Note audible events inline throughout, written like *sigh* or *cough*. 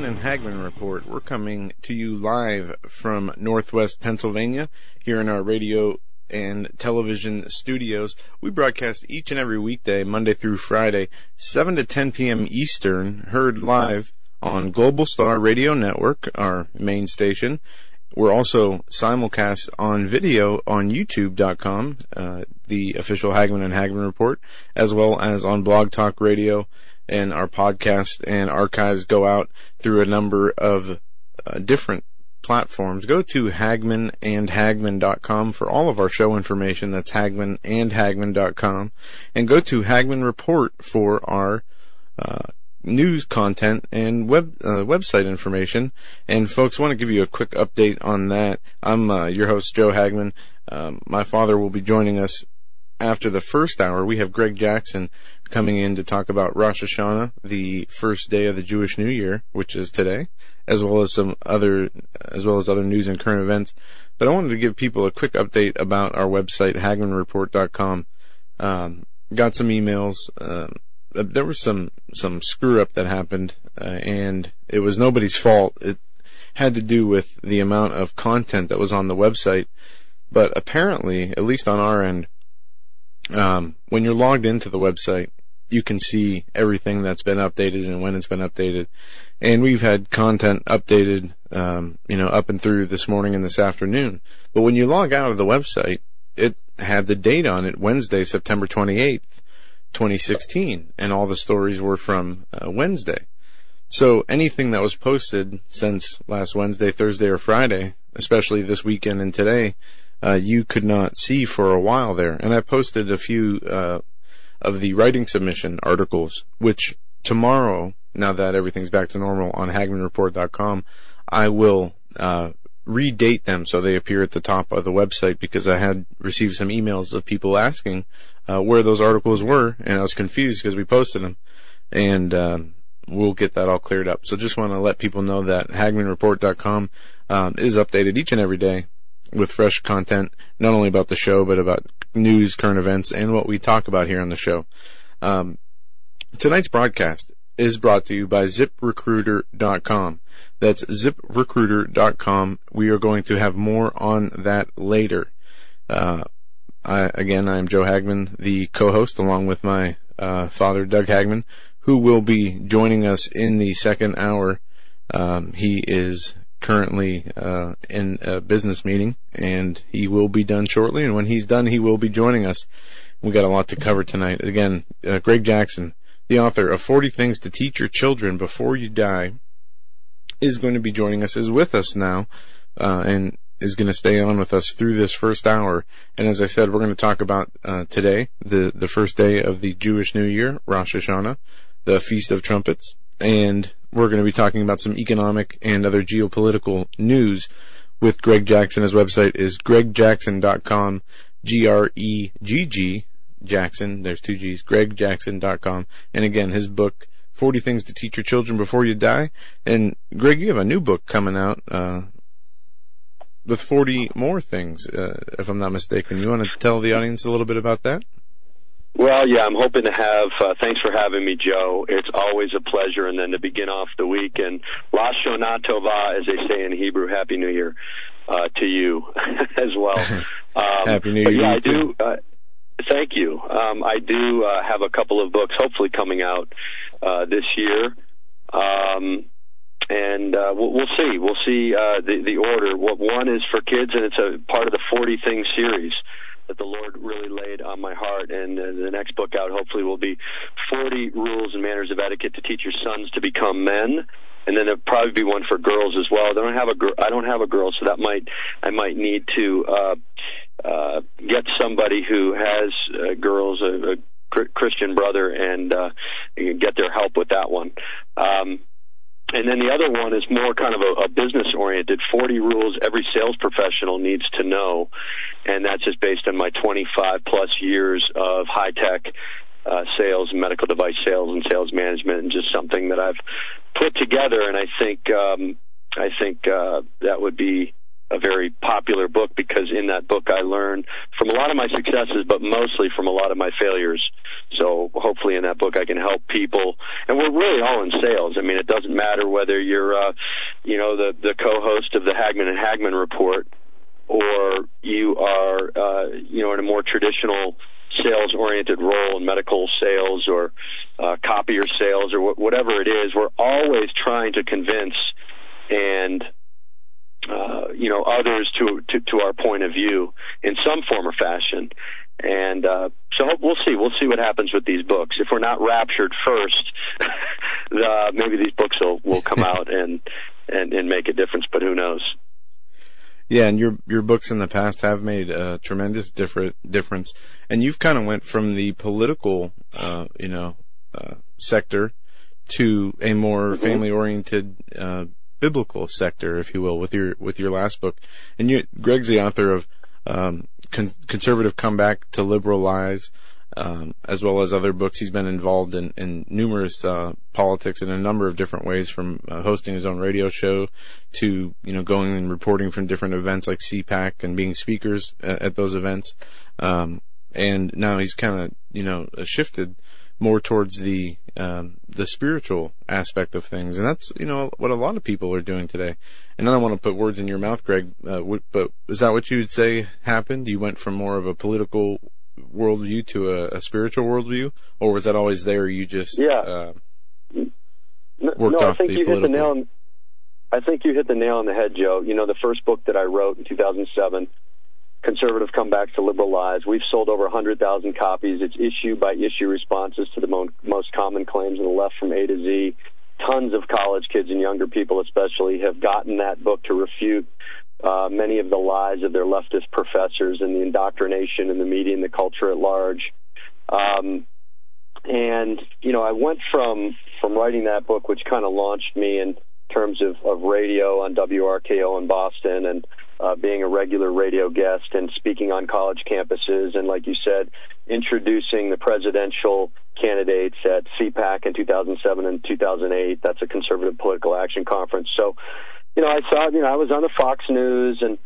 Hagmann and Hagmann Report. We're coming to you live from Northwest Pennsylvania here in our radio and television studios. We broadcast each and every weekday, Monday through Friday, 7 to 10 p.m. Eastern, heard live on Global Star Radio Network, our main station. We're also simulcast on video on YouTube.com, uh, the official Hagmann and Hagmann Report, as well as on Blog Talk Radio and our podcast and archives go out through a number of uh, different platforms. Go to Hagmann and hagmannandhagmann.com for all of our show information. That's hagmannandhagmann.com. And go to Hagmann Report for our uh, news content and web uh, website information. And folks, want to give you a quick update on that. I'm uh, your host, Joe Hagmann. Um, my father will be joining us after the first hour, we have Gregg Jackson coming in to talk about Rosh Hashanah, the first day of the Jewish New Year, which is today, as well as some other, as well as other news and current events. But I wanted to give people a quick update about our website, HagmannReport.com. Um, got some emails. Uh, there was some some screw up that happened, uh, and it was nobody's fault. It had to do with the amount of content that was on the website. But apparently, at least on our end, um, when you're logged into the website, you can see everything that's been updated and when it's been updated. And we've had content updated, um, you know, up and through this morning and this afternoon. But when you log out of the website, it had the date on it Wednesday, September 28th, 2016, and all the stories were from uh, Wednesday. So anything that was posted since last Wednesday, Thursday, or Friday, especially this weekend and today, uh, you could not see for a while there. And I posted a few uh, of the writing submission articles, which tomorrow, now that everything's back to normal on HagmannReport.com, I will uh, redate them so they appear at the top of the website because I had received some emails of people asking uh, where those articles were, and I was confused because we posted them, and uh, we'll get that all cleared up. So just want to let people know that HagmannReport.com um, is updated each and every day with fresh content, not only about the show, but about news, current events, and what we talk about here on the show. Um, tonight's broadcast is brought to you by ZipRecruiter.com. That's ZipRecruiter.com. We are going to have more on that later. Uh, I, again, I am Joe Hagmann, the co-host, along with my uh, father, Doug Hagmann, who will be joining us in the second hour. Um, he is currently uh, in a business meeting, and he will be done shortly. And when he's done, he will be joining us. We got a lot to cover tonight. Again, uh, Gregg Jackson, the author of 40 Things to Teach Your Children Before You Die, is going to be joining us. Is with us now, uh, and is going to stay on with us through this first hour. And as I said, we're going to talk about uh, today, the the first day of the Jewish New Year, Rosh Hashanah, the Feast of Trumpets, and we're going to be talking about some economic and other geopolitical news with Gregg Jackson. His website is greggjackson.com, G-R-E-G-G, Jackson, there's two G's, greggjackson.com. And again, his book, 40 Things to Teach Your Children Before You Die. And Gregg, you have a new book coming out, uh, with 40 more things, uh, if I'm not mistaken. You want to tell the audience a little bit about that? Well, yeah, I'm hoping to have. Uh, thanks for having me, Joe. It's always a pleasure. And then to begin off the week, and Rosh Hashanah Tova, as they say in Hebrew, Happy New Year uh, to you *laughs* as well. *laughs* Um, Happy New Year. Yeah, I do. Uh, thank you. Um, I do uh, have a couple of books, hopefully coming out uh, this year. Um, and uh, we'll, we'll see. We'll see uh, the the order. What one is for kids, and it's a part of the Forty Things series that the Lord really laid on my heart. And uh, the next book out, hopefully, will be 40 Rules and Manners of Etiquette to Teach Your Sons to Become Men. And then there'll probably be one for girls as well. I don't have a gr- I don't have a girl, so that might I might need to uh, uh, get somebody who has uh, girls, a, a Christian brother and uh, get their help with that one. Um, and then the other one is more kind of a, a business oriented 40 rules every sales professional needs to know. And that's just based on my 25 plus years of high tech uh, sales, medical device sales, and sales management, and just something that I've put together. And I think um, I think uh, that would be a very popular book because in that book I learned from a lot of my successes, but mostly from a lot of my failures. So hopefully in that book I can help people. And we're really all in sales. I mean, it doesn't matter whether you're, uh, you know, the the co-host of the Hagmann and Hagmann Report, or you are, uh, you know, in a more traditional sales oriented role in medical sales or uh, copier sales or wh- whatever it is. We're always trying to convince and uh, you know others to, to to our point of view in some form or fashion. And uh, so we'll see. We'll see what happens with these books. If we're not raptured first, *laughs* the, maybe these books will, will come *laughs* out and, and and make a difference. But who knows? Yeah, and your your books in the past have made a tremendous different difference, and you've kind of went from the political, uh, you know, uh, sector to a more mm-hmm. family oriented uh, biblical sector, if you will, with your with your last book. And you, Gregg's the author of um, Con- Conservative Comeback to Liberal Lies, um, as well as other books. He's been involved in, in numerous uh, politics in a number of different ways, from uh, hosting his own radio show to you know going and reporting from different events like CPAC and being speakers at, at those events. Um, and now he's kind of you know shifted more towards the um, the spiritual aspect of things, and that's you know what a lot of people are doing today. And I don't want to put words in your mouth, Gregg, uh, but is that what you would say happened? You went from more of a political worldview to a, a spiritual worldview, or was that always there? You just yeah. Uh, worked no, off I think the you political. hit the nail. On, I think you hit the nail on the head, Joe. You know, the first book that I wrote in 2007 conservative comebacks to liberal lies. We've sold over 100,000 copies. It's issue by issue responses to the mo- most common claims on the left from A to Z. Tons of college kids and younger people, especially, have gotten that book to refute uh, many of the lies of their leftist professors and the indoctrination in the media and the culture at large. Um, and you know, I went from from writing that book, which kind of launched me in terms of, of radio on WRKO in Boston and uh, being a regular radio guest and speaking on college campuses, and like you said, introducing the presidential candidates at CPAC in 2007 and 2008. That's a conservative political action conference. So, you know, I saw, you know, I was on the Fox News and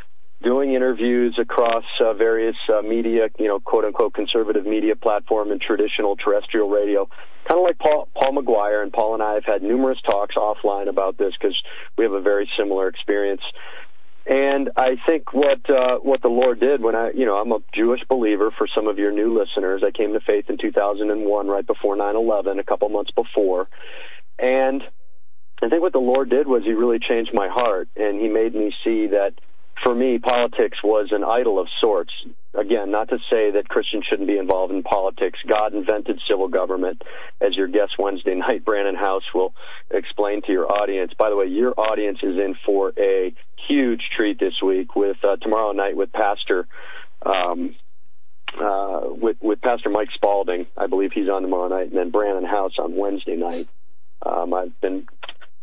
doing interviews across uh, various uh, media, you know, quote unquote conservative media platform and traditional terrestrial radio. Kind of like Paul, Paul McGuire and Paul and I have had numerous talks offline about this because we have a very similar experience. And I think what uh, what the Lord did when I, you know, I'm a Jewish believer. For some of your new listeners, I came to faith in 2001, right before 9/11, a couple months before, and I think what the Lord did was He really changed my heart, and He made me see that for me, politics was an idol of sorts. Again, not to say that Christians shouldn't be involved in politics. God invented civil government, as your guest Wednesday night, Brannon Howse, will explain to your audience. By the way, your audience is in for a huge treat this week with uh, tomorrow night with Pastor. Um, uh, with with Pastor Mike Spaulding, I believe he's on tomorrow night, and then Brannon Howse on Wednesday night. Um, I've been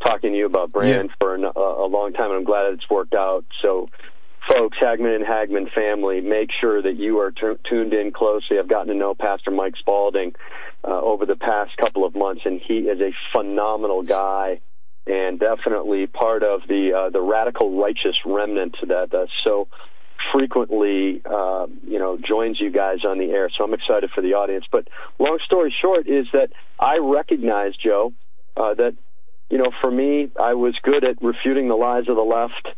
talking to you about Brannon yeah. for an, a, a long time, and I'm glad it's worked out. So, folks, Hagmann and Hagmann family, make sure that you are t- tuned in closely. I've gotten to know Pastor Mike Spaulding uh, over the past couple of months, and he is a phenomenal guy and definitely part of the uh, the radical righteous remnant that uh, so frequently uh, you know joins you guys on the air. So I'm excited for the audience. But long story short is that I recognize Joe uh, that you know, for me, I was good at refuting the lies of the left,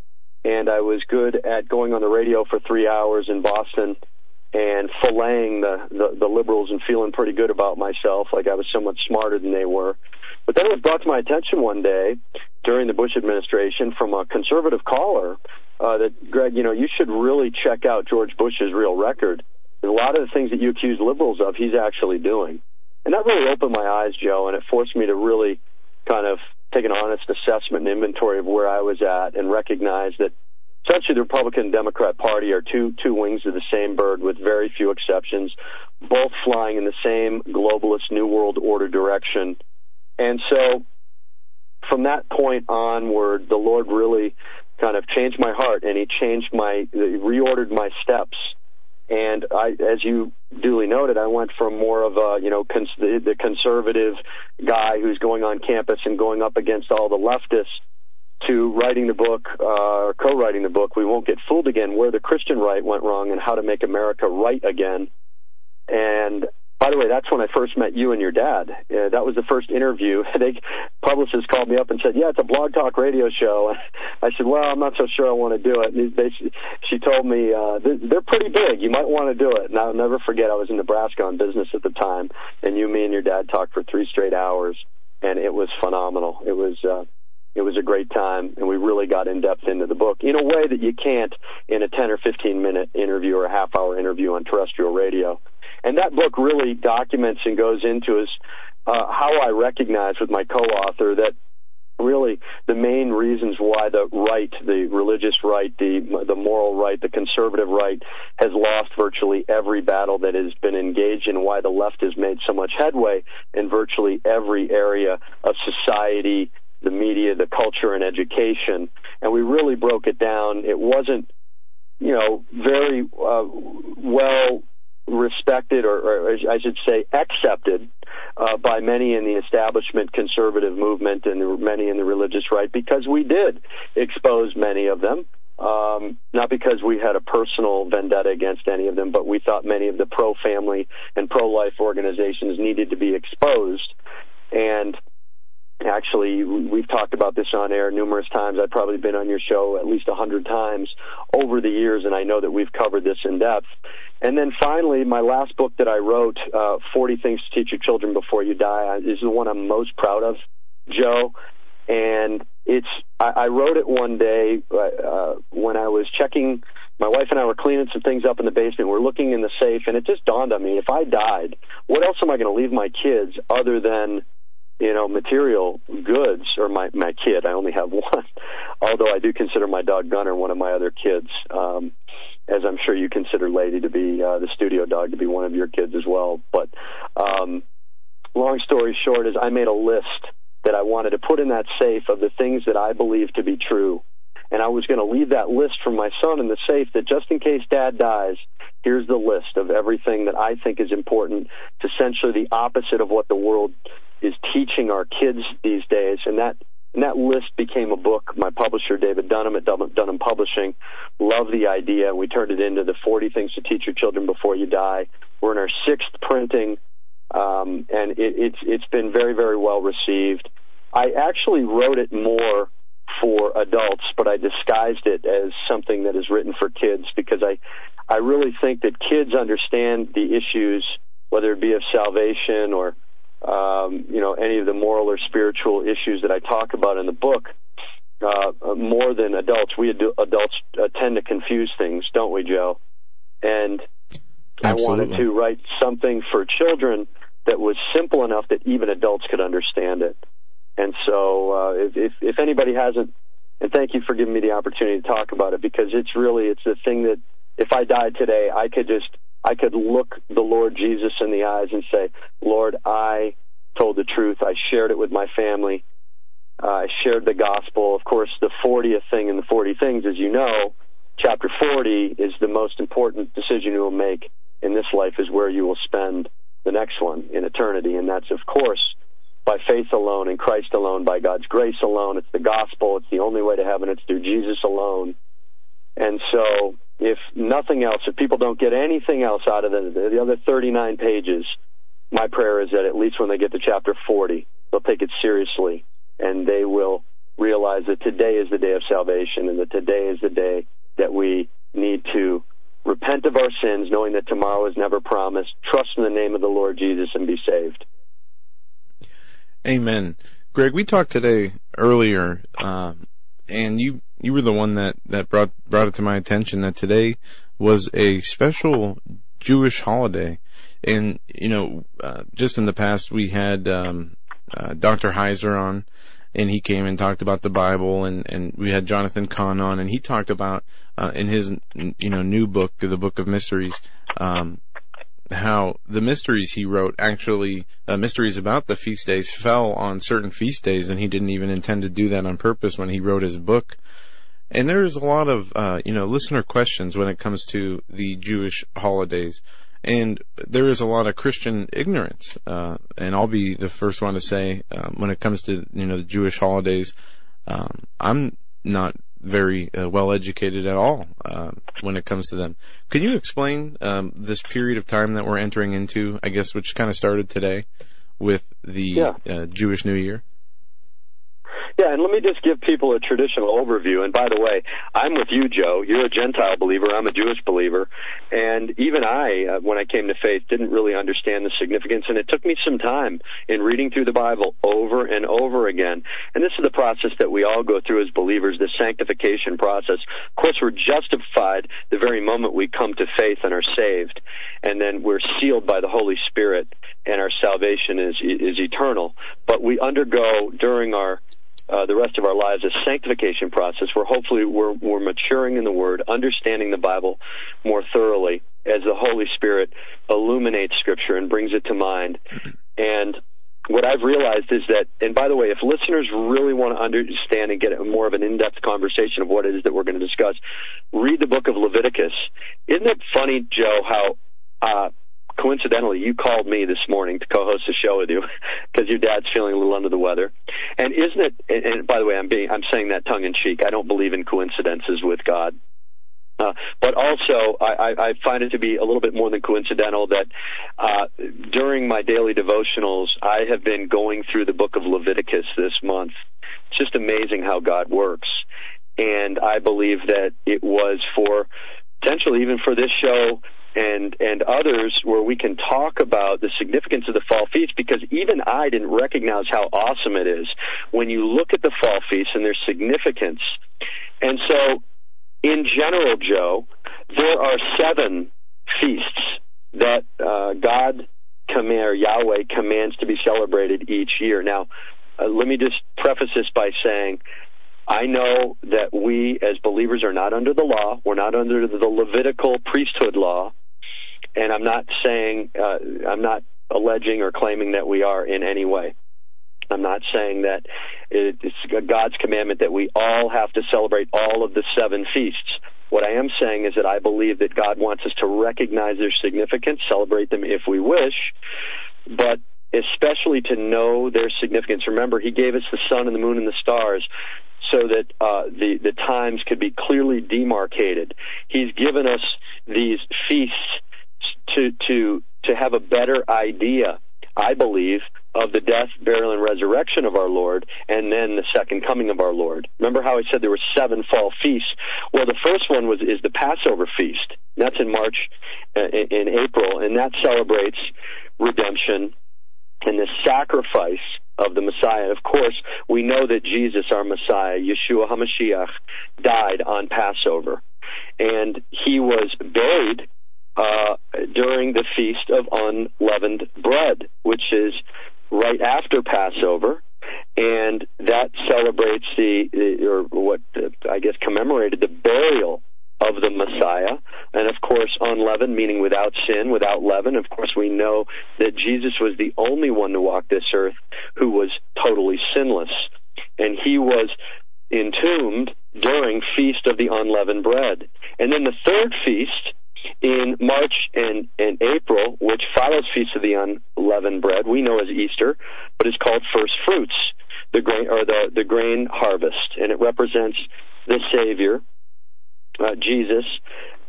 and I was good at going on the radio for three hours in Boston and filleting the, the, the liberals and feeling pretty good about myself, like I was so much smarter than they were. But then it was brought to my attention one day during the Bush administration from a conservative caller uh, that, Gregg, you know, you should really check out George Bush's real record. a lot of the things that you accuse liberals of, he's actually doing. And that really opened my eyes, Joe, and it forced me to really kind of take an honest assessment and inventory of where I was at and recognize that essentially the Republican and Democrat Party are two two wings of the same bird with very few exceptions, both flying in the same globalist new world order direction. And so from that point onward, the Lord really kind of changed my heart and he changed my he reordered my steps and I, as you duly noted, I went from more of a, you know, cons- the, conservative guy who's going on campus and going up against all the leftists to writing the book, uh, or co-writing the book, We Won't Get Fooled Again, where the Christian right went wrong and how to make America right again. And by the way, that's when I first met you and your dad. Uh, that was the first interview. *laughs* They publicists called me up and said, "Yeah, it's a blog talk radio show." *laughs* I said, "Well, I'm not so sure I want to do it." And they, she told me uh, they're pretty big. You might want to do it. And I'll never forget. I was in Nebraska on business at the time, and you, me, and your dad talked for three straight hours, and it was phenomenal. It was. Uh, it was a great time, and we really got in depth into the book in a way that you can't in a 10 or 15 minute interview or a half hour interview on terrestrial radio. And that book really documents and goes into is uh, how I recognize with my co-author that really the main reasons why the right, the religious right, the the moral right, the conservative right has lost virtually every battle that has been engaged in, why the left has made so much headway in virtually every area of society, the media, the culture, and education. And we really broke it down. It wasn't, you know, very uh, well respected, or, or, I should say, accepted uh, by many in the establishment conservative movement and many in the religious right because we did expose many of them. Um, not because we had a personal vendetta against any of them, but we thought many of the pro family and pro life organizations needed to be exposed. And Actually, we've talked about this on air numerous times. I've probably been on your show at least a hundred times over the years, and I know that we've covered this in depth. And then finally, my last book that I wrote, uh, 40 Things to Teach Your Children Before You Die, is the one I'm most proud of, Joe. And it's, I, I wrote it one day uh, when I was checking, my wife and I were cleaning some things up in the basement. We're looking in the safe, and it just dawned on me if I died, what else am I going to leave my kids other than you know, material goods, or my, my kid, I only have *laughs* one, although I do consider my dog Gunner one of my other kids, um, as I'm sure you consider Lady to be, uh, the studio dog to be one of your kids as well. But, um, long story short is I made a list that I wanted to put in that safe of the things that I believe to be true. And I was going to leave that list for my son in the safe that just in case dad dies, here's the list of everything that I think is important. It's essentially the opposite of what the world is teaching our kids these days, and that and that list became a book. My publisher, David Dunham at Dunham Publishing, loved the idea, we turned it into the 40 Things to Teach Your Children Before You Die. We're in our sixth printing, um, and it, it's it's been very very well received. I actually wrote it more for adults, but I disguised it as something that is written for kids because I I really think that kids understand the issues, whether it be of salvation or um, you know, any of the moral or spiritual issues that I talk about in the book, uh, more than adults. We adults uh, tend to confuse things, don't we, Joe? And Absolutely. I wanted to write something for children that was simple enough that even adults could understand it. And so, uh, if, if, if anybody hasn't, and thank you for giving me the opportunity to talk about it because it's really it's the thing that if I died today, I could just I could look the Lord Jesus in the eyes and say, Lord, I told the truth. I shared it with my family. Uh, I shared the gospel. Of course, the 40th thing in the 40 things, as you know, chapter 40 is the most important decision you will make in this life is where you will spend the next one in eternity. And that's, of course, by faith alone, in Christ alone, by God's grace alone. It's the gospel. It's the only way to heaven. It's through Jesus alone. And so if nothing else, if people don't get anything else out of the, the other 39 pages, my prayer is that at least when they get to chapter 40, they'll take it seriously and they will realize that today is the day of salvation and that today is the day that we need to repent of our sins, knowing that tomorrow is never promised, trust in the name of the Lord Jesus and be saved. Amen. Gregg, we talked today earlier, um, and you you were the one that that brought brought it to my attention that today was a special Jewish holiday, and you know, uh, just in the past we had um, uh, Dr. Heiser on, and he came and talked about the Bible, and and we had Jonathan Cahn on, and he talked about uh, in his you know new book, the Book of Mysteries, um, how the mysteries he wrote actually uh, mysteries about the feast days fell on certain feast days, and he didn't even intend to do that on purpose when he wrote his book. And there's a lot of uh, you know listener questions when it comes to the Jewish holidays and there is a lot of Christian ignorance. Uh, and I'll be the first one to say, um, when it comes to you know the Jewish holidays, um, I'm not very uh, well educated at all uh, when it comes to them. Can you explain um, this period of time that we're entering into? I guess which kind of started today with the yeah. Uh, Jewish New Year. Yeah, and let me just give people a traditional overview. And by the way, I'm with you, Joe. You're a Gentile believer. I'm a Jewish believer. And even I, uh, when I came to faith, didn't really understand the significance. And it took me some time in reading through the Bible over and over again. And this is the process that we all go through as believers, the sanctification process. Of course, we're justified the very moment we come to faith and are saved. And then we're sealed by the Holy Spirit and our salvation is, is eternal. But we undergo during our uh, the rest of our lives a sanctification process where hopefully we're, we're maturing in the Word, understanding the Bible more thoroughly as the Holy Spirit illuminates Scripture and brings it to mind. And what I've realized is that, and by the way, if listeners really want to understand and get more of an in-depth conversation of what it is that we're going to discuss, read the book of Leviticus. Isn't it funny, Joe, how uh, coincidentally, you called me this morning to co-host a show with you *laughs* because your dad's feeling a little under the weather. And isn't it? And, and by the way, I'm being I'm saying that tongue in cheek. I don't believe in coincidences with God. Uh, but also, I, I, find it to be a little bit more than coincidental that uh, during my daily devotionals, I have been going through the book of Leviticus this month. It's just amazing how God works. And I believe that it was for potentially even for this show and and others where we can talk about the significance of the fall feast because even I didn't recognize how awesome it is when you look at the fall feast and their significance. And so in general, Joe, there are seven feasts that uh, God command, Yahweh commands to be celebrated each year. Now, uh, let me just preface this by saying I know that we as believers are not under the law. We're not under the Levitical priesthood law and I'm not saying uh, I'm not alleging or claiming that we are in any way. I'm not saying that it's God's commandment that we all have to celebrate all of the seven feasts. What I am saying is that I believe that God wants us to recognize their significance, celebrate them if we wish, but especially to know their significance. Remember, He gave us the sun and the moon and the stars so that uh, the the times could be clearly demarcated. He's given us these feasts to to to have a better idea, I believe, of the death, burial, and resurrection of our Lord, and then the second coming of our Lord. Remember how I said there were seven fall feasts? Well, the first one was is the Passover feast. That's in March, uh, in April, and that celebrates redemption and the sacrifice of the Messiah. Of course, we know that Jesus, our Messiah, Yeshua HaMashiach, died on Passover. And he was buried uh, during the Feast of Unleavened Bread, which is right after Passover. And that celebrates the, or what I guess commemorated the burial of the Messiah. And of course, unleavened, meaning without sin, without leaven. Of course, we know that Jesus was the only one to walk this earth who was totally sinless. And he was entombed during Feast of the Unleavened Bread. And then the third feast in March and, and April, which follows Feast of the Unleavened Bread, we know as Easter, but it's called First Fruits, the grain or the, the grain harvest, and it represents the Savior, uh, Jesus,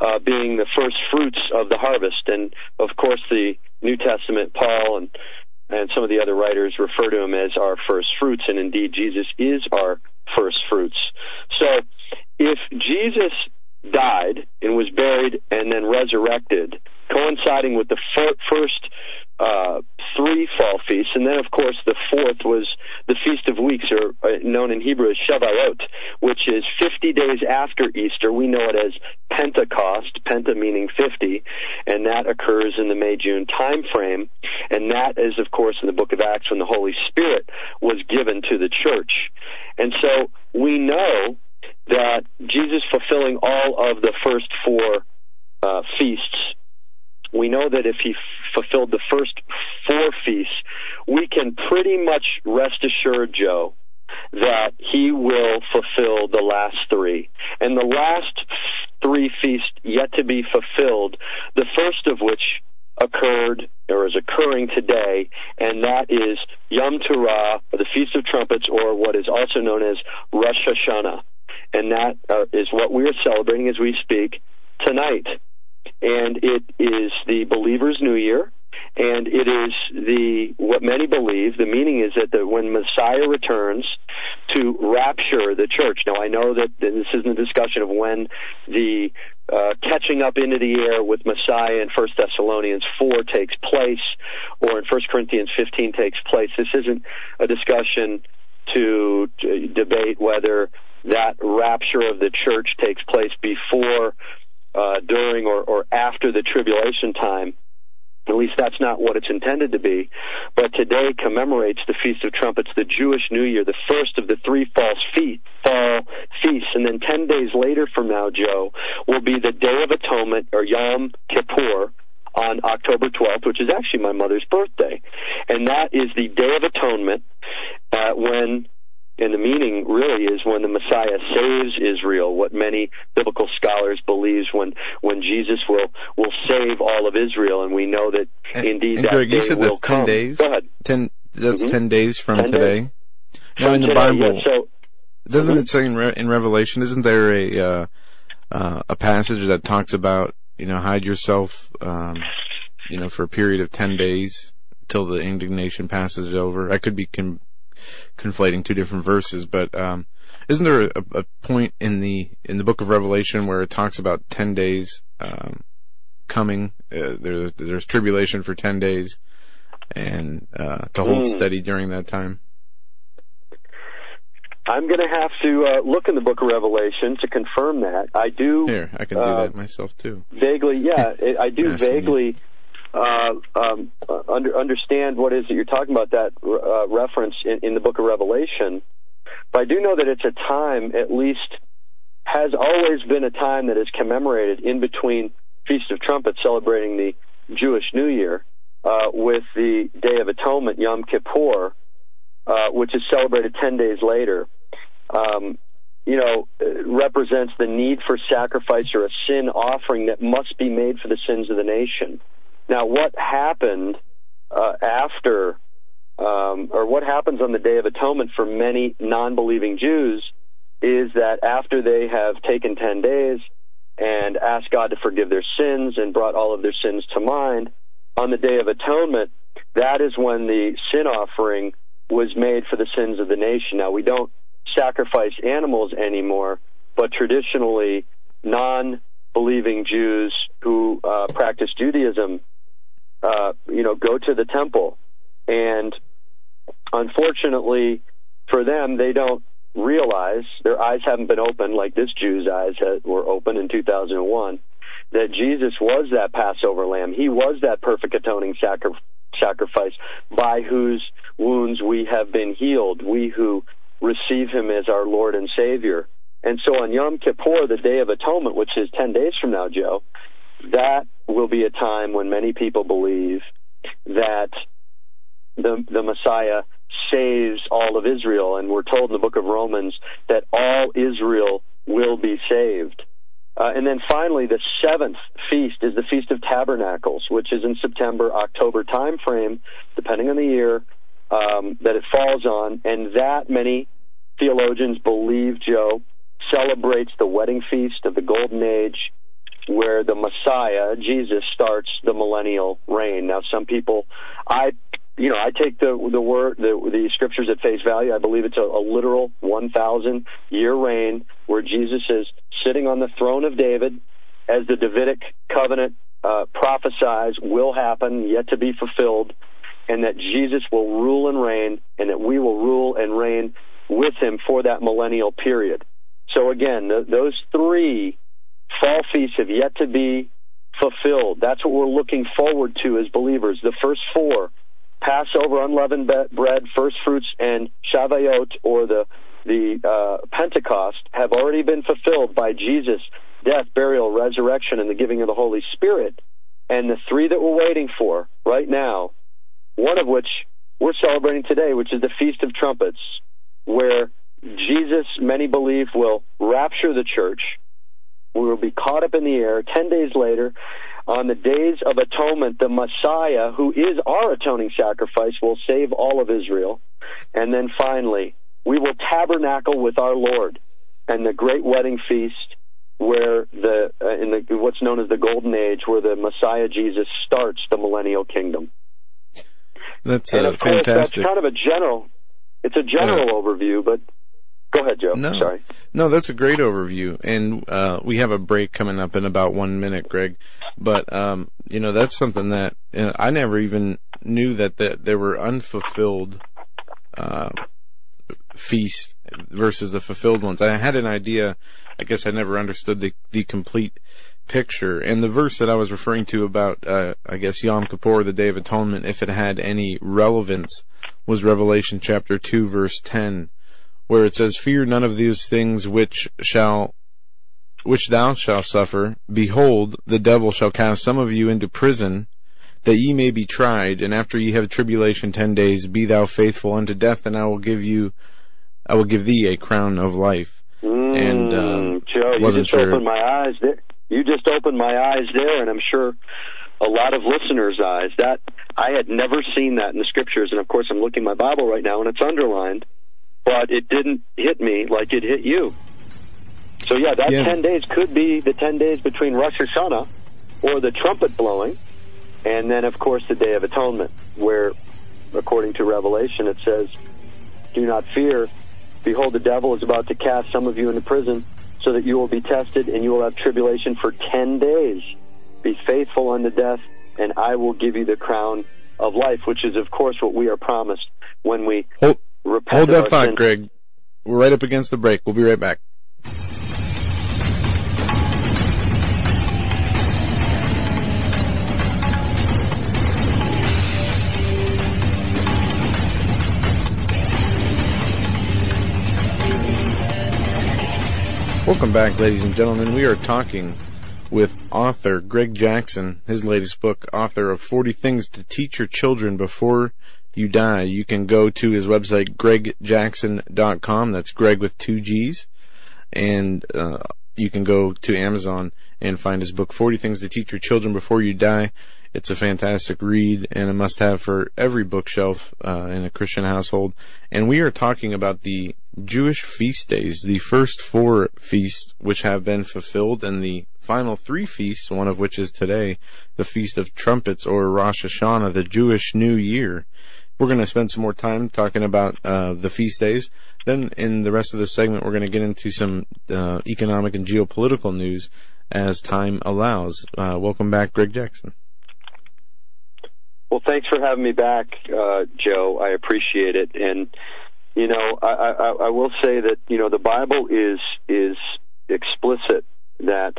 uh, being the first fruits of the harvest. And of course, the New Testament, Paul and and some of the other writers refer to him as our first fruits, and indeed, Jesus is our first fruits. So, if Jesus died and was buried and then resurrected, coinciding with the fir- first uh, three fall feasts, and then of course the fourth was the Feast of Weeks, or uh, known in Hebrew as Shavuot, which is 50 days after Easter. We know it as Pentecost, Penta meaning 50, and that occurs in the May-June time frame, and that is of course in the book of Acts when the Holy Spirit was given to the church. And so we know that Jesus fulfilling all of the first four uh, feasts we know that if he fulfilled the first four feasts, we can pretty much rest assured, Joe, that he will fulfill the last three. And the last three feasts yet to be fulfilled, the first of which occurred or is occurring today, and that is Yom Teruah, or the Feast of Trumpets, or what is also known as Rosh Hashanah. And that uh, is what we are celebrating as we speak tonight. And it is the believer's new year and it is the what many believe the meaning is that the, when messiah returns to rapture the church. Now i know that this isn't a discussion of when the uh, catching up into the air with messiah in first thessalonians 4 takes place or in first corinthians 15 takes place. This isn't a discussion to, to debate whether that rapture of the church takes place before uh, during or, or after the tribulation time. At least that's not what it's intended to be. But today commemorates the Feast of Trumpets, the Jewish New Year, the first of the three false feet, fall feasts. And then 10 days later from now, Joe, will be the Day of Atonement, or Yom Kippur, on October 12th, which is actually my mother's birthday. And that is the Day of Atonement uh, when and the meaning really is when the Messiah saves Israel, what many biblical scholars believe when when Jesus will will save all of Israel, and we know that and, indeed and that Gregg, day you said will that's come. ten days. Go ahead. Ten. That's Mhm. ten days from 10 today. days. Now in the Today, Bible, yeah, so doesn't Mhm. it say in, Re- in Revelation? Isn't there a uh, uh, a passage that talks about you know hide yourself, um, you know, for a period of ten days till the indignation passes over? I could be con- conflating two different verses, but um, isn't there a, a point in the in the book of Revelation where it talks about ten days um, coming? Uh, there, there's tribulation for ten days, and uh, to hold Mm. steady during that time. I'm going to have to uh, look in the Book of Revelation to confirm that. I do Here, I can do Uh, that myself too. vaguely, yeah, *laughs* I- do vaguely uh, um, uh, under, understand what it is that you're talking about. That uh, reference in, in the Book of Revelation, but I do know that it's a time, at least, has always been a time that is commemorated in between Feast of Trumpets, celebrating the Jewish New Year, uh, with the Day of Atonement, Yom Kippur, uh, which is celebrated ten days later. Um, you know, represents the need for sacrifice or a sin offering that must be made for the sins of the nation. Now, what happened uh, after, um, or what happens on the Day of Atonement for many non-believing Jews is that after they have taken 10 days and asked God to forgive their sins and brought all of their sins to mind, on the Day of Atonement, that is when the sin offering was made for the sins of the nation. Now, we don't sacrifice animals anymore, but traditionally, non believing Jews who uh, practice Judaism, uh, you know, go to the temple. And unfortunately for them, they don't realize, their eyes haven't been opened like this Jew's eyes were open in 2001, that Jesus was that Passover lamb. He was that perfect atoning sacri- sacrifice by whose wounds we have been healed, we who receive him as our Lord and Savior. And so on Yom Kippur, the Day of Atonement, which is 10 days from now, Joe, that will be a time when many people believe that the, the Messiah saves all of Israel. And we're told in the book of Romans that all Israel will be saved. Uh, and then finally, the seventh feast is the Feast of Tabernacles, which is in September, October time frame, depending on the year um, that it falls on. And that many theologians believe, Joe, celebrates the wedding feast of the Golden Age, where the Messiah, Jesus, starts the millennial reign. Now, some people, I, you know, I take the the word, the, the scriptures at face value. I believe it's a, a literal 1,000 year reign where Jesus is sitting on the throne of David as the Davidic covenant uh, prophesies will happen, yet to be fulfilled, and that Jesus will rule and reign, and that we will rule and reign with him for that millennial period. So again, th- those three fall feasts have yet to be fulfilled. That's what we're looking forward to as believers. The first four, Passover, unleavened bread, first fruits, and Shavuot, or the the uh, Pentecost, have already been fulfilled by Jesus' death, burial, resurrection, and the giving of the Holy Spirit. And the three that we're waiting for right now, one of which we're celebrating today, which is the Feast of Trumpets, where Jesus, many believe, will rapture the church. We will be caught up in the air. Ten days later, on the days of atonement, the Messiah, who is our atoning sacrifice, will save all of Israel. And then finally, we will tabernacle with our Lord and the great wedding feast where the uh, in the what's known as the golden age where the Messiah Jesus starts the millennial kingdom. That's and uh, of course that's kind of a general it's a general overview, but go ahead, Joe. No, Sorry. no, that's a great overview, and uh, we have a break coming up in about one minute, Gregg. But um, you know, that's something that uh, I never even knew that that there were unfulfilled uh, feasts versus the fulfilled ones. I had an idea. I guess I never understood the the complete picture. And the verse that I was referring to about, uh, I guess Yom Kippur, the Day of Atonement, if it had any relevance, was Revelation chapter 2 verse 10, where it says, Fear none of these things which shall, which thou shalt suffer. Behold, the devil shall cast some of you into prison, that ye may be tried, and after ye have tribulation ten days, be thou faithful unto death, and I will give you, I will give thee a crown of life. Mm, And, um, Joe, you just sure- opened my eyes there. You just opened my eyes there, and I'm sure a lot of listeners' eyes. That I had never seen that in the scriptures, and of course, I'm looking at my Bible right now, and it's underlined, but it didn't hit me like it hit you. So yeah, that Yeah. ten days could be the ten days between Rosh Hashanah or the trumpet blowing, and then of course the Day of Atonement, where, according to Revelation, it says, "Do not fear." Behold, the devil is about to cast some of you into prison so that you will be tested and you will have tribulation for 10 days. Be faithful unto death, and I will give you the crown of life, which is, of course, what we are promised when we repent. Hold that thought, sins. Gregg. We're right up against the break. We'll be right back. Welcome back, ladies and gentlemen. We are talking with author Gregg Jackson, his latest book, author of 40 Things to Teach Your Children Before You Die. You can go to his website, greggjackson.com. That's Gregg with two G's. And, uh, you can go to Amazon and find his book, 40 Things to Teach Your Children Before You Die. It's a fantastic read and a must have for every bookshelf, uh, in a Christian household. And we are talking about the Jewish feast days, the first four feasts which have been fulfilled and the final three feasts, one of which is today, the Feast of Trumpets or Rosh Hashanah, the Jewish New Year. We're going to spend some more time talking about uh, the feast days. Then, in the rest of the segment, we're going to get into some uh, economic and geopolitical news as time allows. Uh, welcome back, Gregg Jackson. Well, thanks for having me back, uh, Joe. I appreciate it. And you know, I, I, I will say that you know the Bible is is explicit that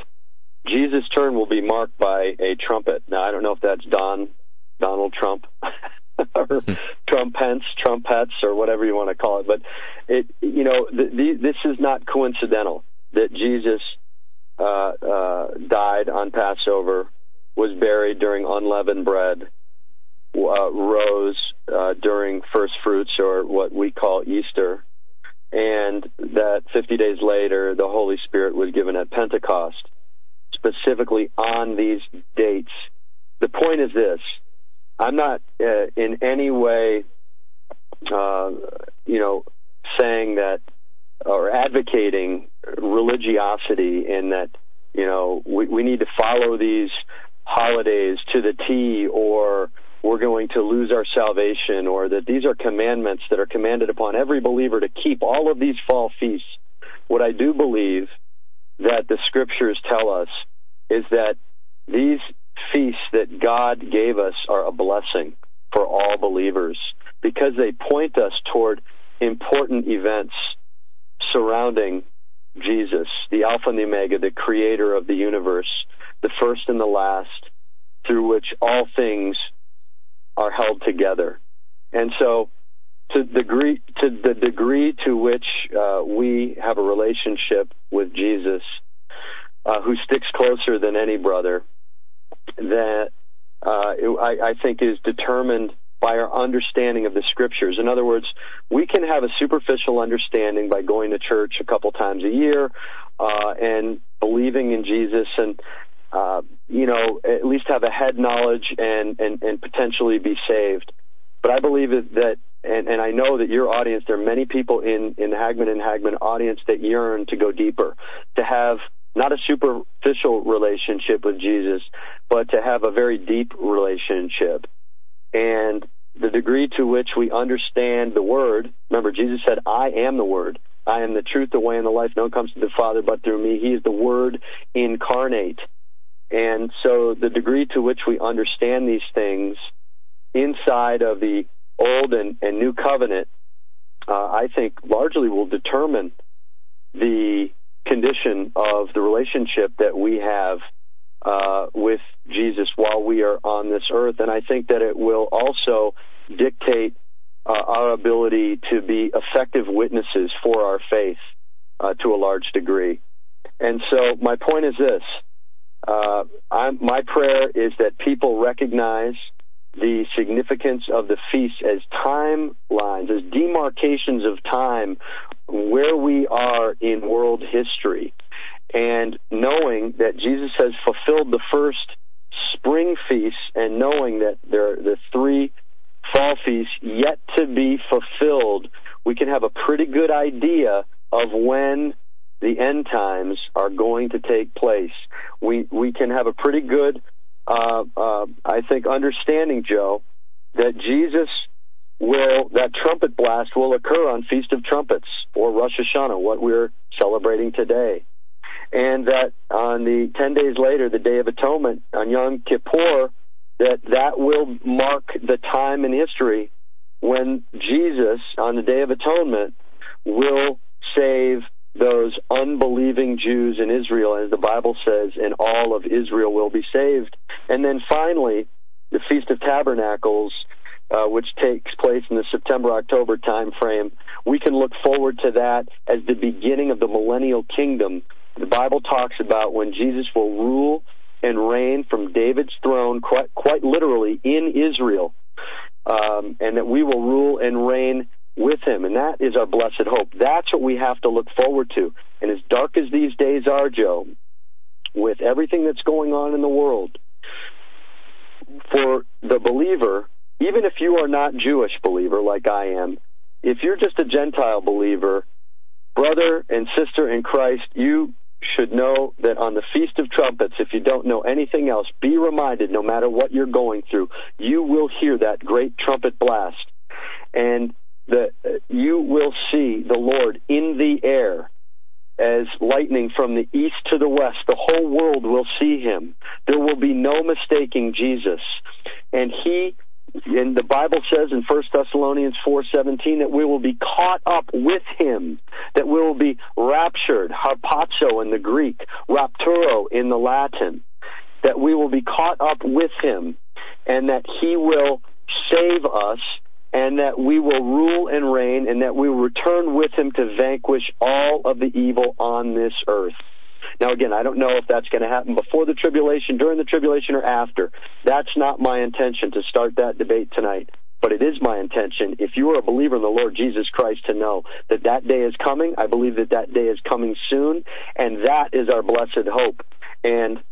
Jesus' turn will be marked by a trumpet. Now, I don't know if that's Don Donald Trump *laughs* or Trumpence, trumpets, or whatever you want to call it, but it you know the, the, this is not coincidental that Jesus uh, uh, died on Passover, was buried during unleavened bread, uh, rose uh, during first fruits or what we call Easter, and that 50 days later the Holy Spirit was given at Pentecost, specifically on these dates. The point is this: I'm not uh, in any way, uh, you know, saying that or advocating religiosity in that you know we, we need to follow these holidays to the T or we're going to lose our salvation or that these are commandments that are commanded upon every believer to keep all of these fall feasts. What I do believe that the scriptures tell us is that these feasts that God gave us are a blessing for all believers because they point us toward important events surrounding Jesus, the Alpha and the Omega, the creator of the universe, the first and the last, through which all things are held together. And so, to the degree to the degree to which uh, we have a relationship with Jesus, uh, who sticks closer than any brother, that uh, I, I think is determined by our understanding of the scriptures. In other words, we can have a superficial understanding by going to church a couple times a year uh, and believing in Jesus and uh, you know at least have a head knowledge and, and and potentially be saved. But I believe that and, and I know that your audience, there are many people in, in the Hagmann and Hagmann audience that yearn to go deeper, to have not a superficial relationship with Jesus, but to have a very deep relationship. And the degree to which we understand the Word, remember, Jesus said, I am the Word. I am the truth, the way, and the life. No one comes to the Father but through me. He is the Word incarnate. And so the degree to which we understand these things inside of the Old and, and New Covenant, uh, I think largely will determine the condition of the relationship that we have uh, with Jesus while we are on this earth. And I think that it will also dictate uh, our ability to be effective witnesses for our faith uh, to a large degree. And so my point is this. Uh, my prayer is that people recognize the significance of the feasts as timelines, as demarcations of time, where we are in world history. And knowing that Jesus has fulfilled the first spring feasts and knowing that there are the three fall feasts yet to be fulfilled, we can have a pretty good idea of when the end times are going to take place. We we can have a pretty good uh, uh, I think, understanding, Joe, that Jesus will, that trumpet blast will occur on Feast of Trumpets or Rosh Hashanah, what we're celebrating today. And that on the 10 days later, the Day of Atonement, on Yom Kippur, that that will mark the time in history when Jesus, on the Day of Atonement, will save those unbelieving Jews in Israel, as the Bible says, and all of Israel will be saved. And then finally, the Feast of Tabernacles, uh, which takes place in the September October time frame, we can look forward to that as the beginning of the millennial kingdom. The Bible talks about when Jesus will rule and reign from David's throne, quite, quite literally in Israel, um, and that we will rule and reign with him. And that is our blessed hope. That's what we have to look forward to. And as dark as these days are, Joe, with everything that's going on in the world, for the believer, even if you are not Jewish believer like I am, if you're just a Gentile believer, brother and sister in Christ, you should know that on the Feast of Trumpets, if you don't know anything else, be reminded no matter what you're going through, you will hear that great trumpet blast. And that you will see the Lord in the air as lightning from the east to the west. The whole world will see him. There will be no mistaking Jesus. And he and the Bible says in 1 Thessalonians 4:17 that we will be caught up with him, that we will be raptured, harpazo in the Greek, rapturo in the Latin, that we will be caught up with him and that he will save us and that we will rule and reign, and that we will return with him to vanquish all of the evil on this earth. Now, again, I don't know if that's going to happen before the tribulation, during the tribulation, or after. That's not my intention to start that debate tonight. But it is my intention, if you are a believer in the Lord Jesus Christ, to know that that day is coming. I believe that that day is coming soon, and that is our blessed hope. And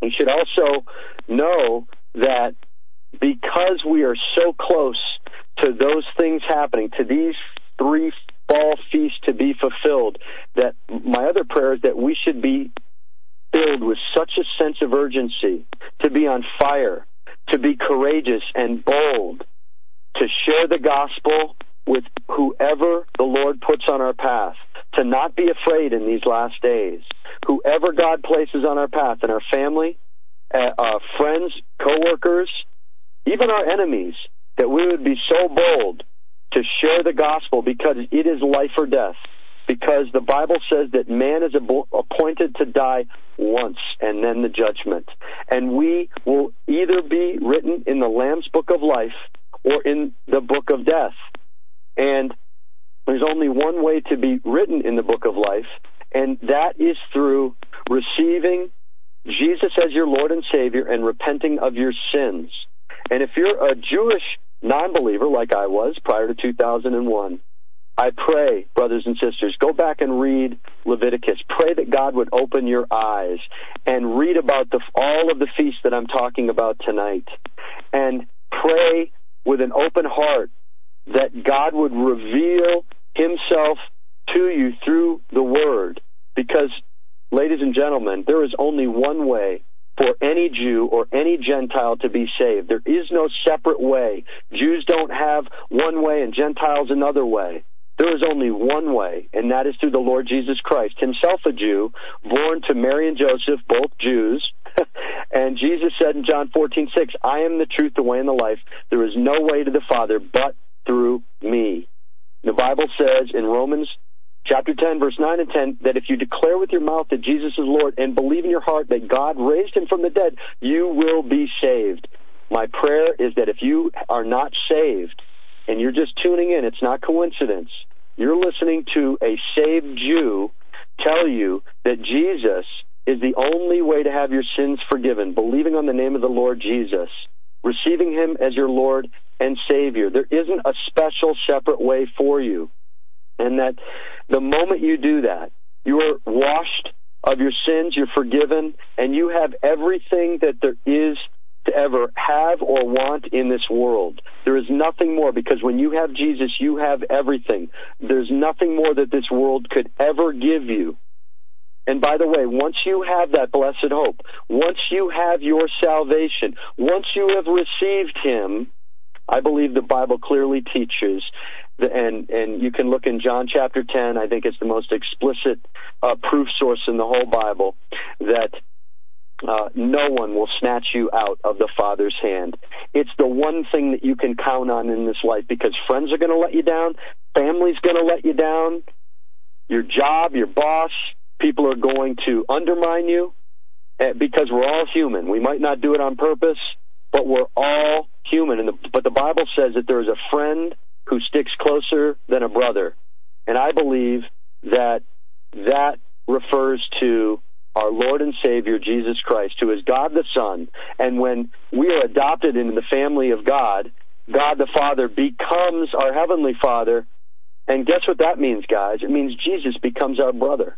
you should also know that because we are so close to those things happening, to these three fall feasts to be fulfilled, that my other prayer is that we should be filled with such a sense of urgency, to be on fire, to be courageous and bold, to share the gospel with whoever the Lord puts on our path, to not be afraid in these last days. Whoever God places on our path, in our family, uh, uh, friends, coworkers, even our enemies, that we would be so bold to share the gospel because it is life or death. Because the Bible says that man is appointed to die once and then the judgment. And we will either be written in the Lamb's book of life or in the book of death. And there's only one way to be written in the book of life, and that is through receiving Jesus as your Lord and Savior and repenting of your sins. And if you're a Jewish non believer like I was prior to 2001, I pray, brothers and sisters, go back and read Leviticus. Pray that God would open your eyes and read about the, all of the feasts that I'm talking about tonight. And pray with an open heart that God would reveal himself to you through the Word. Because, ladies and gentlemen, there is only one way for any Jew or any Gentile to be saved. There is no separate way. Jews don't have one way and Gentiles another way. There is only one way, and that is through the Lord Jesus Christ, himself a Jew, born to Mary and Joseph, both Jews. *laughs* and Jesus said in John 14, 6, I am the truth, the way, and the life. There is no way to the Father but through me. The Bible says in Romans chapter 10, verse 9 and 10, that if you declare with your mouth that Jesus is Lord and believe in your heart that God raised him from the dead, you will be saved. My prayer is that if you are not saved and you're just tuning in, it's not coincidence. You're listening to a saved Jew tell you that Jesus is the only way to have your sins forgiven, believing on the name of the Lord Jesus, receiving him as your Lord and Savior. There isn't a special separate way for you. And that the moment you do that, you are washed of your sins, you're forgiven, and you have everything that there is to ever have or want in this world. There is nothing more because when you have Jesus, you have everything. There's nothing more that this world could ever give you. And by the way, once you have that blessed hope, once you have your salvation, once you have received Him, I believe the Bible clearly teaches, and and you can look in John chapter ten. I think it's the most explicit uh, proof source in the whole Bible that uh, no one will snatch you out of the Father's hand. It's the one thing that you can count on in this life because friends are going to let you down, family's going to let you down, your job, your boss, people are going to undermine you eh, because we're all human. We might not do it on purpose, but we're all human. And the, but the Bible says that there is a friend who sticks closer than a brother. And I believe that that refers to our Lord and Savior Jesus Christ, who is God the Son. And when we are adopted into the family of God, God the Father becomes our Heavenly Father. And guess what that means, guys? It means Jesus becomes our brother.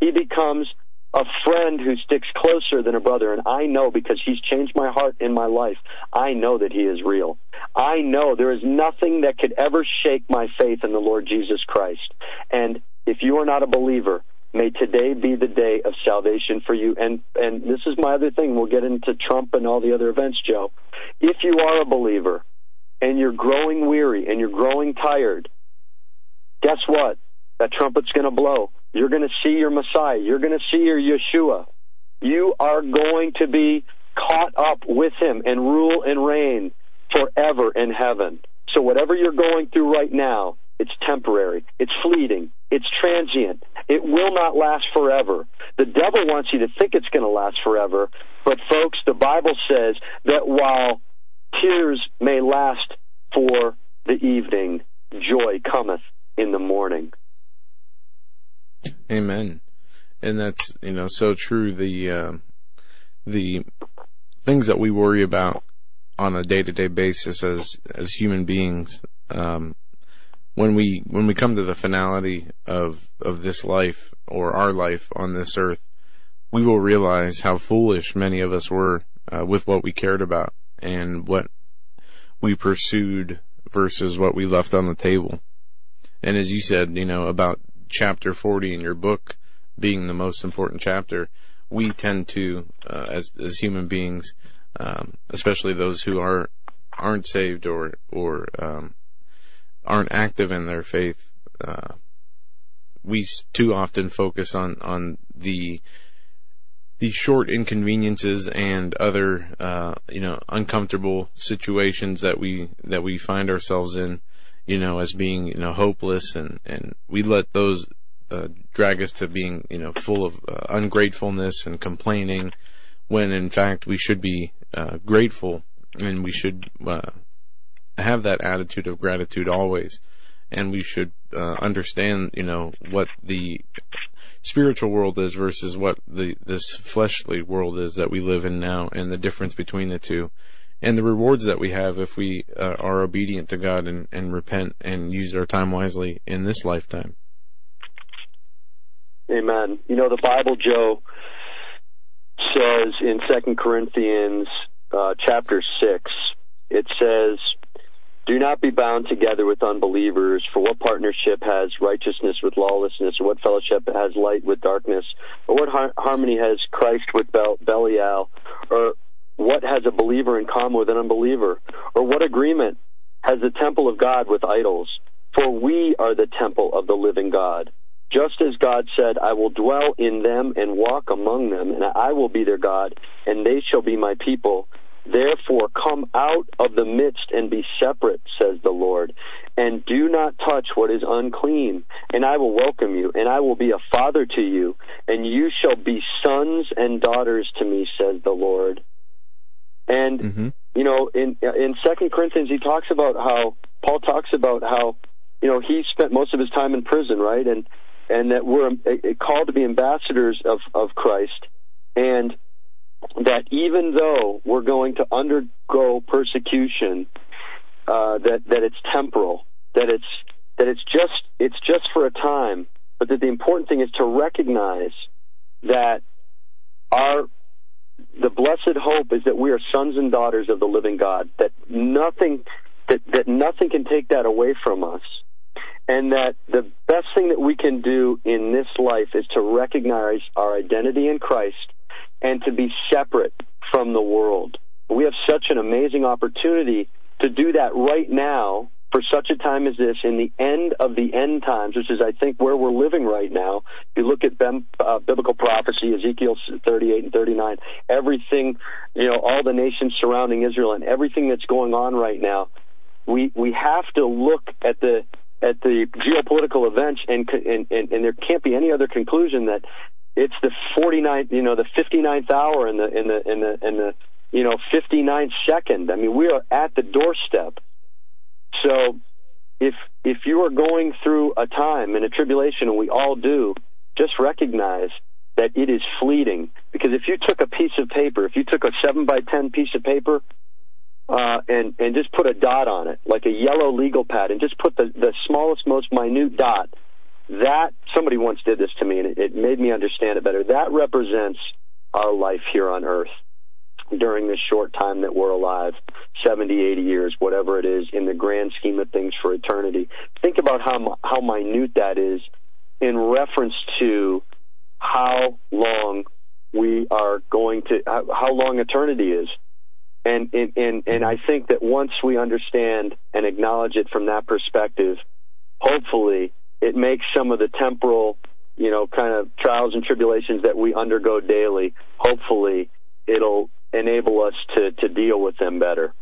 He becomes a friend who sticks closer than a brother. And I know because he's changed my heart in my life. I know that he is real. I know there is nothing that could ever shake my faith in the Lord Jesus Christ. And if you are not a believer, may today be the day of salvation for you. And, and this is my other thing. We'll get into Trump and all the other events, Joe. If you are a believer and you're growing weary and you're growing tired, guess what? That trumpet's going to blow you're going to see your Messiah. You're going to see your Yeshua. You are going to be caught up with him and rule and reign forever in heaven. So whatever you're going through right now, it's temporary. It's fleeting. It's transient. It will not last forever. The devil wants you to think it's going to last forever. But folks, the Bible says that while tears may last for the evening, joy cometh in the morning. Amen. And that's, you know, so true. The, uh, the things that we worry about on a day to day basis as, as human beings, um, when we, when we come to the finality of, of this life or our life on this earth, we will realize how foolish many of us were, uh, with what we cared about and what we pursued versus what we left on the table. And as you said, you know, about chapter 40 in your book being the most important chapter, we tend to, uh, as, as human beings, um, especially those who are, aren't saved or, or, um, aren't active in their faith, uh, we too often focus on, on the the short inconveniences and other uh, you know uncomfortable situations that we that we find ourselves in you know as being you know hopeless and and we let those uh, drag us to being you know full of uh, ungratefulness and complaining when in fact we should be uh, grateful and we should uh, have that attitude of gratitude always. And we should uh, understand you know what the spiritual world is versus what the this fleshly world is that we live in now, and the difference between the two, and the rewards that we have if we uh, are obedient to God and, and repent and use our time wisely in this lifetime. Amen. You know the Bible, Joe, says in Second Corinthians uh, chapter six, it says do not be bound together with unbelievers, for what partnership has righteousness with lawlessness, or what fellowship has light with darkness, or what har- harmony has Christ with Bel- Belial, or what has a believer in common with an unbeliever, or what agreement has the temple of God with idols? For we are the temple of the living God. Just as God said, I will dwell in them and walk among them, and I will be their God, and they shall be my people. Therefore, come out of the midst and be separate, says the Lord, and do not touch what is unclean, and I will welcome you, and I will be a father to you, and you shall be sons and daughters to me, says the Lord. And mm-hmm. you know, in in Second Corinthians, he talks about how Paul talks about how you know he spent most of his time in prison, right, and and that we're uh, called to be ambassadors of of Christ, and that even though we're going to undergo persecution, uh, that that it's temporal, that it's that it's just it's just for a time, but that the important thing is to recognize that our the blessed hope is that we are sons and daughters of the living God. That nothing that that nothing can take that away from us. And that the best thing that we can do in this life is to recognize our identity in Christ and to be separate from the world. We have such an amazing opportunity to do that right now for such a time as this in the end of the end times, which is, I think, where we're living right now. If you look at uh, biblical prophecy, Ezekiel 38 and 39, everything, you know, all the nations surrounding Israel and everything that's going on right now, we, we have to look at the, at the geopolitical events and, and, and, and there can't be any other conclusion that it's the 49th, you know, the 59th hour in the in the in the in the you know 59th second. I mean, we are at the doorstep. So, if if you are going through a time and a tribulation, and we all do, just recognize that it is fleeting. Because if you took a piece of paper, if you took a seven by ten piece of paper, uh, and and just put a dot on it, like a yellow legal pad, and just put the the smallest, most minute dot that somebody once did this to me and it, it made me understand it better. That represents our life here on earth during this short time that we're alive 70 80 years whatever it is in the grand scheme of things for eternity. Think about how how minute that is in reference to how long we are going to how long eternity is. And and and, and I think that once we understand and acknowledge it from that perspective hopefully it makes some of the temporal, you know, kind of trials and tribulations that we undergo daily, hopefully it'll enable us to, to deal with them better.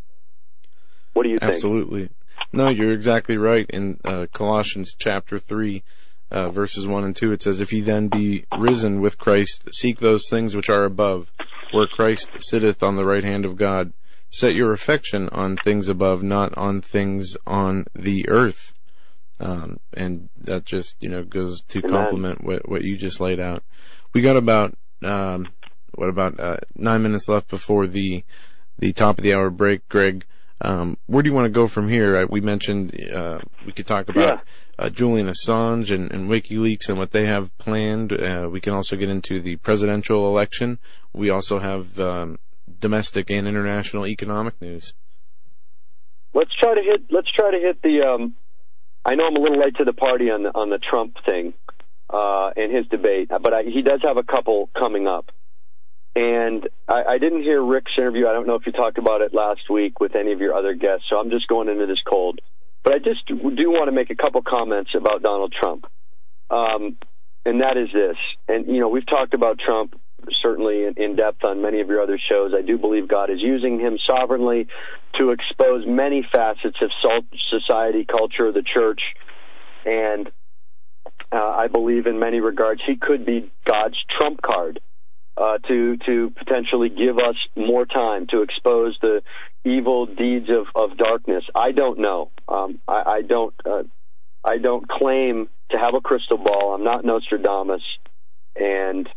What do you think? Absolutely. No, you're exactly right. In uh, Colossians chapter 3, uh, verses 1 and 2, it says, If ye then be risen with Christ, seek those things which are above, where Christ sitteth on the right hand of God. Set your affection on things above, not on things on the earth. Um, and that just, you know, goes to complement what, what you just laid out. We got about, um, what about, uh, nine minutes left before the, the top of the hour break, Gregg. Um, where do you want to go from here? Uh, we mentioned, uh, we could talk about, yeah. uh, Julian Assange and, and WikiLeaks and what they have planned. Uh, we can also get into the presidential election. We also have, um, domestic and international economic news. Let's try to hit, let's try to hit the, um, I know I'm a little late to the party on the, on the Trump thing uh, in his debate, but I, he does have a couple coming up. And I, I didn't hear Rick's interview. I don't know if you talked about it last week with any of your other guests, so I'm just going into this cold. But I just do want to make a couple comments about Donald Trump. Um, and that is this. And, you know, we've talked about Trump certainly in, in depth on many of your other shows. I do believe God is using him sovereignly to expose many facets of society, culture, the church, and uh, I believe in many regards he could be God's trump card uh, to to potentially give us more time to expose the evil deeds of, of darkness. I don't know. Um, I, I don't. Uh, I don't claim to have a crystal ball. I'm not Nostradamus, and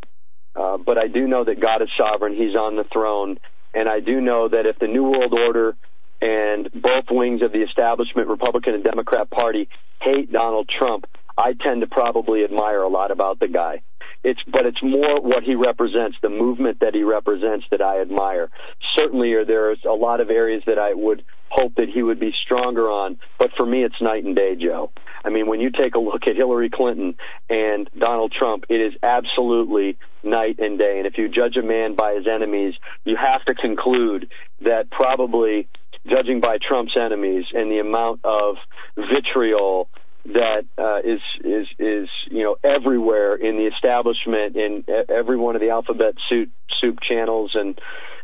uh, but I do know that God is sovereign. He's on the throne, and I do know that if the New World Order and both wings of the establishment, Republican and Democrat Party, hate Donald Trump, I tend to probably admire a lot about the guy. It's, but it's more what he represents, the movement that he represents that I admire. Certainly, there's a lot of areas that I would hope that he would be stronger on, but for me, it's night and day, Joe. I mean, when you take a look at Hillary Clinton and Donald Trump, it is absolutely night and day. And if you judge a man by his enemies, you have to conclude that probably judging by Trump's enemies and the amount of vitriol that uh, is is is you know everywhere in the establishment in every one of the alphabet soup soup channels and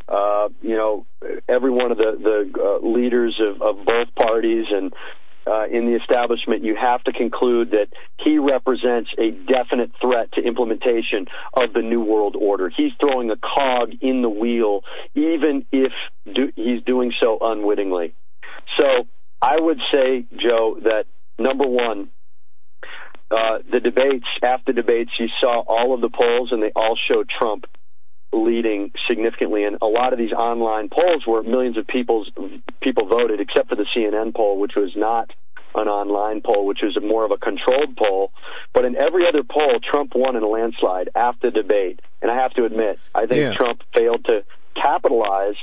uh, you know every one of the the uh, leaders of, of both parties and uh, in the establishment, you have to conclude that he represents a definite threat to implementation of the New World Order. He's throwing a cog in the wheel, even if do, he's doing so unwittingly. So I would say, Joe, that number one, uh, the debates, after debates, you saw all of the polls and they all showed Trump leading significantly. And a lot of these online polls where millions of people's, people voted, except for the CNN poll, which was not an online poll, which was more of a controlled poll. But in every other poll, Trump won in a landslide after debate. And I have to admit, I think yeah. Trump failed to capitalize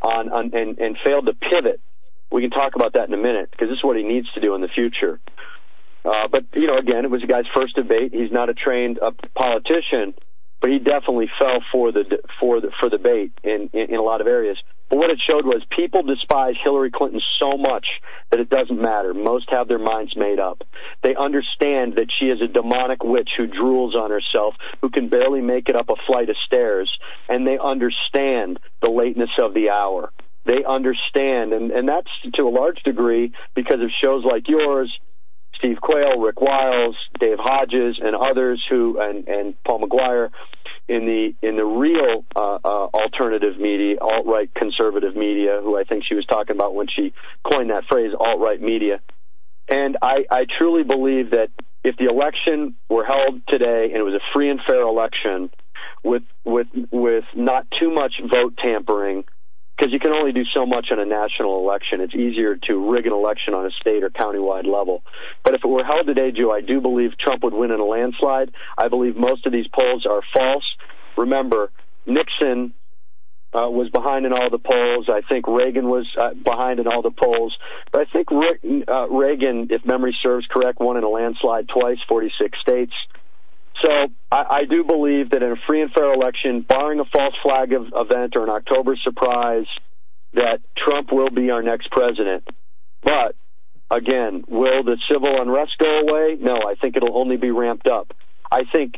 on, on and, and failed to pivot we can talk about that in a minute because this is what he needs to do in the future. Uh, but you know, again, it was the guy's first debate. He's not a trained uh, politician, but he definitely fell for the for the for the bait in, in in a lot of areas. But what it showed was people despise Hillary Clinton so much that it doesn't matter. Most have their minds made up. They understand that she is a demonic witch who drools on herself, who can barely make it up a flight of stairs, and they understand the lateness of the hour they understand, and, and that's to a large degree because of shows like yours, Steve Quayle, Rick Wiles, Dave Hodges, and others who, and, and Paul McGuire, in the in the real uh, uh, alternative media, alt right conservative media, who I think she was talking about when she coined that phrase, alt right media. And I, I truly believe that if the election were held today and it was a free and fair election, with with with not too much vote tampering, because you can only do so much on a national election. It's easier to rig an election on a state or countywide level. But if it were held today, Joe, I do believe Trump would win in a landslide. I believe most of these polls are false. Remember, Nixon uh, was behind in all the polls. I think Reagan was uh, behind in all the polls. But I think Re- uh, Reagan, if memory serves correct, won in a landslide twice, 46 states. So I, I do believe that in a free and fair election, barring a false flag of, event or an October surprise, that Trump will be our next president. But again, will the civil unrest go away? No, I think it'll only be ramped up. I think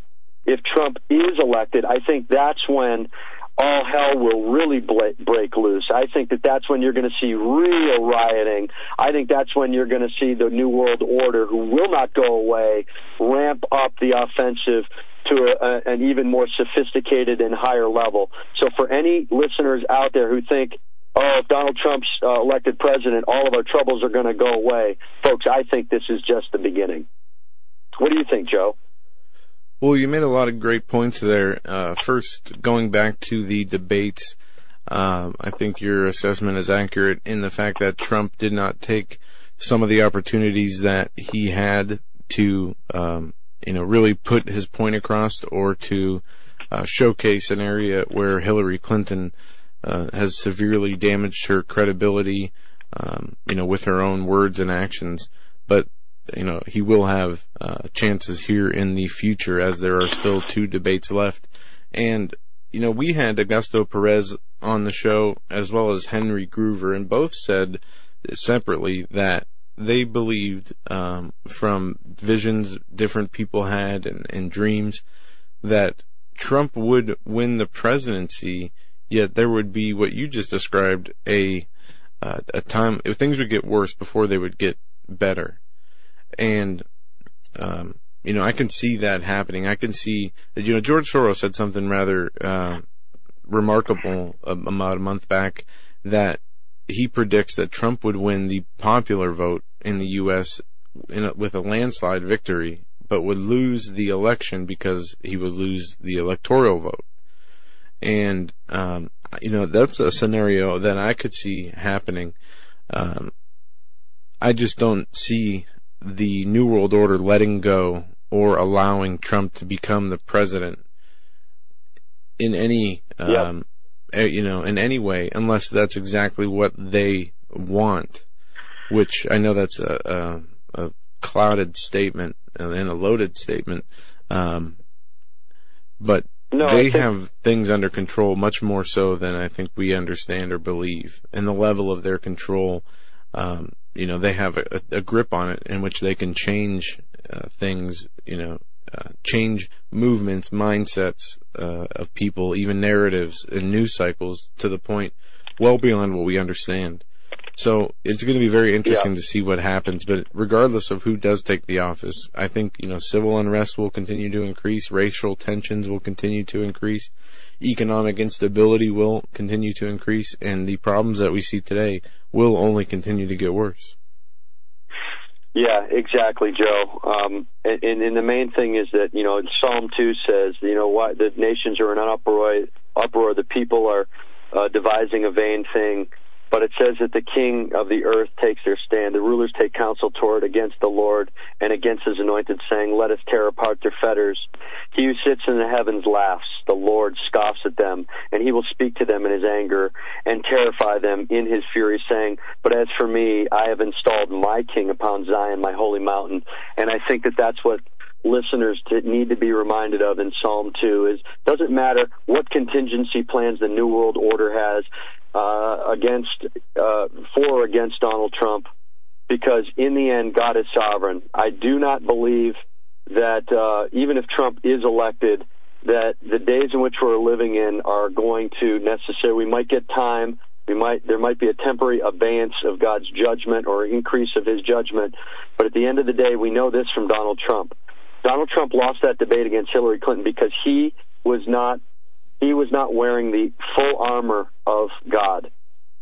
if Trump is elected, I think that's when all hell will really break loose. I think that that's when you're going to see real rioting. I think that's when you're going to see the New World Order, who will not go away, ramp up the offensive to a, an even more sophisticated and higher level. So for any listeners out there who think, oh, if Donald Trump's uh, elected president, all of our troubles are going to go away, folks, I think this is just the beginning. What do you think, Joe? Well, you made a lot of great points there. Uh, first, going back to the debates, um, I think your assessment is accurate in the fact that Trump did not take some of the opportunities that he had to, um, you know, really put his point across or to uh, showcase an area where Hillary Clinton uh, has severely damaged her credibility, um, you know, with her own words and actions. But you know, he will have uh, chances here in the future as there are still two debates left. And, you know, we had Augusto Perez on the show as well as Henry Gruver and both said separately that they believed um, from visions different people had and, and dreams that Trump would win the presidency, yet there would be what you just described a uh, a time if things would get worse before they would get better, and um, you know I can see that happening. I can see that you know George Soros said something rather uh, remarkable about a month back that he predicts that Trump would win the popular vote in the U.S. In a, with a landslide victory, but would lose the election because he would lose the electoral vote. And, um, you know, that's a scenario that I could see happening. Um, I just don't see the New World Order letting go or allowing Trump to become the president in any, um, you know, in any way, unless that's exactly what they want, which I know that's a, a, a clouded statement and a loaded statement. Um, but no, they think- have things under control much more so than I think we understand or believe. And the level of their control, um, you know, they have a, a, grip on it in which they can change uh, things, you know, uh, change movements, mindsets uh, of people, even narratives and news cycles to the point well beyond what we understand. So it's going to be very interesting yeah. to see what happens. But regardless of who does take the office, I think you know civil unrest will continue to increase, racial tensions will continue to increase, economic instability will continue to increase, and the problems that we see today will only continue to get worse. Yeah, exactly, Joe. Um, and, and the main thing is that you know Psalm two says you know why the nations are in an uproar. Uproar. The people are uh, devising a vain thing. But it says that the king of the earth takes their stand. The rulers take counsel toward against the Lord and against his anointed, saying, Let us tear apart their fetters. He who sits in the heavens laughs. The Lord scoffs at them, and he will speak to them in his anger and terrify them in his fury, saying, But as for me, I have installed my king upon Zion, my holy mountain. And I think that that's what listeners to need to be reminded of in Psalm 2 is doesn't matter what contingency plans the New World Order has uh, against uh, for or against Donald Trump, because in the end, God is sovereign. I do not believe that uh, even if Trump is elected, that the days in which we're living in are going to necessarily. We might get time. We might there might be a temporary abeyance of God's judgment or increase of His judgment, but at the end of the day, we know this from Donald Trump. Donald Trump lost that debate against Hillary Clinton because he was not he was not wearing the full armor of God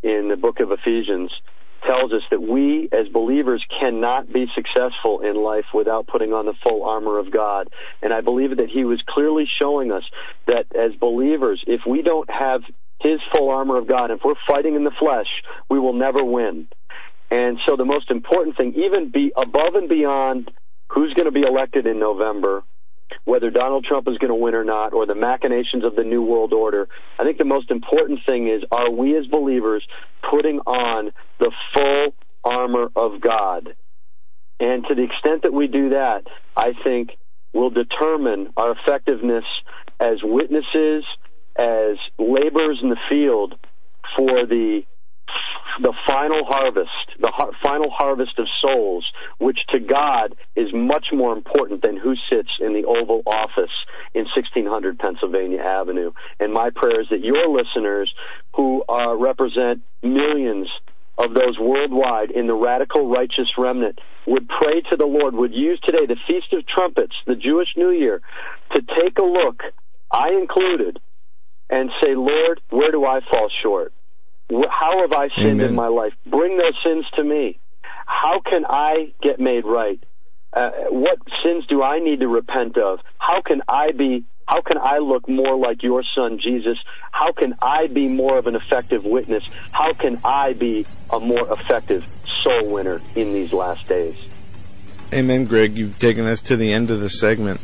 in the book of Ephesians tells us that we as believers cannot be successful in life without putting on the full armor of God. And I believe that he was clearly showing us that as believers, if we don't have his full armor of God, if we're fighting in the flesh, we will never win. And so the most important thing, even be above and beyond who's going to be elected in November, whether Donald Trump is going to win or not, or the machinations of the New World Order. I think the most important thing is are we as believers putting on the full armor of God? And to the extent that we do that, I think will determine our effectiveness as witnesses, as laborers in the field for the the final harvest, the har- final harvest of souls, which to God is much more important than who sits in the Oval Office in 1600 Pennsylvania Avenue. And my prayer is that your listeners, who uh, represent millions of those worldwide in the radical righteous remnant, would pray to the Lord, would use today the Feast of Trumpets, the Jewish New Year, to take a look, I included, and say, Lord, where do I fall short? How have I sinned Amen. in my life? Bring those sins to me. How can I get made right? Uh, what sins do I need to repent of? How can I be how can I look more like your son Jesus? How can I be more of an effective witness? How can I be a more effective soul winner in these last days? Amen, Gregg. You've taken us to the end of the segment.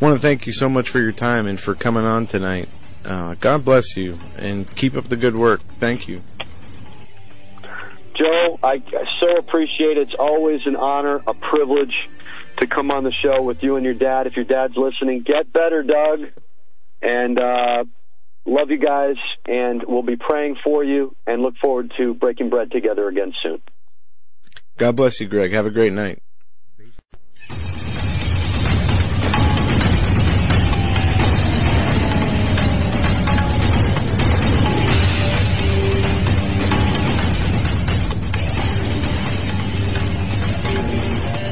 I want to thank you so much for your time and for coming on tonight. Uh, God bless you and keep up the good work. Thank you. Joe, I, I so appreciate it. It's always an honor, a privilege to come on the show with you and your dad. If your dad's listening, get better, Doug. And uh, love you guys, and we'll be praying for you and look forward to breaking bread together again soon. God bless you, Gregg. Have a great night.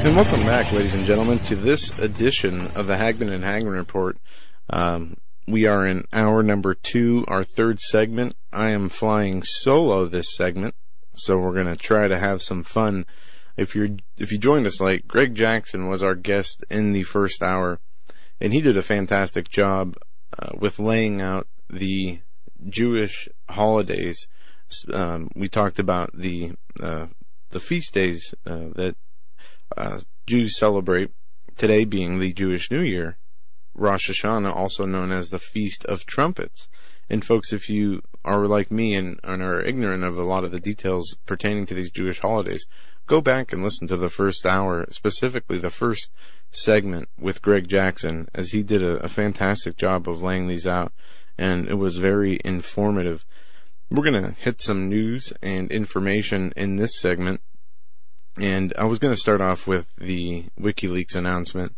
And welcome back, ladies and gentlemen, to this edition of the Hagmann and Hagmann Report. Um, we are in hour number two, our third segment. I am flying solo this segment, so we're going to try to have some fun. If you're if you joined us late, Gregg Jackson was our guest in the first hour, and he did a fantastic job uh, with laying out the Jewish holidays. Um, we talked about the uh, the feast days uh, that uh, Jews celebrate. Today being the Jewish New Year, Rosh Hashanah, also known as the Feast of Trumpets. And folks, if you are like me and, and are ignorant of a lot of the details pertaining to these Jewish holidays, go back and listen to the first hour, specifically the first segment with Gregg Jackson, as he did a, a fantastic job of laying these out, and it was very informative. We're going to hit some news and information in this segment, and I was going to start off with the WikiLeaks announcement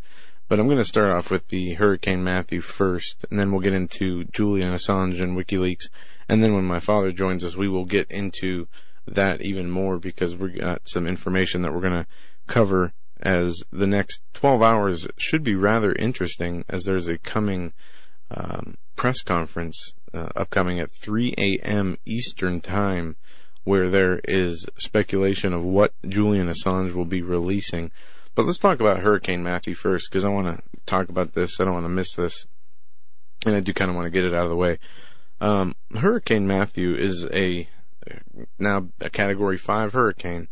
but I'm going to start off with the Hurricane Matthew first, and then we'll get into Julian Assange and WikiLeaks. And then when my father joins us, we will get into that even more because we've got some information that we're going to cover as the next 12 hours should be rather interesting as there's a coming um, press conference uh, upcoming at 3 a.m. Eastern Time where there is speculation of what Julian Assange will be releasing. But let's talk about Hurricane Matthew first, because I want to talk about this. I don't want to miss this, and I do kind of want to get it out of the way. Um, hurricane Matthew is a now a Category Five hurricane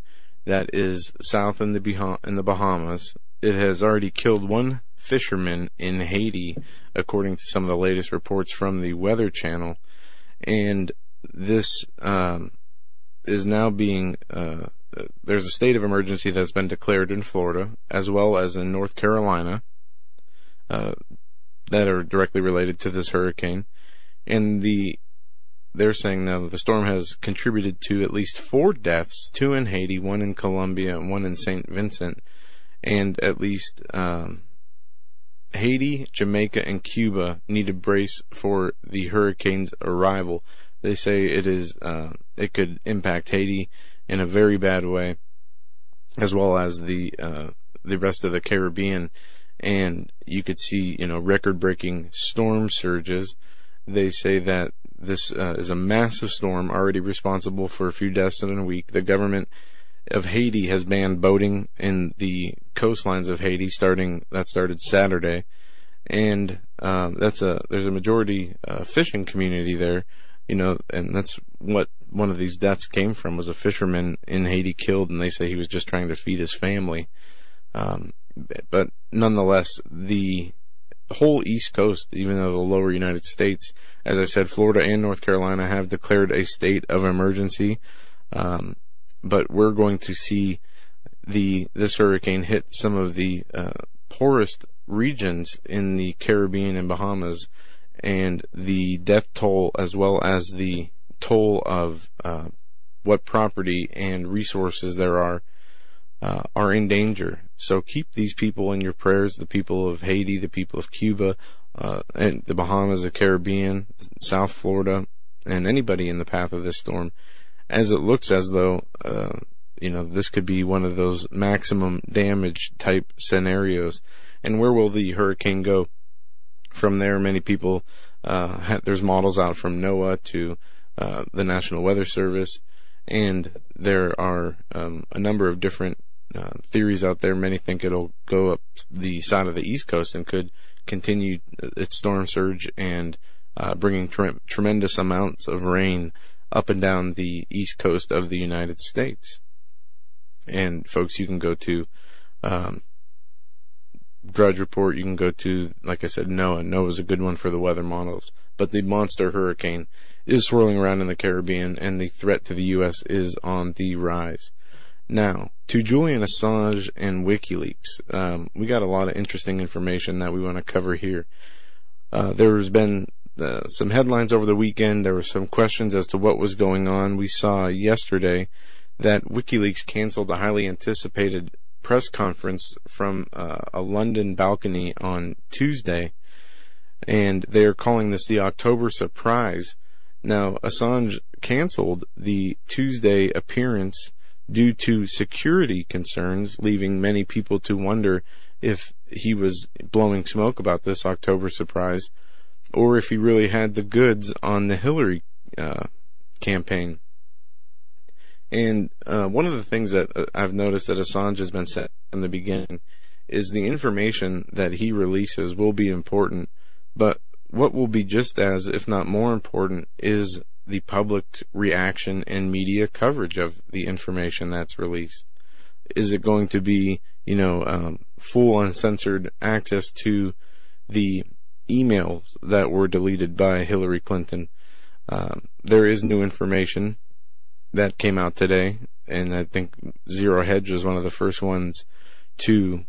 that is south in the bah- in the Bahamas. It has already killed one fisherman in Haiti, according to some of the latest reports from the Weather Channel, and this um, is now being uh, there's a state of emergency that's been declared in Florida as well as in North Carolina uh, that are directly related to this hurricane, and the they're saying now that the storm has contributed to at least four deaths, two in Haiti, one in Colombia, and one in Saint Vincent, and at least um, Haiti, Jamaica, and Cuba need to brace for the hurricane's arrival. They say it is uh, it could impact Haiti in a very bad way, as well as the uh, the rest of the Caribbean. And you could see, you know, record-breaking storm surges. They say that this uh, is a massive storm already responsible for a few deaths in a week. The government of Haiti has banned boating in the coastlines of Haiti starting that started Saturday, and um, that's a there's a majority uh, fishing community there, you know, and that's what one of these deaths came from was a fisherman in Haiti killed, and they say he was just trying to feed his family. Um, but nonetheless, the whole East Coast, even though the lower United States, as I said, Florida and North Carolina have declared a state of emergency. Um, but we're going to see the this hurricane hit some of the uh, poorest regions in the Caribbean and Bahamas, and the death toll as well as the toll of uh, what property and resources there are uh, are in danger. So keep these people in your prayers. The people of Haiti, the people of Cuba, uh, and the Bahamas, the Caribbean, South Florida, and anybody in the path of this storm. As it looks as though uh, you know this could be one of those maximum damage type scenarios. And where will the hurricane go? From there, many people uh, there's models out from NOAA to uh, the National Weather Service, and there are um, a number of different uh, theories out there. Many think it'll go up the side of the East Coast and could continue its storm surge and uh, bringing tre- tremendous amounts of rain up and down the East Coast of the United States. And folks, you can go to um, Drudge Report. You can go to, like I said, NOAA. NOAA is a good one for the weather models. But the monster hurricane is swirling around in the Caribbean, and the threat to the U.S. is on the rise. Now, to Julian Assange and WikiLeaks, um, we got a lot of interesting information that we want to cover here. Uh, there's been uh, some headlines over the weekend. There were some questions as to what was going on. We saw yesterday that WikiLeaks canceled a highly anticipated press conference from uh, a London balcony on Tuesday, and they are calling this the October surprise. Now, Assange canceled the Tuesday appearance due to security concerns, leaving many people to wonder if he was blowing smoke about this October surprise or if he really had the goods on the Hillary uh, campaign. And uh, one of the things that uh, I've noticed that Assange has been set from the beginning is the information that he releases will be important, but what will be just as, if not more important, is the public reaction and media coverage of the information that's released. Is it going to be, you know, um, full uncensored access to the emails that were deleted by Hillary Clinton? Um, there is new information that came out today, and I think Zero Hedge was one of the first ones to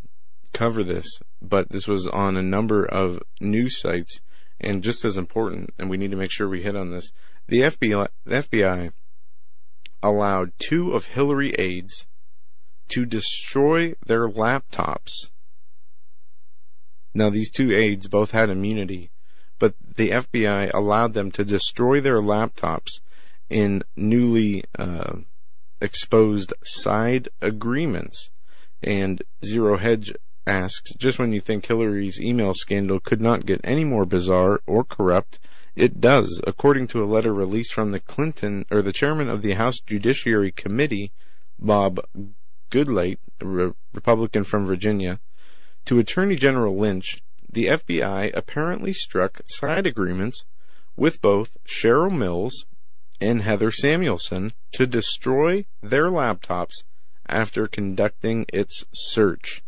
cover this. But this was on a number of news sites, and just as important, and we need to make sure we hit on this. The FBI, the FBI allowed two of Hillary aides to destroy their laptops. Now, these two aides both had immunity, but the FBI allowed them to destroy their laptops in newly uh, exposed side agreements. And Zero Hedge asks, just when you think Hillary's email scandal could not get any more bizarre or corrupt, it does. According to a letter released from the Clinton, or the chairman of the House Judiciary Committee, Bob Goodlatte, a re- Republican from Virginia, to Attorney General Lynch, the FBI apparently struck side agreements with both Cheryl Mills and Heather Samuelson to destroy their laptops after conducting its search.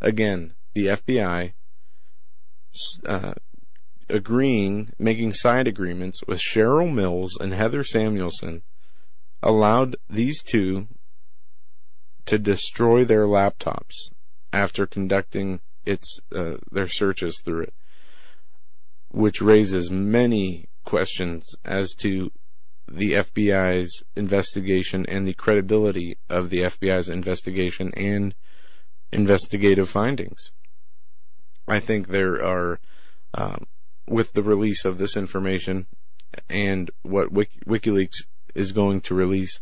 Again, the FBI uh, agreeing, making side agreements with Cheryl Mills and Heather Samuelson allowed these two to destroy their laptops after conducting its uh, their searches through it, which raises many questions as to the FBI's investigation and the credibility of the FBI's investigation and investigative findings. I think there are, um, with the release of this information and what Wiki- WikiLeaks is going to release,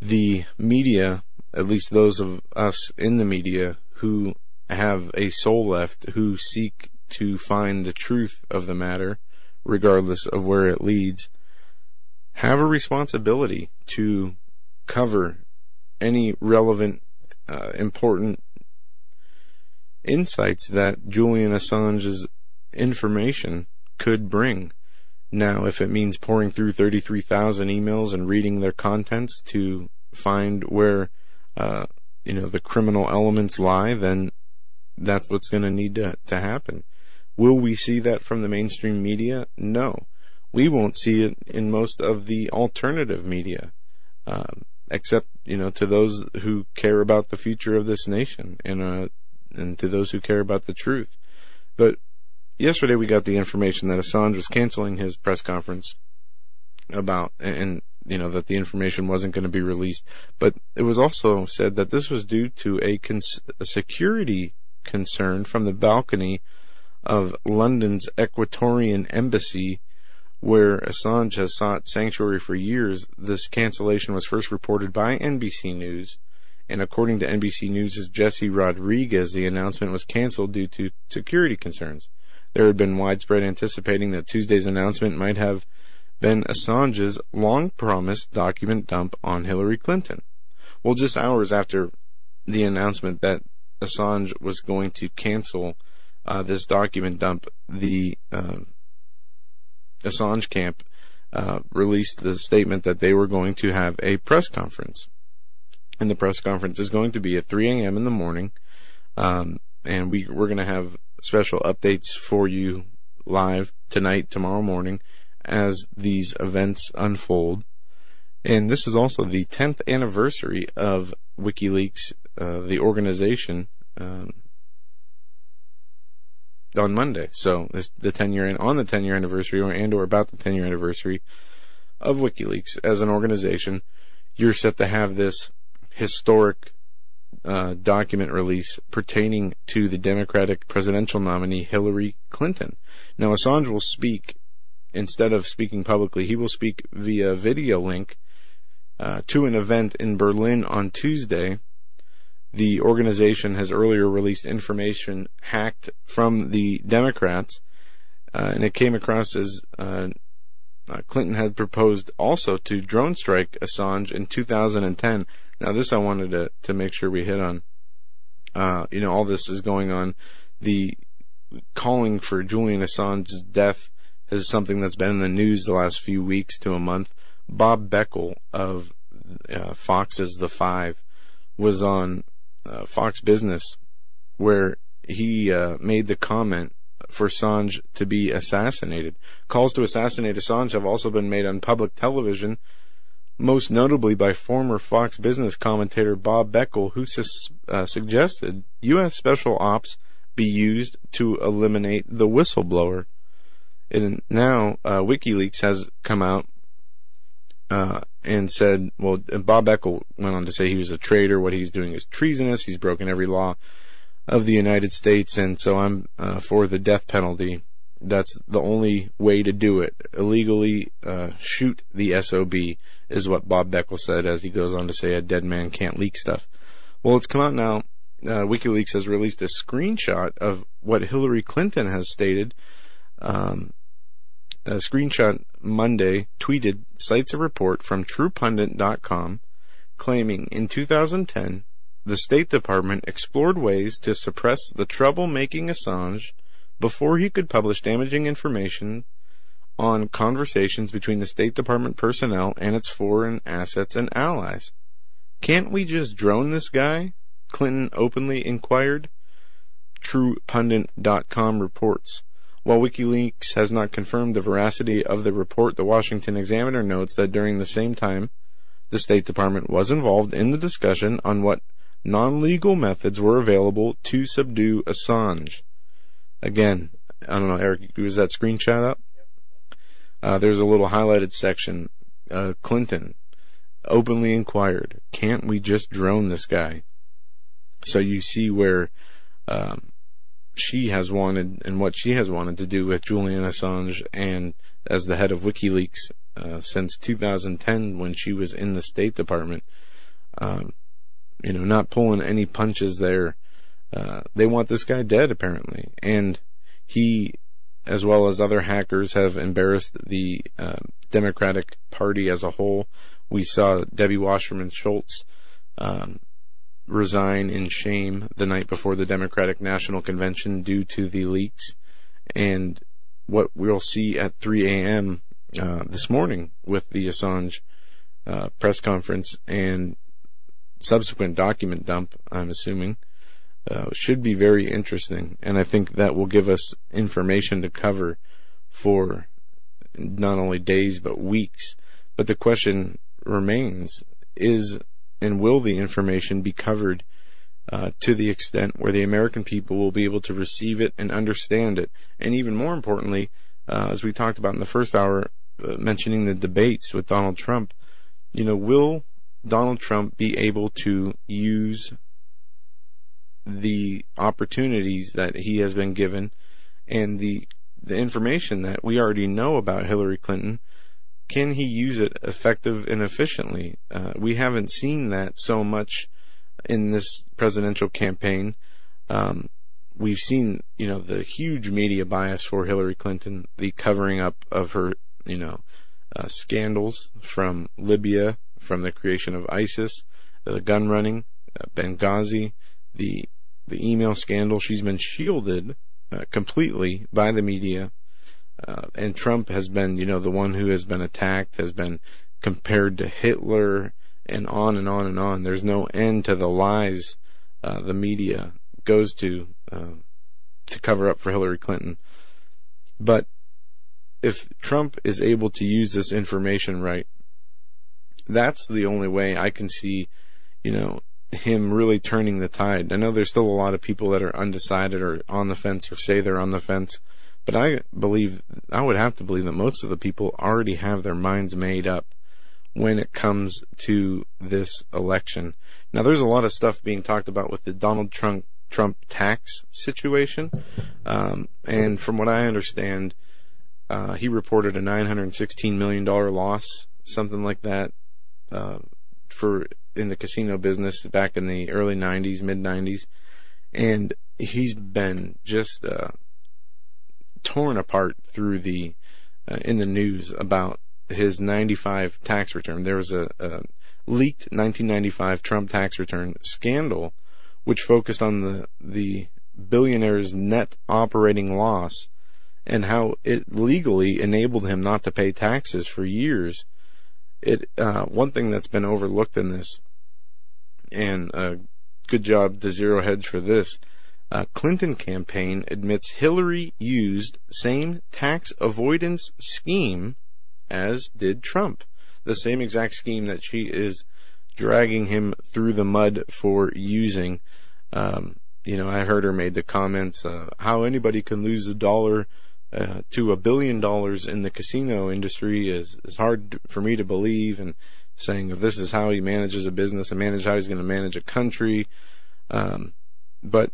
the media, at least those of us in the media who have a soul left, who seek to find the truth of the matter, regardless of where it leads, have a responsibility to cover any relevant, uh, important insights that Julian Assange's information could bring. Now, if it means pouring through 33,000 emails and reading their contents to find where, uh, you know, the criminal elements lie, then that's what's going to need to, to happen. Will we see that from the mainstream media? No we won't see it in most of the alternative media, um, except you know to those who care about the future of this nation and uh, and to those who care about the truth. But yesterday we got the information that Assange was canceling his press conference about and you know that the information wasn't going to be released, but it was also said that this was due to a, cons- a security concern from the balcony of London's Ecuadorian embassy where Assange has sought sanctuary for years, this cancellation was first reported by NBC News. And according to NBC News' Jesse Rodriguez, the announcement was canceled due to security concerns. There had been widespread anticipating that Tuesday's announcement might have been Assange's long promised document dump on Hillary Clinton. Well, just hours after the announcement that Assange was going to cancel uh, this document dump, the uh, Assange camp uh, released the statement that they were going to have a press conference. And the press conference is going to be at 3 a.m. in the morning. Um, and we, we're going to have special updates for you live tonight, tomorrow morning, as these events unfold. And this is also the 10th anniversary of WikiLeaks, uh, the organization. Um, on Monday. So it's the 10 year on the 10 year anniversary or and or about the 10 year anniversary of WikiLeaks as an organization, you're set to have this historic uh, document release pertaining to the Democratic presidential nominee Hillary Clinton. Now Assange will speak instead of speaking publicly, he will speak via video link uh, to an event in Berlin on Tuesday. The organization has earlier released information hacked from the Democrats, uh, and it came across as uh, uh, Clinton had proposed also to drone strike Assange in 2010. Now, this I wanted to, to make sure we hit on. Uh, you know, all this is going on. The calling for Julian Assange's death is something that's been in the news the last few weeks to a month. Bob Beckel of uh, Fox's The Five was on uh, Fox Business where he uh, made the comment for Assange to be assassinated. Calls to assassinate Assange have also been made on public television, most notably by former Fox Business commentator Bob Beckel, who sus- uh, suggested U.S. Special Ops be used to eliminate the whistleblower. And now uh, WikiLeaks has come out uh, and said, well, Bob Beckel went on to say he was a traitor. What he's doing is treasonous. He's broken every law of the United States, and so I'm uh, for the death penalty. That's the only way to do it. Illegally uh, shoot the SOB is what Bob Beckel said, as he goes on to say a dead man can't leak stuff. Well, it's come out now. Uh, WikiLeaks has released a screenshot of what Hillary Clinton has stated. Um, a screenshot Monday tweeted cites a report from TruePundit.com claiming in 2010 the State Department explored ways to suppress the troublemaking Assange before he could publish damaging information on conversations between the State Department personnel and its foreign assets and allies. Can't we just drone this guy? Clinton openly inquired. TruePundit.com reports. While WikiLeaks has not confirmed the veracity of the report, the Washington Examiner notes that during the same time, the State Department was involved in the discussion on what non-legal methods were available to subdue Assange. Again, I don't know, Eric, was that screenshot up? Uh, there's a little highlighted section. Uh, Clinton openly inquired, can't we just drone this guy? So you see where, um, she has wanted and what she has wanted to do with Julian Assange and as the head of WikiLeaks uh, since 2010 when she was in the State Department. Um, you know, not pulling any punches there. Uh, they want this guy dead, apparently. And he, as well as other hackers, have embarrassed the uh, Democratic Party as a whole. We saw Debbie Wasserman Schultz um, resign in shame the night before the Democratic National Convention due to the leaks. And what we'll see at 3 a.m. Uh, this morning with the Assange uh, press conference and subsequent document dump, I'm assuming, uh, should be very interesting. And I think that will give us information to cover for not only days but weeks. But the question remains is and will the information be covered uh, to the extent where the American people will be able to receive it and understand it? And even more importantly, uh, as we talked about in the first hour, uh, mentioning the debates with Donald Trump, you know, will Donald Trump be able to use the opportunities that he has been given and the the information that we already know about Hillary Clinton can he use it effective and efficiently? Uh, we haven't seen that so much in this presidential campaign. Um, we've seen you know the huge media bias for Hillary Clinton the covering up of her you know uh, scandals from Libya from the creation of ISIS, the gun running, uh, Benghazi, the the email scandal. She's been shielded uh, completely by the media, uh, and Trump has been, you know, the one who has been attacked, has been compared to Hitler, and on and on and on. There's no end to the lies uh, the media goes to uh, to cover up for Hillary Clinton. But if Trump is able to use this information right, that's the only way I can see, you know, him really turning the tide. I know there's still a lot of people that are undecided or on the fence or say they're on the fence, but I believe, I would have to believe that most of the people already have their minds made up when it comes to this election. Now there's a lot of stuff being talked about with the Donald Trump Trump tax situation, um, and from what I understand, uh, he reported a 916 million dollar loss, something like that, uh, for in the casino business back in the early 90s, mid 90s, and he's been just uh, torn apart through the uh, in the news about his 95 tax return. There was a, a leaked 1995 Trump tax return scandal, which focused on the the billionaire's net operating loss and how it legally enabled him not to pay taxes for years. It uh, one thing that's been overlooked in this, and uh, good job to Zero Hedge for this. Uh, Clinton campaign admits Hillary used same tax avoidance scheme as did Trump, the same exact scheme that she is dragging him through the mud for using. Um, you know, I heard her made the comments uh, how anybody can lose a dollar uh, to a billion dollars in the casino industry is is hard for me to believe, and saying if this is how he manages a business and manage how he's going to manage a country, um, but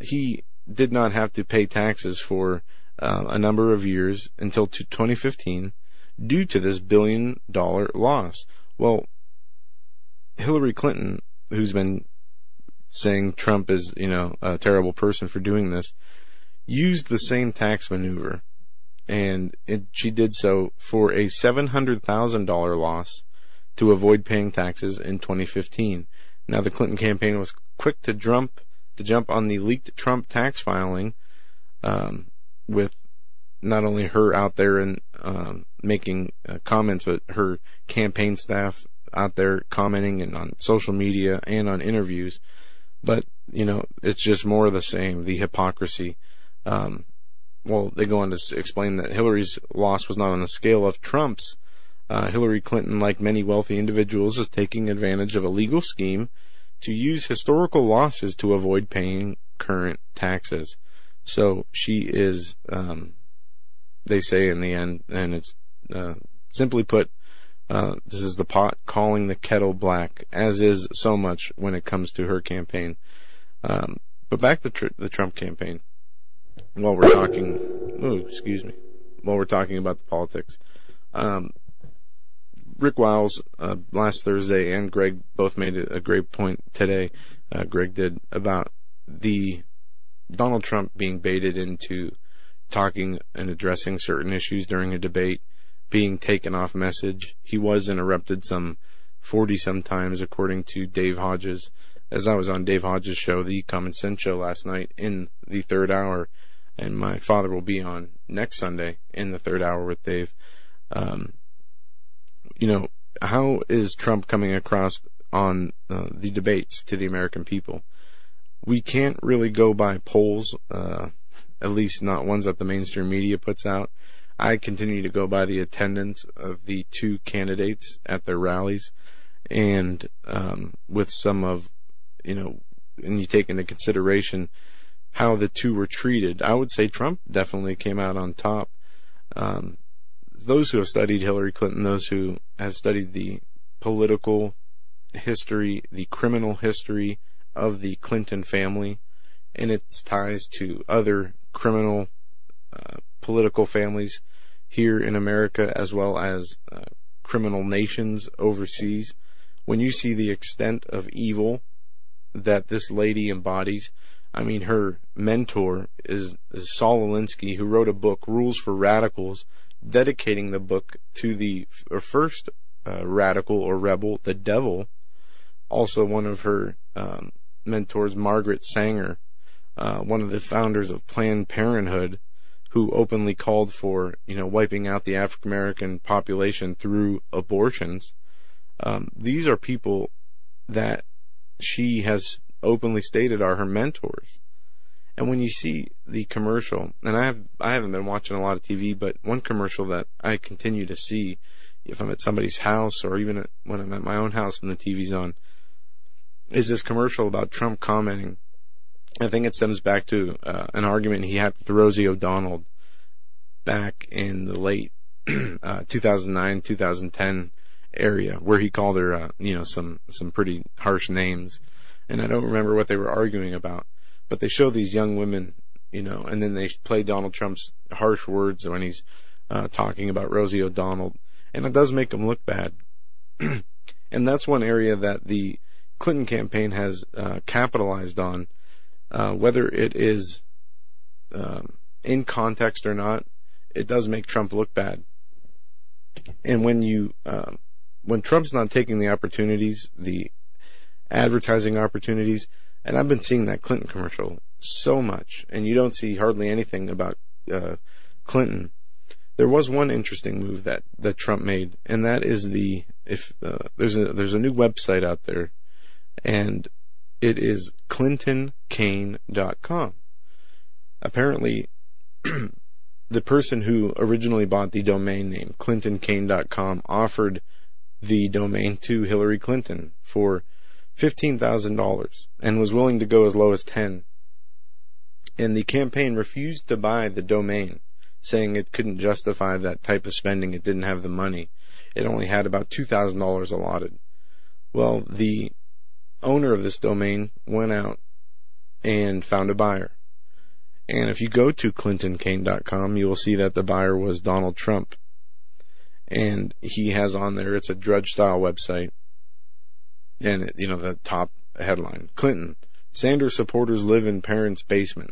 he did not have to pay taxes for uh, a number of years until 2015 due to this billion dollar loss. Well, Hillary Clinton, who's been saying Trump is, you know, a terrible person for doing this, used the same tax maneuver. And it, she did so for a $700,000 loss to avoid paying taxes in 2015. Now the Clinton campaign was quick to jump to jump on the leaked Trump tax filing, um, with not only her out there and um, making uh, comments, but her campaign staff out there commenting and on social media and on interviews. But you know, it's just more of the same. The hypocrisy. Um, well, they go on to explain that Hillary's loss was not on the scale of Trump's. Uh, Hillary Clinton, like many wealthy individuals, is taking advantage of a legal scheme to use historical losses to avoid paying current taxes. So she is, um, they say in the end, and it's uh, simply put, uh, this is the pot calling the kettle black, as is so much when it comes to her campaign. Um, but back to tr- the Trump campaign. While we're talking, oh, excuse me, while we're talking about the politics, um, Rick Wiles uh, last Thursday and Gregg both made a great point today. Uh, Gregg did about the Donald Trump being baited into talking and addressing certain issues during a debate, being taken off message. He was interrupted some 40 sometimes, according to Dave Hodges. As I was on Dave Hodges' show, the Common Sense Show last night in the third hour, and my father will be on next Sunday in the third hour with Dave. Um, you know, how is Trump coming across on uh, the debates to the American people? We can't really go by polls, uh, at least not ones that the mainstream media puts out. I continue to go by the attendance of the two candidates at their rallies, and um, with some of, you know, and you take into consideration how the two were treated, I would say Trump definitely came out on top. Um, those who have studied Hillary Clinton, those who have studied the political history, the criminal history of the Clinton family, and its ties to other criminal uh, political families here in America as well as uh, criminal nations overseas. When you see the extent of evil that this lady embodies, I mean, her mentor is, is Saul Alinsky, who wrote a book, Rules for Radicals, dedicating the book to the first uh, radical or rebel, the devil. Also, one of her um, mentors, Margaret Sanger, uh, one of the founders of Planned Parenthood, who openly called for, you know, wiping out the African American population through abortions. Um, these are people that she has openly stated are her mentors. And when you see the commercial, and I have I haven't been watching a lot of TV, but one commercial that I continue to see, if I'm at somebody's house or even at, when I'm at my own house and the TV's on, is this commercial about Trump commenting. I think it stems back to uh, an argument he had with Rosie O'Donnell back in the late *clears throat* uh, 2009 2010 area, where he called her, uh, you know, some some pretty harsh names, and I don't remember what they were arguing about but they show these young women, you know, and then they play Donald Trump's harsh words when he's uh, talking about Rosie O'Donnell, and it does make him look bad. *clears throat* and that's one area that the Clinton campaign has uh, capitalized on, uh, whether it is um, in context or not. It does make Trump look bad, and when you uh, when Trump's not taking the opportunities, the advertising opportunities, and I've been seeing that Clinton commercial so much, and you don't see hardly anything about uh, Clinton. There was one interesting move that, that Trump made, and that is the if uh, there's a there's a new website out there, and it is ClintonKaine.com. Apparently, *clears throat* the person who originally bought the domain name ClintonKaine.com offered the domain to Hillary Clinton for $15,000 and was willing to go as low as 10. And the campaign refused to buy the domain, saying it couldn't justify that type of spending. It didn't have the money. It only had about $2,000 allotted. Well, the owner of this domain went out and found a buyer. And if you go to clintonkaine.com, you will see that the buyer was Donald Trump. And he has on there, it's a drudge style website and you know the top headline: Clinton Sanders supporters live in parents' basement,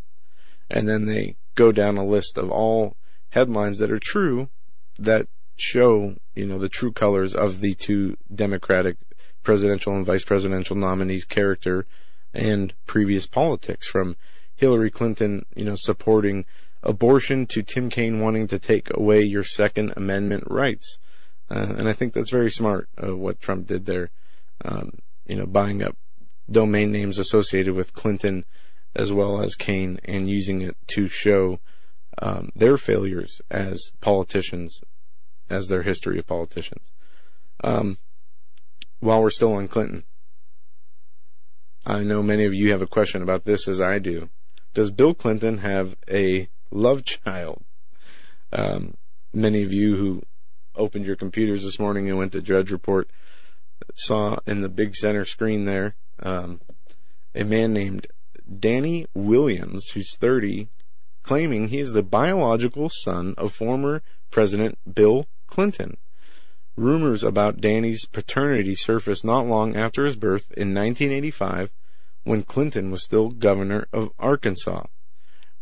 and then they go down a list of all headlines that are true that show you know the true colors of the two Democratic presidential and vice presidential nominees' character and previous politics from Hillary Clinton, you know, supporting abortion to Tim Kaine wanting to take away your Second Amendment rights. Uh, and I think that's very smart uh, what Trump did there um, you know, buying up domain names associated with Clinton as well as Kaine and using it to show um, their failures as politicians, as their history of politicians. Um, while we're still on Clinton, I know many of you have a question about this as I do. Does Bill Clinton have a love child? Um, many of you who opened your computers this morning and went to Drudge Report saw in the big center screen there um, a man named Danny Williams, who's 30, claiming he is the biological son of former President Bill Clinton. Rumors about Danny's paternity surfaced not long after his birth in 1985 when Clinton was still governor of Arkansas.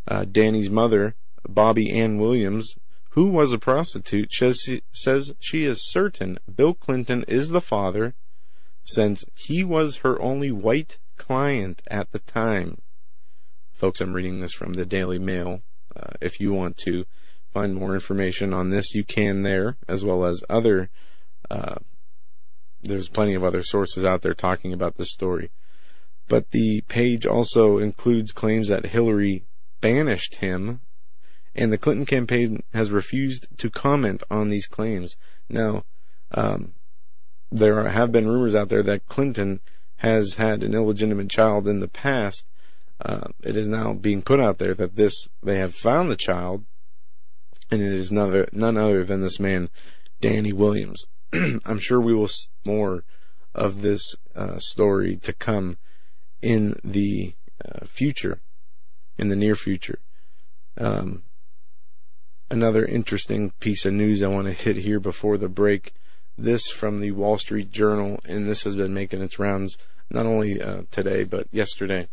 Uh, Danny's mother, Bobbie Ann Williams, who was a prostitute, says, says she is certain Bill Clinton is the father since he was her only white client at the time. Folks, I'm reading this from the Daily Mail. Uh, if you want to find more information on this, you can there, as well as other. Uh, there's plenty of other sources out there talking about this story. But the page also includes claims that Hillary banished him and the Clinton campaign has refused to comment on these claims. Now, um, there have been rumors out there that Clinton has had an illegitimate child in the past. Uh, it is now being put out there that this they have found the child, and it is none other, none other than this man, Danny Williams. *clears throat* I'm sure we will see more of this uh, story to come in the uh, future, in the near future. Um, another interesting piece of news I want to hit here before the break. This from the Wall Street Journal, and this has been making its rounds not only uh, today but yesterday.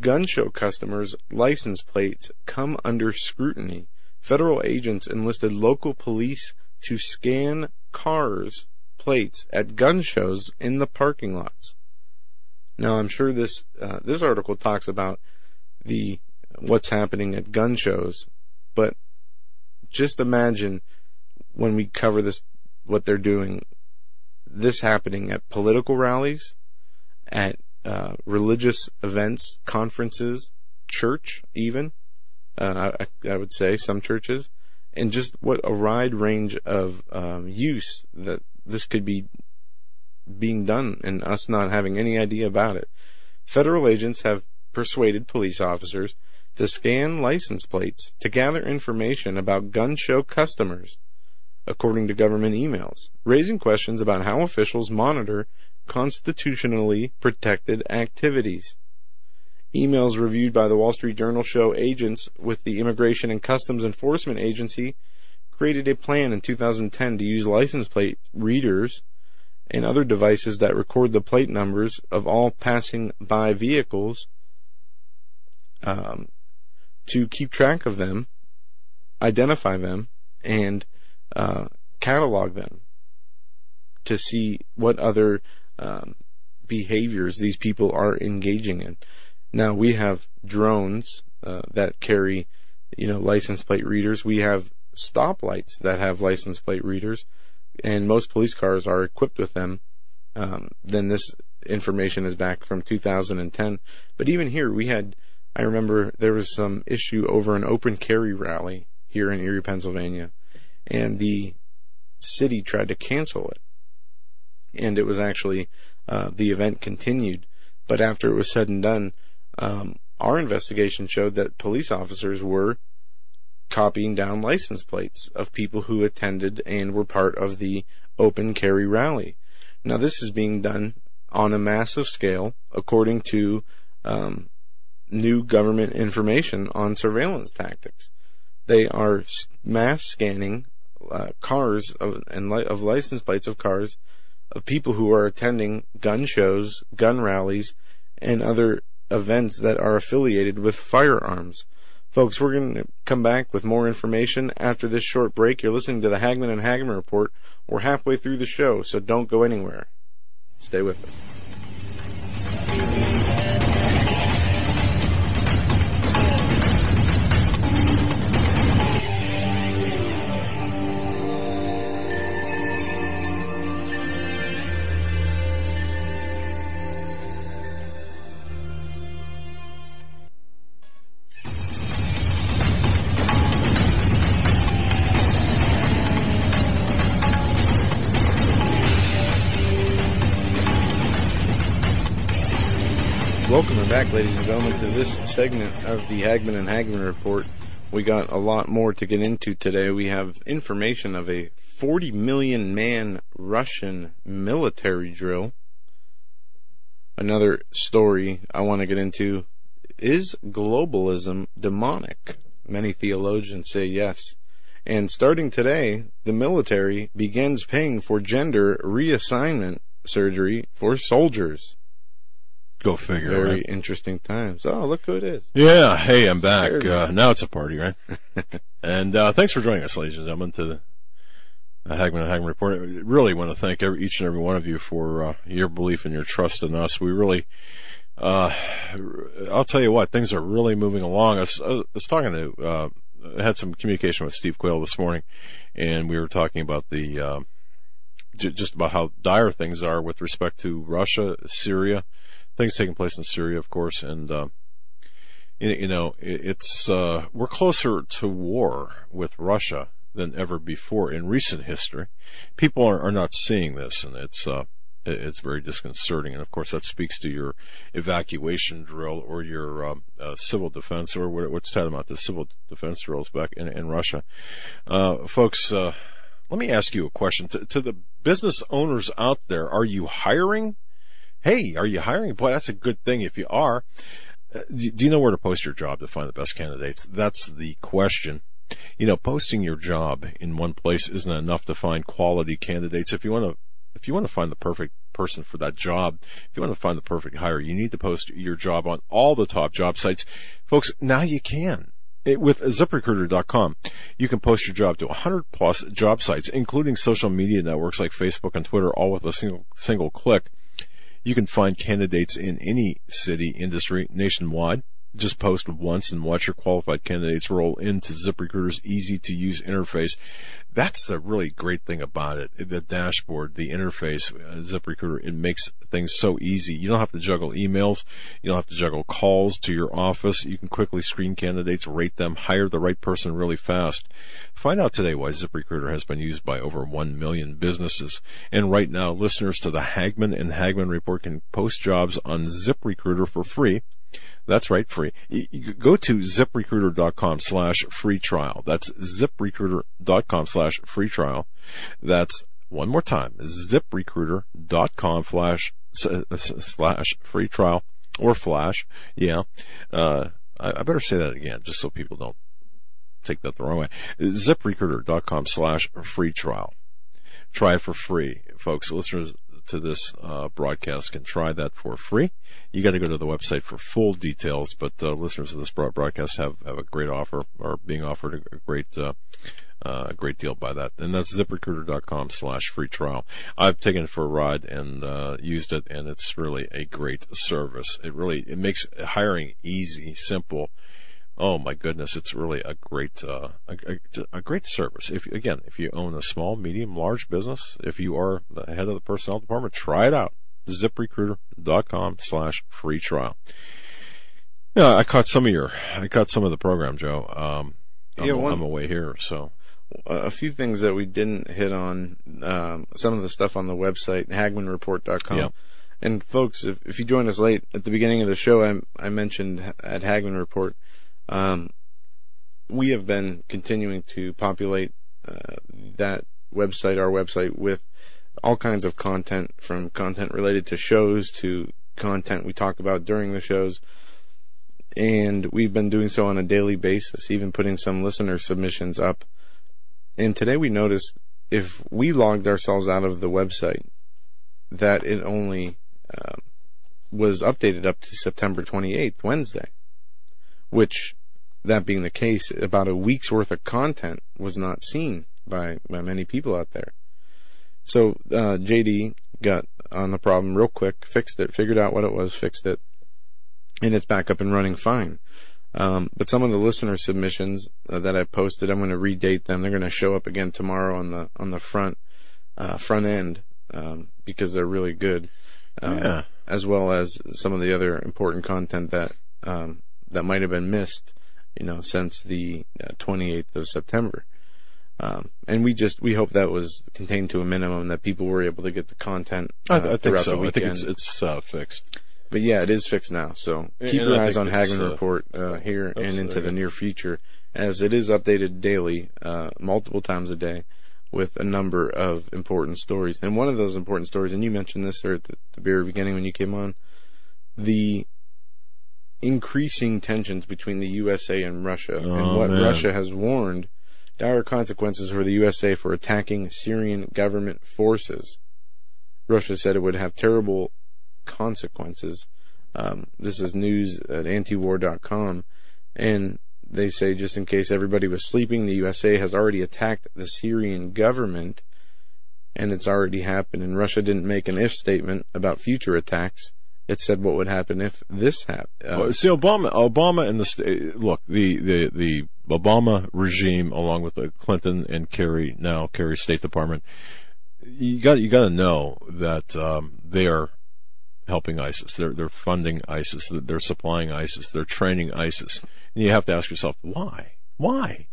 Gun show customers' license plates come under scrutiny. Federal agents enlisted local police to scan cars' plates at gun shows in the parking lots. Now, I'm sure this uh, this article talks about the what's happening at gun shows, but just imagine when we cover this, what they're doing, this happening at political rallies, at uh, religious events, conferences, church, even. Uh, I, I, would say some churches, and just what a wide range of um, use that this could be being done, and us not having any idea about it. Federal agents have persuaded police officers to scan license plates to gather information about gun show customers, according to government emails, raising questions about how officials monitor constitutionally protected activities. Emails reviewed by the Wall Street Journal show agents with the Immigration and Customs Enforcement Agency created a plan in 2010 to use license plate readers and other devices that record the plate numbers of all passing by vehicles um, to keep track of them, identify them, and uh, catalog them to see what other um, behaviors these people are engaging in. Now we have drones uh, that carry, you know, license plate readers. We have stoplights that have license plate readers, and most police cars are equipped with them. Um, then this information is back from 2010. But even here, we had, I remember there was some issue over an open carry rally here in Erie, Pennsylvania, and the city tried to cancel it. And it was actually, uh, the event continued. But after it was said and done, um, our investigation showed that police officers were copying down license plates of people who attended and were part of the open carry rally. Now, this is being done on a massive scale according to um, new government information on surveillance tactics. They are mass scanning uh, cars of, and li- of license plates of cars of people who are attending gun shows, gun rallies, and other events that are affiliated with firearms. Folks, we're going to come back with more information after this short break. You're listening to the Hagmann and Hagmann Report. We're halfway through the show, so don't go anywhere. Stay with us. Back, ladies and gentlemen, to this segment of the Hagmann and Hagmann Report. We got a lot more to get into today. We have information of a 40 million man Russian military drill. Another story I want to get into is globalism demonic? Many theologians say yes. And starting today, the military begins paying for gender reassignment surgery for soldiers. Go figure. Very right? interesting times. Oh, look who it is. Yeah. Hey, I'm back. Uh, now it's a party, right? *laughs* and uh, thanks for joining us, ladies and gentlemen, to the Hagmann and Hagmann Report. I really want to thank every, each and every one of you for uh, your belief and your trust in us. We really, uh, I'll tell you what, things are really moving along. I was, I was talking to, uh, I had some communication with Steve Quayle this morning, and we were talking about the, uh, j- just about how dire things are with respect to Russia, Syria, things taking place in Syria, of course, and uh, you know it's uh, we're closer to war with Russia than ever before in recent history. People are, are not seeing this, and it's uh, it's very disconcerting. And of course, that speaks to your evacuation drill or your um, uh, civil defense, or what, what's tantamount to civil defense drills back in, in Russia, uh, folks. Uh, let me ask you a question to, to the business owners out there: Are you hiring? Hey, are you hiring? Boy, that's a good thing if you are. Uh, do do you know where to post your job to find the best candidates? That's the question. You know, posting your job in one place isn't enough to find quality candidates. If you want to, if you want to find the perfect person for that job, if you want to find the perfect hire, you need to post your job on all the top job sites. Folks, now you can. It, with ziprecruiter.com, you can post your job to 100 plus job sites, including social media networks like Facebook and Twitter, all with a single, single click. You can find candidates in any city, industry, nationwide. Just post once and watch your qualified candidates roll into ZipRecruiter's easy to use interface. That's the really great thing about it. The dashboard, the interface, uh, ZipRecruiter, it makes things so easy. You don't have to juggle emails. You don't have to juggle calls to your office. You can quickly screen candidates, rate them, hire the right person really fast. Find out today why ZipRecruiter has been used by over 1 million businesses. And right now, listeners to the Hagmann and Hagmann Report can post jobs on ZipRecruiter for free. That's right, free. Go to ziprecruiter.com slash free trial. That's ziprecruiter.com slash free trial. That's one more time, ziprecruiter.com slash, slash free trial or flash. Yeah. Uh, I, I better say that again just so people don't take that the wrong way. ziprecruiter.com slash free trial. Try it for free, folks. Listeners to this uh, broadcast can try that for free. You got to go to the website for full details, but uh, listeners of this broadcast have, have a great offer, or being offered a great uh, uh, a great deal by that. And that's ziprecruiter.com slash free trial. I've taken it for a ride and uh, used it, and it's really a great service. It really it makes hiring easy, simple oh my goodness, it's really a great uh, a, a, a, great service. If again, if you own a small, medium, large business, if you are the head of the personnel department, try it out. ZipRecruiter.com slash free trial. Yeah, I caught some of your, I caught some of the program, Joe. Um, I'm, yeah, one, I'm away here, so a few things that we didn't hit on. Um, some of the stuff on the website, HagmannReport.com. Yeah. And folks, if, if you joined us late at the beginning of the show, I, I mentioned at Hagmann Report um, we have been continuing to populate uh, that website, our website, with all kinds of content from content related to shows to content we talk about during the shows. And we've been doing so on a daily basis, even putting some listener submissions up. And today we noticed if we logged ourselves out of the website, that it only um, was updated up to September 28th, Wednesday, which that being the case, about a week's worth of content was not seen by, by many people out there. So uh, JD got on the problem real quick, fixed it, figured out what it was, fixed it, and it's back up and running fine. Um, but some of the listener submissions uh, that I posted, I'm going to redate them. They're going to show up again tomorrow on the on the front uh, front end um, because they're really good, uh, yeah. as well as some of the other important content that um, that might have been missed you know, since the uh, 28th of September. Um, and we just we hope that was contained to a minimum that people were able to get the content. Uh, I, I think so. I think it's it's uh, fixed. But yeah, it is fixed now. So keep and your eyes on Hagmann uh, Report uh, here and into the near future, as it is updated daily, uh, multiple times a day, with a number of important stories. And one of those important stories, and you mentioned this here at the, the very beginning when you came on, the increasing tensions between the USA and Russia, oh, and what man. Russia has warned dire consequences for the USA for attacking Syrian government forces. Russia said it would have terrible consequences. Um, this is news at antiwar.com, and they say just in case everybody was sleeping, the USA has already attacked the Syrian government, and it's already happened. And Russia didn't make an if statement about future attacks it said what would happen if this happened. Uh, see, Obama, Obama and the look, the, the the Obama regime, along with the Clinton and Kerry now Kerry State Department, you got you got to know that um, they are helping ISIS. They're they're funding ISIS. They're supplying ISIS. They're training ISIS. And you have to ask yourself why? Why?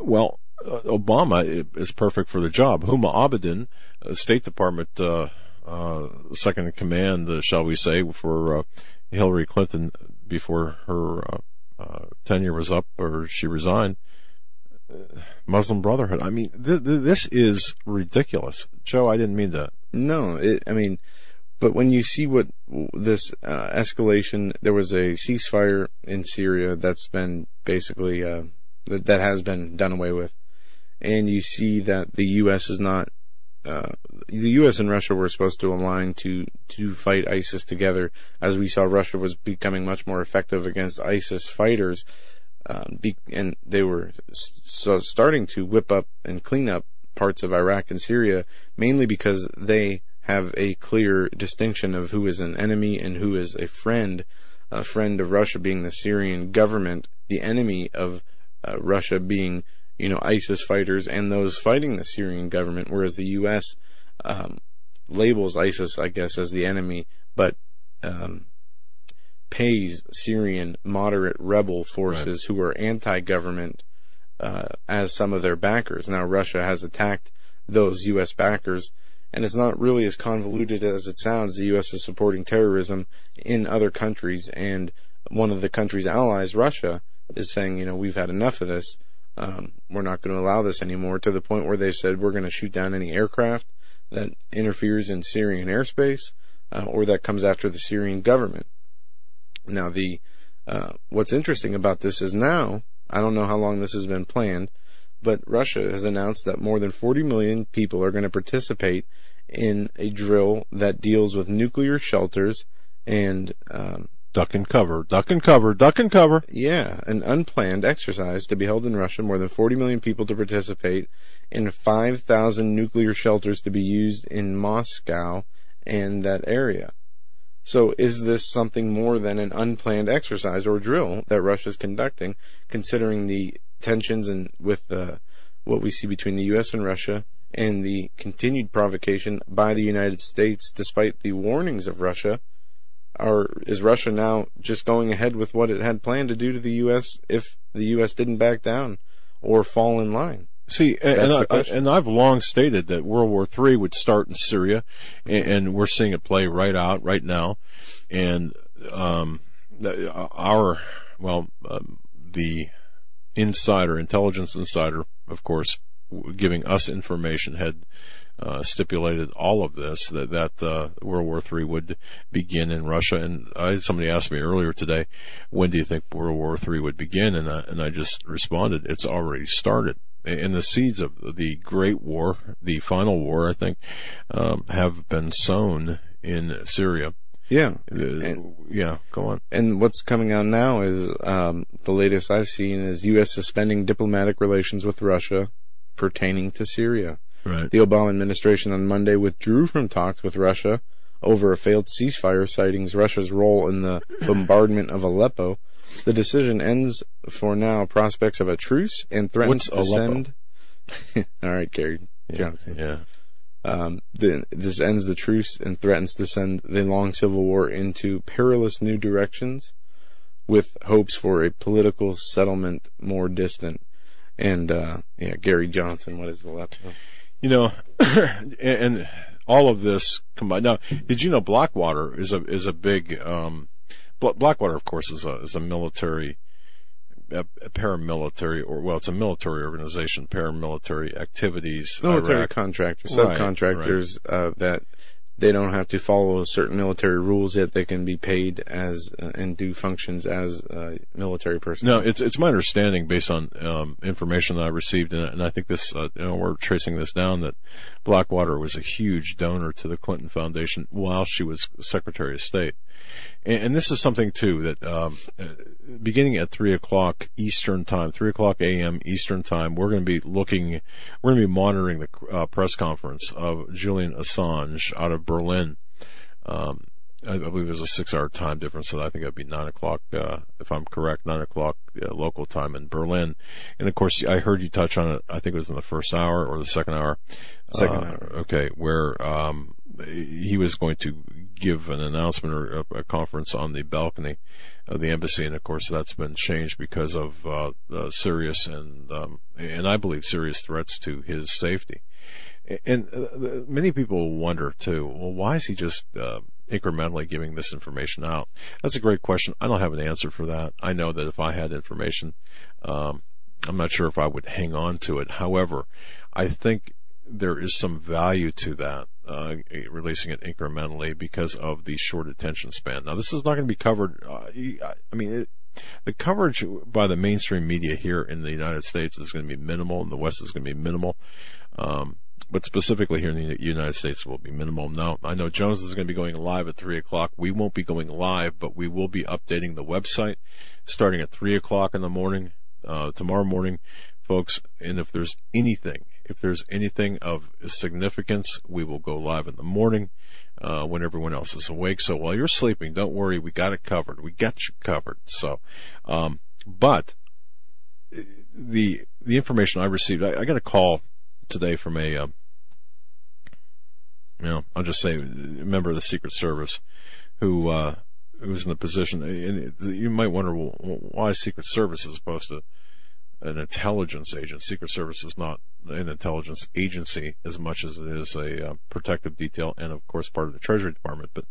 Well, uh, Obama is perfect for the job. Huma Abedin, State Department. Uh, uh, second in command, uh, shall we say, for uh, Hillary Clinton before her uh, uh, tenure was up or she resigned. Muslim Brotherhood. I mean, th- th- this is ridiculous, Joe. I didn't mean that. No, it, I mean, but when you see what this uh, escalation, there was a ceasefire in Syria that's been basically uh, that, that has been done away with, and you see that the U.S. is not uh, the U.S. and Russia were supposed to align to to fight ISIS together. As we saw, Russia was becoming much more effective against ISIS fighters, um, be, and they were so starting to whip up and clean up parts of Iraq and Syria, mainly because they have a clear distinction of who is an enemy and who is a friend. A friend of Russia being the Syrian government, the enemy of uh, Russia being you know, ISIS fighters and those fighting the Syrian government, whereas the U.S. Um, labels ISIS, I guess, as the enemy, but um, pays Syrian moderate rebel forces right. who are anti-government uh, as some of their backers. Now, Russia has attacked those U.S. backers, and it's not really as convoluted as it sounds. The U.S. is supporting terrorism in other countries, and one of the country's allies, Russia, is saying, you know, we've had enough of this um, we're not going to allow this anymore to the point where they said we're going to shoot down any aircraft that interferes in Syrian airspace uh, or that comes after the Syrian government. Now, the uh, what's interesting about this is now I don't know how long this has been planned, but Russia has announced that more than 40 million people are going to participate in a drill that deals with nuclear shelters and um, Duck and cover, duck and cover, duck and cover. yeah, an unplanned exercise to be held in Russia. More than 40 million people to participate, and 5,000 nuclear shelters to be used in Moscow and that area. So, is this something more than an unplanned exercise or drill that Russia is conducting, considering the tensions and with uh, what we see between the U.S. and Russia, and the continued provocation by the United States, despite the warnings of Russia? Or is Russia now just going ahead with what it had planned to do to the U.S. if the U.S. didn't back down or fall in line? See, and, and, I, and I've long stated that World War III would start in Syria, and, and we're seeing it play right out right now. And um, our, well, um, the insider, intelligence insider, of course, giving us information had uh, stipulated all of this that that uh, World War III would begin in Russia. And I somebody asked me earlier today, when do you think World War III would begin? And I, and I just responded, it's already started. And the seeds of the Great War, the final war, I think, um, have been sown in Syria. Yeah. And- yeah, go on. And what's coming out now is um, the latest I've seen is U.S. suspending diplomatic relations with Russia pertaining to Syria. Right. The Obama administration on Monday withdrew from talks with Russia over a failed ceasefire, citing Russia's role in the bombardment of Aleppo. The decision ends for now prospects of a truce and threatens What's to Aleppo? send. *laughs* All right, Gary Johnson. Yeah. Um, the, this ends the truce and threatens to send the long civil war into perilous new directions, with hopes for a political settlement more distant. And uh, yeah, Gary Johnson, what is the left? You know, *clears throat* and, and all of this combined. Now, did you know Blackwater is a is a big um, Blackwater, of course, is a is a military, a, a paramilitary, or well, it's a military organization, paramilitary activities. military Iraq. contractors, Right, subcontractors uh, that they don't have to follow certain military rules yet they can be paid as uh, and do functions as uh, military personnel. No, it's it's my understanding based on um, information that I received, and, and I think this, uh, you know, we're tracing this down that Blackwater was a huge donor to the Clinton Foundation while she was Secretary of State, and, and this is something too that um, uh, beginning at three o'clock Eastern time, three o'clock a.m. Eastern time, we're going to be looking, we're going to be monitoring the uh, press conference of Julian Assange out of Berlin. Um, I I believe there's a six-hour time difference, so I think it'd be nine o'clock, uh, if I'm correct, nine o'clock uh, local time in Berlin. And of course, I heard you touch on it. I think it was in the first hour or the second hour. Second Uh, hour. Okay, where um, he was going to give an announcement or a, a conference on the balcony of the embassy, and of course, that's been changed because of uh, uh, serious and um, and I believe serious threats to his safety. And uh, many people wonder too, well, why is he just uh, incrementally giving this information out? That's a great question. I don't have an answer for that. I know that if I had information, um, I'm not sure if I would hang on to it. However, I think there is some value to that, uh, releasing it incrementally because of the short attention span. Now, this is not going to be covered. Uh, I mean, it, the coverage by the mainstream media here in the United States is going to be minimal, and the West is going to be minimal. Um, but specifically here in the United States will be minimal. Now, I know Jones is going to be going live at three o'clock. We won't be going live, but we will be updating the website starting at three o'clock in the morning, uh, tomorrow morning, folks. And if there's anything, if there's anything of significance, we will go live in the morning, uh, when everyone else is awake. So while you're sleeping, don't worry. We got it covered. We got you covered. So, um, but the, the information I received, I, I got a call today from a, uh, you know, I'll just say a member of the Secret Service who, uh, was in the position, and you might wonder, well, why Secret Service is supposed to an intelligence agent? Secret Service is not an intelligence agency as much as it is a uh, protective detail and of course part of the Treasury Department. But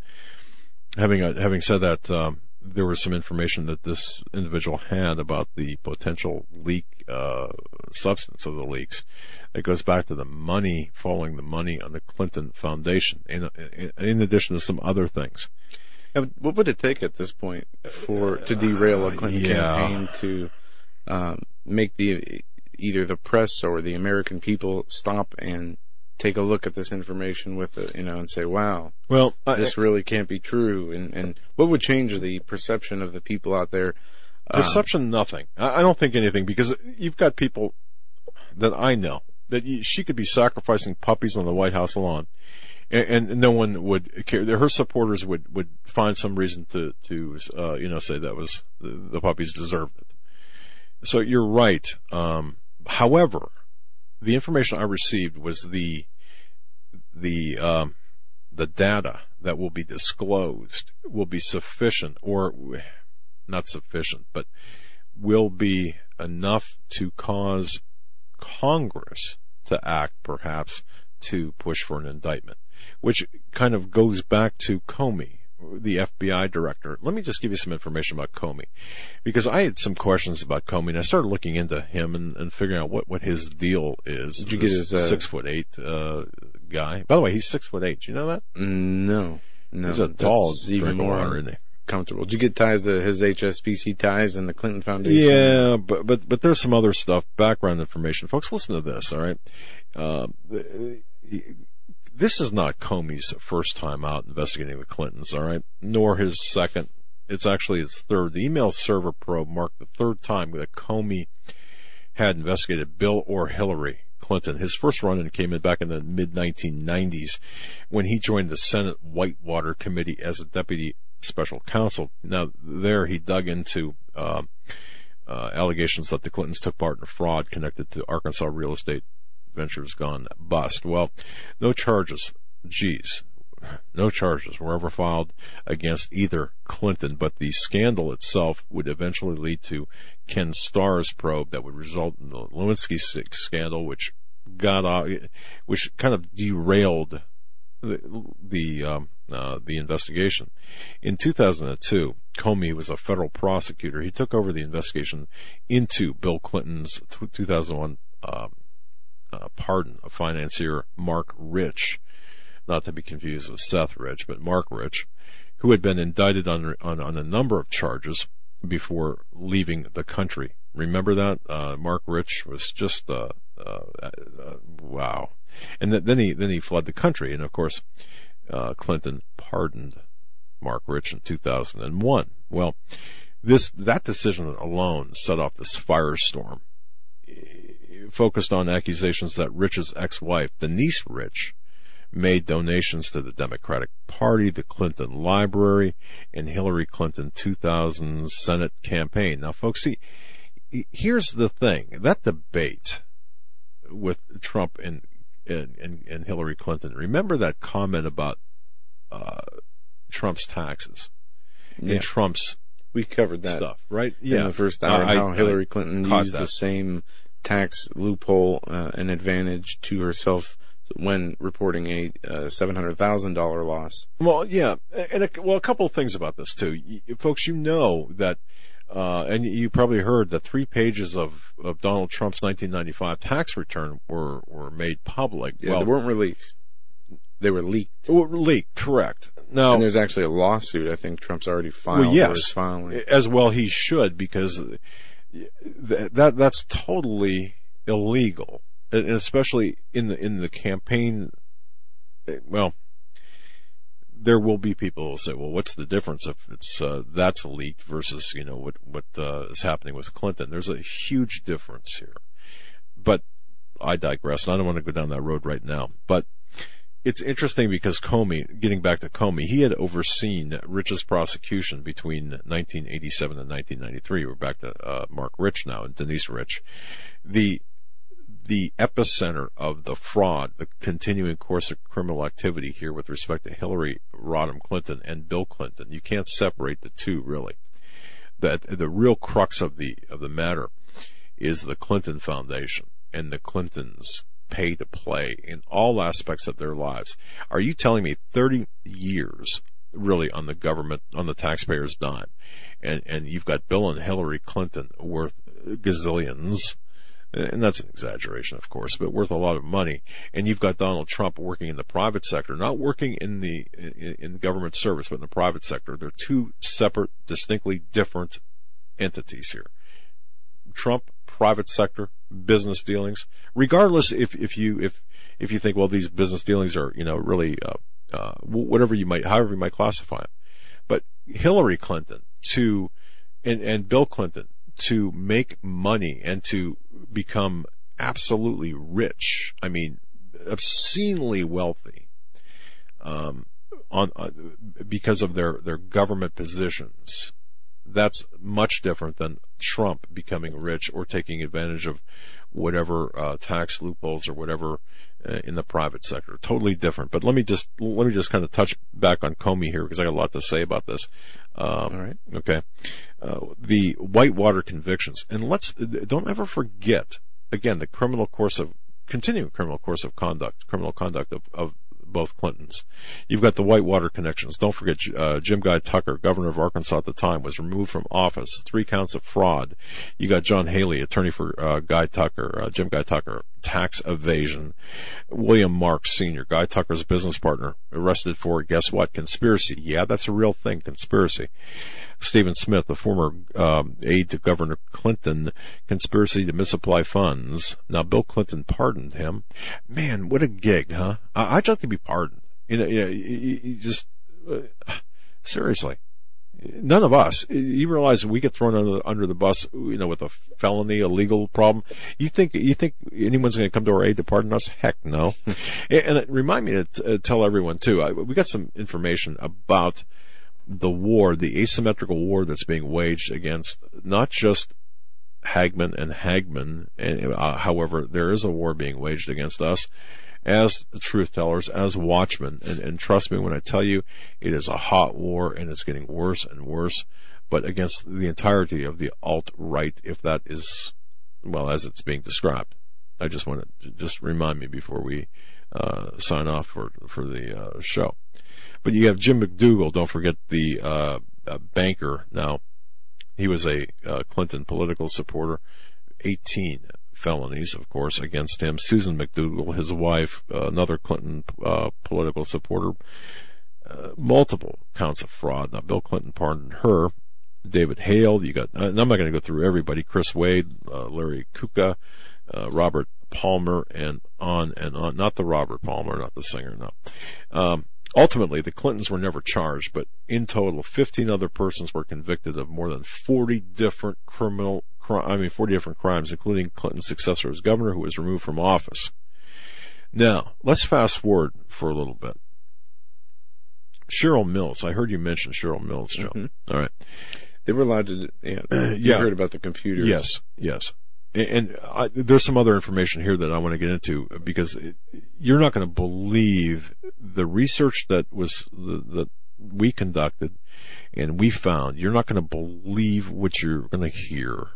having, uh, having said that, um, there was some information that this individual had about the potential leak uh, substance of the leaks. It goes back to the money, following the money on the Clinton Foundation, in, in, in addition to some other things. What would it take at this point for to derail a Clinton Yeah. campaign to um, make the either the press or the American people stop and take a look at this information with it, you know, and say, wow, Well, I- this really can't be true. And, and what would change the perception of the people out there? um, Perception, nothing. I I don't think anything because you've got people that I know that you, she could be sacrificing puppies on the White House lawn, and, and no one would care. Her supporters would would find some reason to to uh, you know say that was the, the puppies deserved it. So you're right. Um, however, the information I received was the the um, the data that will be disclosed will be sufficient or not sufficient, but will be enough to cause Congress to act perhaps to push for an indictment, which kind of goes back to Comey, the FBI director. Let me just give you some information about Comey, because I had some questions about Comey, and I started looking into him and, and figuring out what, what his deal is. Did you get his, uh, six foot eight uh, guy? By the way, he's six foot eight. Do you know that? No, no. he's a tall, even more water, isn't he? comfortable. Did you get ties to his HSBC ties and the Clinton Foundation? Yeah, but but but there's some other stuff, background information, folks. Listen to this, all right? Uh, this is not Comey's first time out investigating the Clintons, all right? Nor his second. It's actually his third. The email server probe marked the third time that Comey had investigated Bill or Hillary Clinton. His first run in came in back in the mid 1990s when he joined the Senate Whitewater Committee as a deputy special counsel. Now, there he dug into um, uh, allegations that the Clintons took part in fraud connected to Arkansas real estate ventures gone bust. Well, no charges. Geez. No charges were ever filed against either Clinton, but the scandal itself would eventually lead to Ken Starr's probe that would result in the Lewinsky scandal, which got uh, which kind of derailed the the, um, uh, the investigation. In 2002, Comey was a federal prosecutor. He took over the investigation into Bill Clinton's 2001 um, uh, pardon of financier Marc Rich, not to be confused with Seth Rich, but Marc Rich, who had been indicted on on, on a number of charges before leaving the country. Remember that uh, Marc Rich was just uh, uh, uh wow, and th- then he then he fled the country, and of course uh, Clinton pardoned Marc Rich in 2001. Well, this that decision alone set off this firestorm focused on accusations that Rich's ex-wife, Denise Rich, made donations to the Democratic Party, the Clinton Library, and Hillary Clinton 2000 Senate campaign. Now, folks, see, here's the thing. That debate with Trump and, and, and, Hillary Clinton, remember that comment about, uh, Trump's taxes Yeah. and Trump's We covered that stuff, right? Yeah, in the first hour. I- how Hillary Clinton used that. the same tax loophole uh, and advantage to herself when reporting a uh, seven hundred thousand dollar loss. Well, yeah, and a, well, a couple of things about this too, folks. You know that, uh, and you probably heard that three pages of, of Donald Trump's 1995 tax return were were made public. Yeah, well, they weren't released; they were leaked. were leaked, correct? Now, And there's actually a lawsuit. I think Trump's already filed. well, yes, filing. as well he should because that that's totally illegal, especially in the in the campaign. Well, there will be people who will say, "Well, what's the difference if it's uh, that's leaked versus you know what what uh, is happening with Clinton?" There's a huge difference here, but I digress. I don't want to go down that road right now, but it's interesting because Comey, getting back to Comey, he had overseen Rich's prosecution between 1987 and 1993. We're back to uh, Marc Rich now and Denise Rich. The the epicenter of the fraud, the continuing course of criminal activity here with respect to Hillary Rodham Clinton and Bill Clinton. You can't separate the two really. That the real crux of the of the matter is the Clinton Foundation and the Clintons pay to play in all aspects of their lives. Are you telling me 30 years really on the government, on the taxpayer's dime, and, and you've got Bill and Hillary Clinton worth gazillions, and that's an exaggeration, of course, but worth a lot of money. And you've got Donald Trump working in the private sector, not working in the in, in government service, but in the private sector. They're two separate, distinctly different entities here. Trump, private sector, business dealings, regardless if, if you, if, if you think, well, these business dealings are, you know, really, uh, uh, whatever you might, however you might classify them. But Hillary Clinton to, and, and Bill Clinton to make money and to become absolutely rich. I mean, obscenely wealthy. Um, on, uh, because of their, their government positions. That's much different than Trump becoming rich or taking advantage of whatever uh, tax loopholes or whatever uh, in the private sector. Totally different. But let me just let me just kind of touch back on Comey here because I got a lot to say about this. Um, All right. Okay. Uh, the Whitewater convictions, and let's don't ever forget again the criminal course of continuing criminal course of conduct, criminal conduct of, of both Clintons. You've got the Whitewater connections. Don't forget uh, Jim Guy Tucker, governor of Arkansas at the time, was removed from office. Three counts of fraud. You got John Haley, attorney for uh, Guy Tucker, uh, Jim Guy Tucker, tax evasion. William Marks Sr., Guy Tucker's business partner, arrested for guess what? Conspiracy. Yeah, that's a real thing. Conspiracy. Stephen Smith, the former um, aide to Governor Clinton, conspiracy to misapply funds. Now, Bill Clinton pardoned him. Man, what a gig, huh? I'd like to be pardoned. You know, you, you, you just uh, seriously. None of us. You realize we get thrown under, under the bus, you know, with a felony, a legal problem. You think you think anyone's going to come to our aid to pardon us? Heck, no. *laughs* and, and remind me to t- uh, tell everyone too. I, we got some information about the war, the asymmetrical war that's being waged against not just Hagmann and Hagmann, and, uh, however, there is a war being waged against us as truth tellers, as watchmen. And, and trust me when I tell you, it is a hot war and it's getting worse and worse, but against the entirety of the alt-right, if that is, well, as it's being described. I just want to just remind me before we uh, sign off for for the uh, show. But you have Jim McDougal. Don't forget the uh, banker. Now, he was a uh, Clinton political supporter. 18 felonies, of course, against him. Susan McDougal, his wife, uh, another Clinton uh, political supporter. multiple counts of fraud. Now, Bill Clinton pardoned her. David Hale, you got, I'm not going to go through everybody, Chris Wade, Larry Kuca, Robert Palmer, and on and on. Not the Robert Palmer, not the singer, no. Um, Ultimately, the Clintons were never charged, but in total, 15 other persons were convicted of more than 40 different criminal, I mean, 40 different crimes, including Clinton's successor as governor, who was removed from office. Now, let's fast forward for a little bit. Cheryl Mills, I heard you mention Cheryl Mills, Joe. Mm-hmm. All right. They were allowed to, yeah. *clears throat* You yeah. heard about the computer. Yes, yes and I, there's some other information here that I want to get into because it, you're not going to believe the research that was the, that we conducted and we found. You're not going to believe what you're going to hear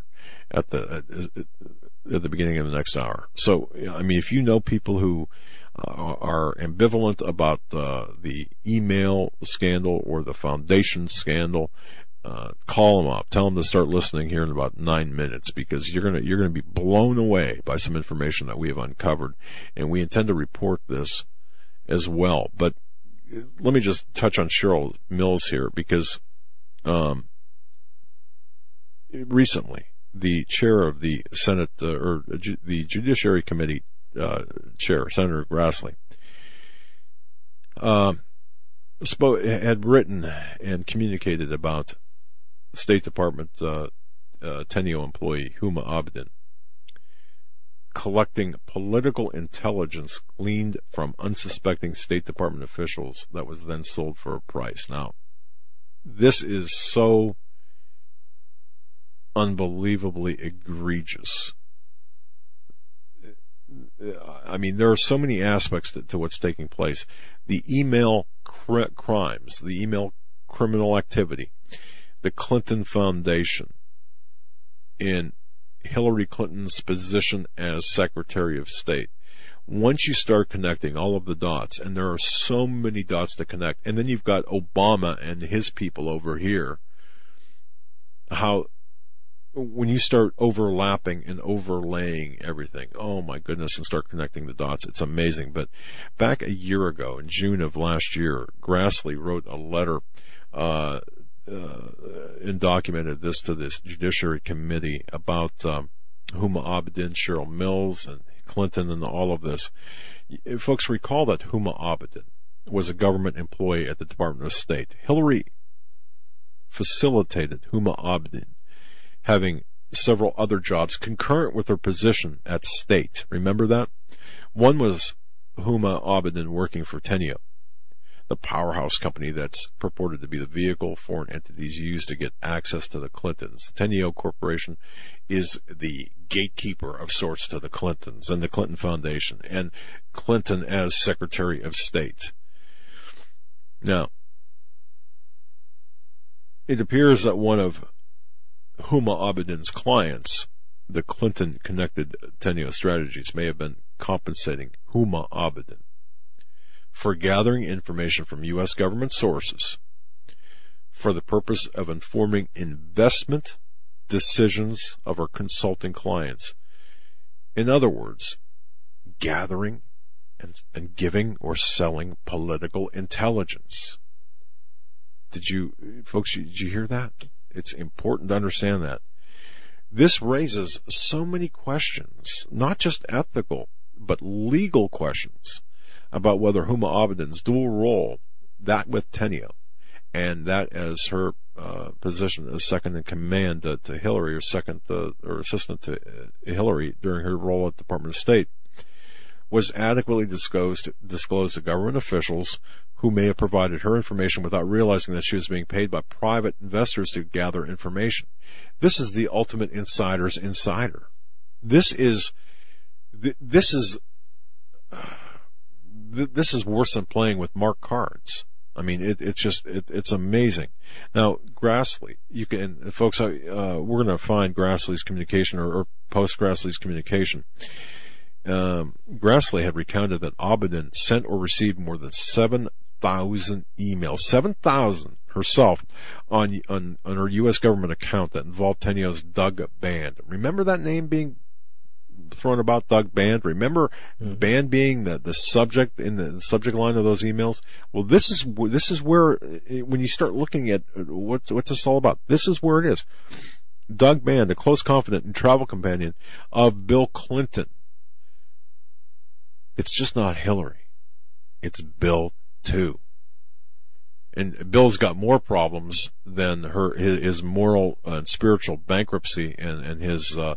at the at, at the beginning of the next hour. So, I mean, if you know people who uh, are ambivalent about uh, the email scandal or the foundation scandal, uh, call them up. Tell them to start listening here in about nine minutes because you're gonna you're gonna be blown away by some information that we have uncovered, and we intend to report this as well. But uh, let me just touch on Cheryl Mills here because um, recently the chair of the Senate uh, or the Judiciary Committee uh, chair, Senator Grassley. Um, spoke, had written and communicated about State Department uh, uh, Teneo employee Huma Abedin collecting political intelligence gleaned from unsuspecting State Department officials that was then sold for a price. Now, this is so unbelievably egregious. I mean, there are so many aspects to, to what's taking place. The email cr- crimes, the email criminal activity, the Clinton Foundation in Hillary Clinton's position as Secretary of State. Once you start connecting all of the dots, and there are so many dots to connect, and then you've got Obama and his people over here, how when you start overlapping and overlaying everything, oh my goodness, and start connecting the dots, it's amazing. But back a year ago, in June of last year, Grassley wrote a letter uh, and documented this to this Judiciary Committee about um, Huma Abedin, Cheryl Mills, and Clinton, and all of this. Folks, recall that Huma Abedin was a government employee at the Department of State. Hillary facilitated Huma Abedin having several other jobs concurrent with her position at State. Remember that? One was Huma Abedin working for Teneo, the powerhouse company that's purported to be the vehicle foreign entities use to get access to the Clintons. Teneo Corporation is the gatekeeper of sorts to the Clintons and the Clinton Foundation and Clinton as Secretary of State. Now, it appears that one of Huma Abedin's clients, the Clinton connected Teneo Strategies, may have been compensating Huma Abedin for gathering information from U.S. government sources for the purpose of informing investment decisions of our consulting clients. In other words, gathering and, and giving or selling political intelligence. Did you, folks, did you hear that? It's important to understand that. This raises so many questions, not just ethical, but legal questions about whether Huma Abedin's dual role, that with Teneo, and that as her uh, position as second in command to, to Hillary or second to, or assistant to uh, Hillary during her role at the Department of State, was adequately disclosed, disclosed to government officials who may have provided her information without realizing that she was being paid by private investors to gather information. This is the ultimate insider's insider. This is, this is, this is worse than playing with marked cards. I mean, it, it's just, it, it's amazing. Now, Grassley, you can, folks, uh, we're going to find Grassley's communication or, or post Grassley's communication um, Grassley had recounted that Abedin sent or received more than 7,000 emails, 7,000 herself on, on, on her U.S. government account that involved Teneo's Doug Band. Remember that name being thrown about Doug Band? Remember mm-hmm. Band being the, the subject in the, subject line of those emails? Well, this is, this is where, when you start looking at what's, what's this all about, this is where it is. Doug Band, a close confidant and travel companion of Bill Clinton, it's just not Hillary. It's Bill too. And Bill's got more problems than her, his moral and spiritual bankruptcy and, and his, uh,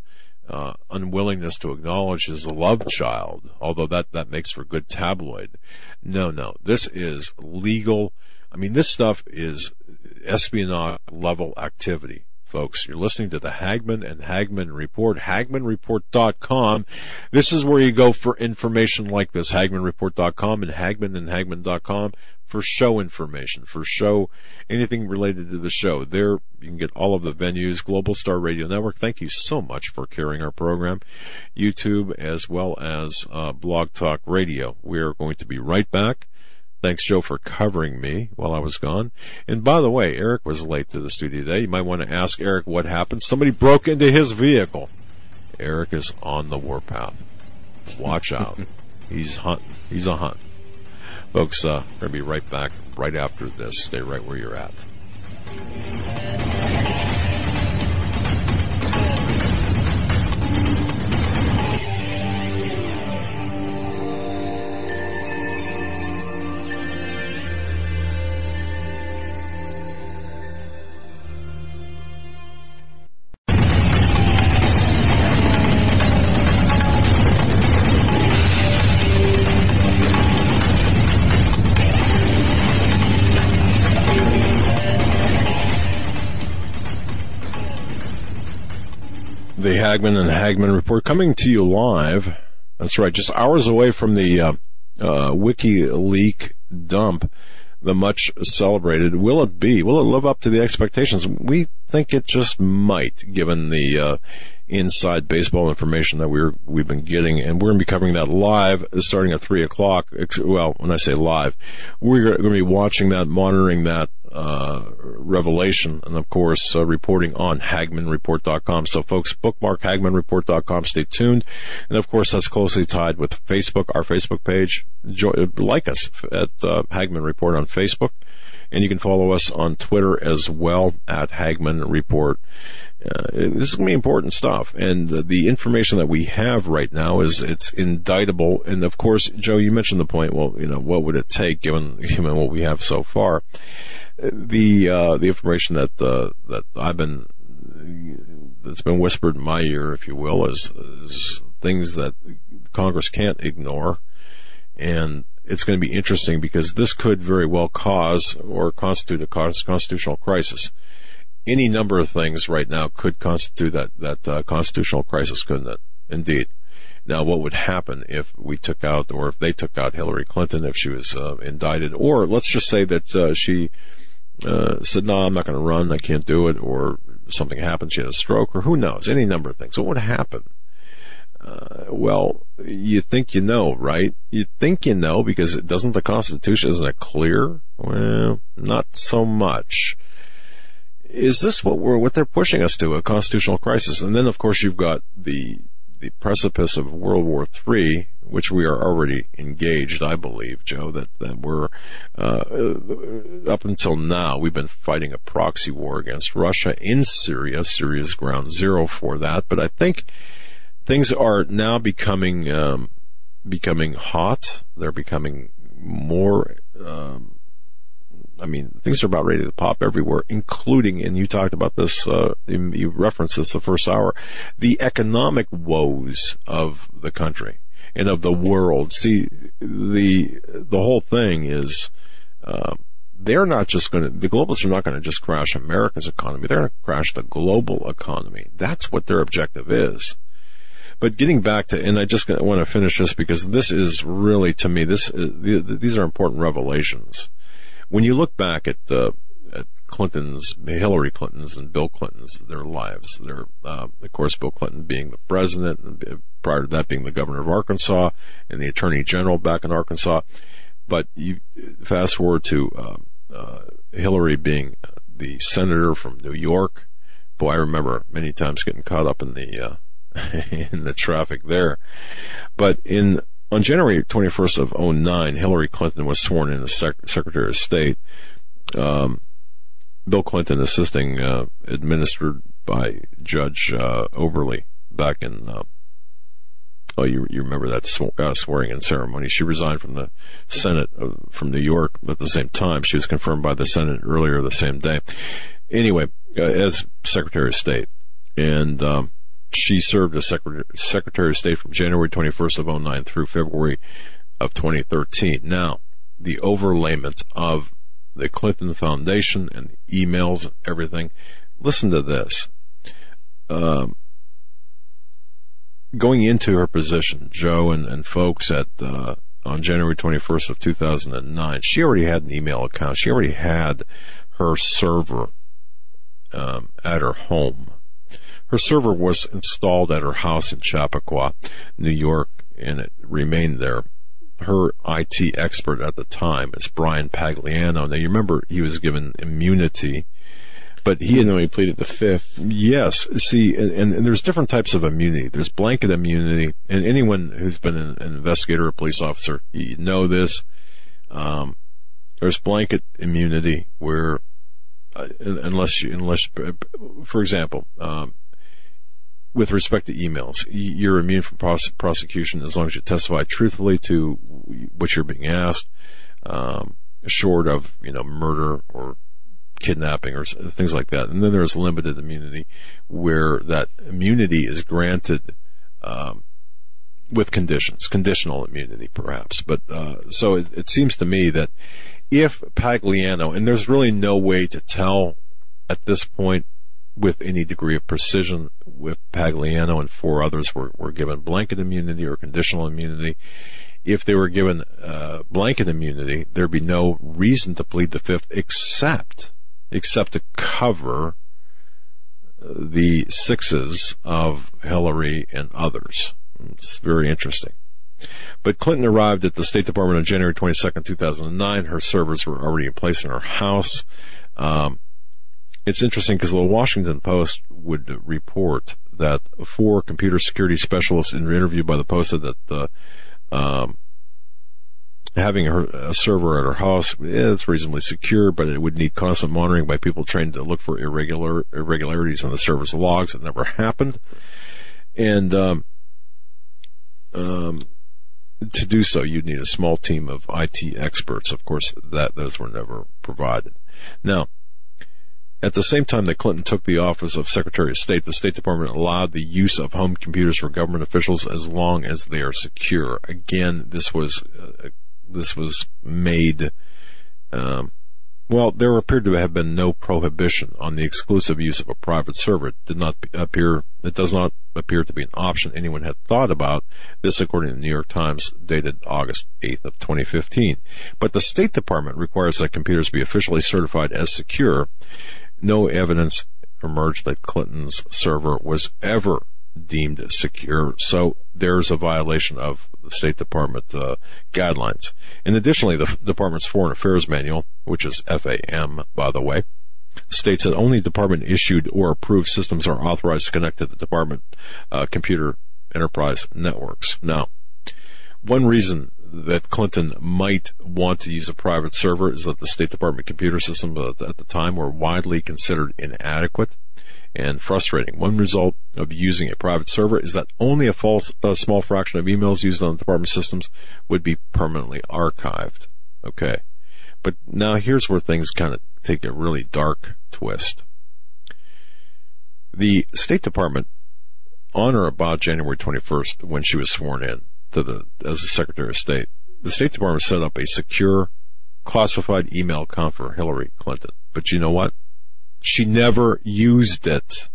uh, unwillingness to acknowledge his love child, although that, that makes for good tabloid. No, no, this is legal. I mean, this stuff is espionage level activity folks. You're listening to the Hagmann and Hagmann Report, HagmannReport.com. This is where you go for information like this, HagmannReport.com and Hagmann and Hagmann.com for show information, for show, anything related to the show. There, you can get all of the venues, Global Star Radio Network. Thank you so much for carrying our program. YouTube as well as uh, Blog Talk Radio. We're going to be right back. Thanks, Joe, for covering me while I was gone. And by the way, Eric was late to the studio today. You might want to ask Eric what happened. Somebody broke into his vehicle. Eric is on the warpath. Watch out. *laughs* He's hunting. He's a hunt. Folks, uh, we're going to be right back right after this. Stay right where you're at. The Hagmann and Hagmann Report coming to you live. That's right, just hours away from the uh, uh, WikiLeaks dump, the much celebrated. Will it be? Will it live up to the expectations? We think it just might, given the uh, inside baseball information that we're we've been getting, and we're going to be covering that live starting at three o'clock. Well, when I say live, we're going to be watching that, monitoring that uh, revelation, and of course, uh, reporting on HagmannReport.com. So, folks, bookmark HagmannReport.com. Stay tuned, and of course, that's closely tied with Facebook, our Facebook page. like us at uh, Hagmann Report on Facebook, and you can follow us on Twitter as well at Hagmann Report. Uh, this is going to be important stuff. And the information that we have right now is it's indictable. And of course, Joe, you mentioned the point. Well, you know, what would it take given *laughs* given what we have so far? The uh, the information that uh, that I've been that's been whispered in my ear, if you will, is, is things that Congress can't ignore. And it's going to be interesting because this could very well cause or constitute a constitutional crisis any number of things right now could constitute that that uh, constitutional crisis, couldn't it? Indeed. Now, what would happen if we took out, or if they took out Hillary Clinton, if she was uh, indicted, or let's just say that uh, she uh, said, "No, I'm not going to run. I can't do it," or something happened, she had a stroke, or who knows? Any number of things. What would happen? Uh, well, you think you know, right? You think you know because it doesn't the Constitution isn't it clear? Well, not so much is this what we're what they're pushing us to a constitutional crisis? And then, of course, you've got the the precipice of World War III, which we are already engaged, I believe, Joe. That that we're uh, up until now we've been fighting a proxy war against Russia in Syria. Syria is ground zero for that, but I think things are now becoming um, becoming hot. They're becoming more. Um, I mean, things are about ready to pop everywhere, including, and you talked about this, uh, you referenced this the first hour, the economic woes of the country and of the world. See, the, the whole thing is, uh, they're not just going to, the globalists are not going to just crash America's economy. They're going to crash the global economy. That's what their objective is. But getting back to, and I just want to finish this because this is really, to me, this, uh, these are important revelations when you look back at uh, at Clinton's, Hillary Clinton's, and Bill Clinton's their lives, their uh, of course Bill Clinton being the president, and prior to that being the governor of Arkansas and the attorney general back in Arkansas. But you fast forward to uh, uh, Hillary being the senator from New York. Boy, I remember many times getting caught up in the uh, *laughs* in the traffic there. But in on January 21st of 09, Hillary Clinton was sworn in as Sec- Secretary of State. Um, Bill Clinton assisting, uh, administered by Judge uh, Oberly back in. Uh, oh, you you remember that sw- uh, swearing in ceremony? She resigned from the Senate from New York at the same time. She was confirmed by the Senate earlier the same day. Anyway, uh, as Secretary of State, and um, she served as Secretary of State from January 21st of 09 through February of 2013. Now, the overlayment of the Clinton Foundation and emails and everything. Listen to this. Um, going into her position, Joe and, and folks at uh, on January 21st of 2009, she already had an email account. She already had her server um, at her home her server was installed at her house in Chappaqua, New York, and it remained there. Her IT expert at the time is Bryan Pagliano. Now you remember he was given immunity, but he had only pleaded the fifth. Yes, see, and, and, there's different types of immunity. There's blanket immunity, and anyone who's been an, an investigator or police officer, you know this. Um, there's blanket immunity where, uh, unless you, unless, for example, um, with respect to emails, you're immune from prose- prosecution as long as you testify truthfully to what you're being asked, um, short of you know murder or kidnapping or things like that. And then there's limited immunity, where that immunity is granted um, with conditions, conditional immunity perhaps. But uh, so it, it seems to me that if Pagliano, and there's really no way to tell at this point with any degree of precision with Pagliano and four others were, were given blanket immunity or conditional immunity. If they were given uh, blanket immunity, there'd be no reason to plead the fifth except except to cover uh, the sixes of Hillary and others. It's very interesting. But Clinton arrived at the State Department on January 22nd, 2009. Her servers were already in place in her house. Um, it's interesting because the Washington Post would report that four computer security specialists in an interview by the Post said that the um, having her, a server at her house, yeah, it's reasonably secure, but it would need constant monitoring by people trained to look for irregular irregularities in the server's logs. It never happened, and um, um, to do so, you'd need a small team of IT experts. Of course, that those were never provided. Now, at the same time that Clinton took the office of Secretary of State, the State Department allowed the use of home computers for government officials as long as they are secure. Again, this was uh, this was made. Um, well, there appeared to have been no prohibition on the exclusive use of a private server. It did not appear. It does not appear to be an option anyone had thought about. This, according to the New York Times, dated August 8th of 2015. But the State Department requires that computers be officially certified as secure. No evidence emerged that Clinton's server was ever deemed secure. So there's a violation of the State Department uh, guidelines. And additionally, the department's Foreign Affairs Manual, which is FAM, by the way, states that only department issued or approved systems are authorized to connect to the department uh, computer enterprise networks. Now, one reason that Clinton might want to use a private server is that the State Department computer systems uh, at the time were widely considered inadequate and frustrating. One result of using a private server is that only a, false, a small fraction of emails used on the department systems would be permanently archived. Okay. But now here's where things kind of take a really dark twist. The State Department, on or about January 21st, when she was sworn in to the as the Secretary of State, the State Department set up a secure, classified email account for Hillary Clinton. But you know what? She never used it.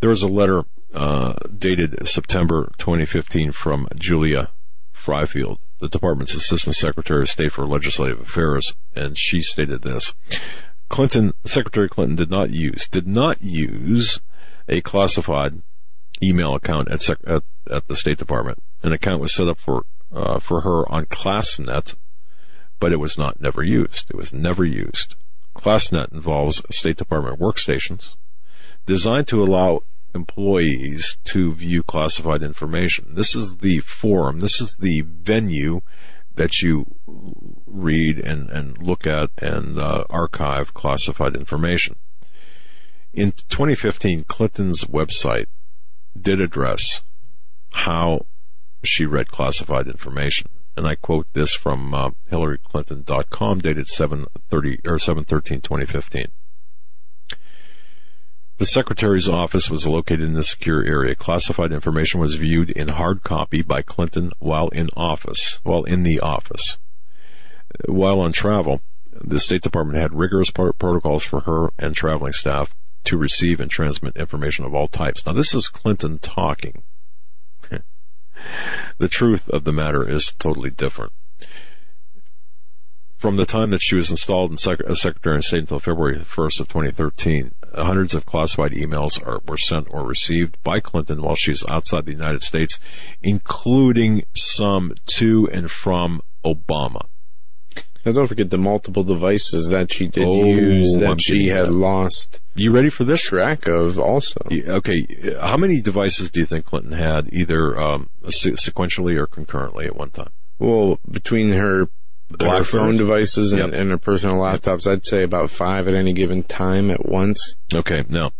There was a letter uh, dated September 2015 from Julia Freifeld, the department's assistant secretary of state for legislative affairs, and she stated this: Clinton, Secretary Clinton, did not use did not use a classified email account at, sec- at, at the State Department. An account was set up for uh, for her on ClassNet, but it was not never used. It was never used. ClassNet involves State Department workstations designed to allow employees to view classified information. This is the forum, this is the venue that you read and, and look at and uh, archive classified information. In 2015, Clinton's website did address how she read classified information and I quote this from uh, HillaryClinton.com, dated 730 or 713 2015. The secretary's office was located in a secure area. Classified information was viewed in hard copy by Clinton while in office, while in the office. While on travel, the State Department had rigorous protocols for her and traveling staff to receive and transmit information of all types. Now, this is Clinton talking. *laughs* The truth of the matter is totally different. From the time that she was installed as Secretary of State until February 1st of 2013, hundreds of classified emails are, were sent or received by Clinton while she was outside the United States, including some to and from Obama. Now don't forget the multiple devices that she did oh, use that I'm she had that. lost. You ready for this? Track of also. Okay, how many devices do you think Clinton had, either um, sequentially or concurrently at one time? Well, between her black phone devices and, yep. and, her personal laptops, I'd say about five at any given time at once. Okay, now,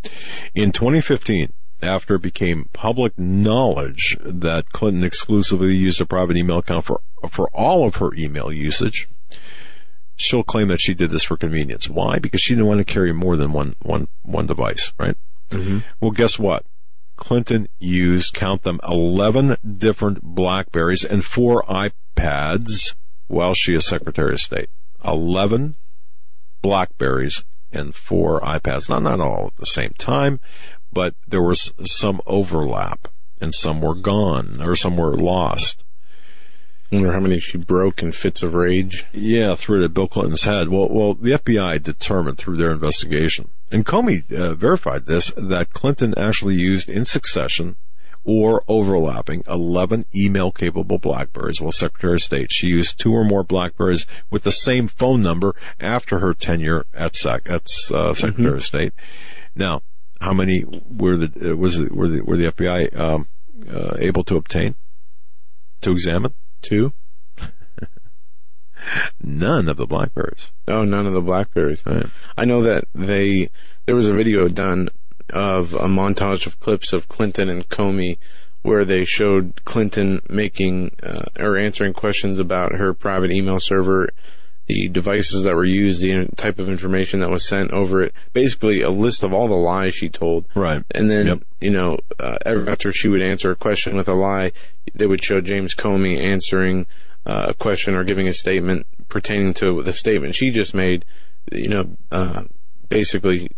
in 2015, after it became public knowledge that Clinton exclusively used a private email account for for all of her email usage, she'll claim that she did this for convenience. Why? Because she didn't want to carry more than one, one, one device, right? Mm-hmm. Well, guess what? Clinton used, count them, 11 different Blackberries and four iPads while she is Secretary of State. 11 Blackberries and four iPads. Not, not all at the same time, but there was some overlap and some were gone or some were lost. I Wonder how many she broke in fits of rage. Yeah, threw it at Bill Clinton's head. Well, well, the FBI determined through their investigation, and Comey uh, verified this, that Clinton actually used in succession or overlapping 11 email capable Blackberries while Secretary of State. She used two or more Blackberries with the same phone number after her tenure at SEC, at uh, Secretary mm-hmm. of State. Now, how many were the, uh, was it, were the, were the FBI, um, uh, able to obtain, to examine? Two? *laughs* None of the Blackberries. Oh, none of the Blackberries. Right. I know that they there was a video done of a montage of clips of Clinton and Comey where they showed Clinton making uh, or answering questions about her private email server, the devices that were used, the type of information that was sent over it. Basically, a list of all the lies she told. Right. And then, Yep. you know, uh, after she would answer a question with a lie, they would show James Comey answering uh, a question or giving a statement pertaining to the statement she just made, you know, uh, basically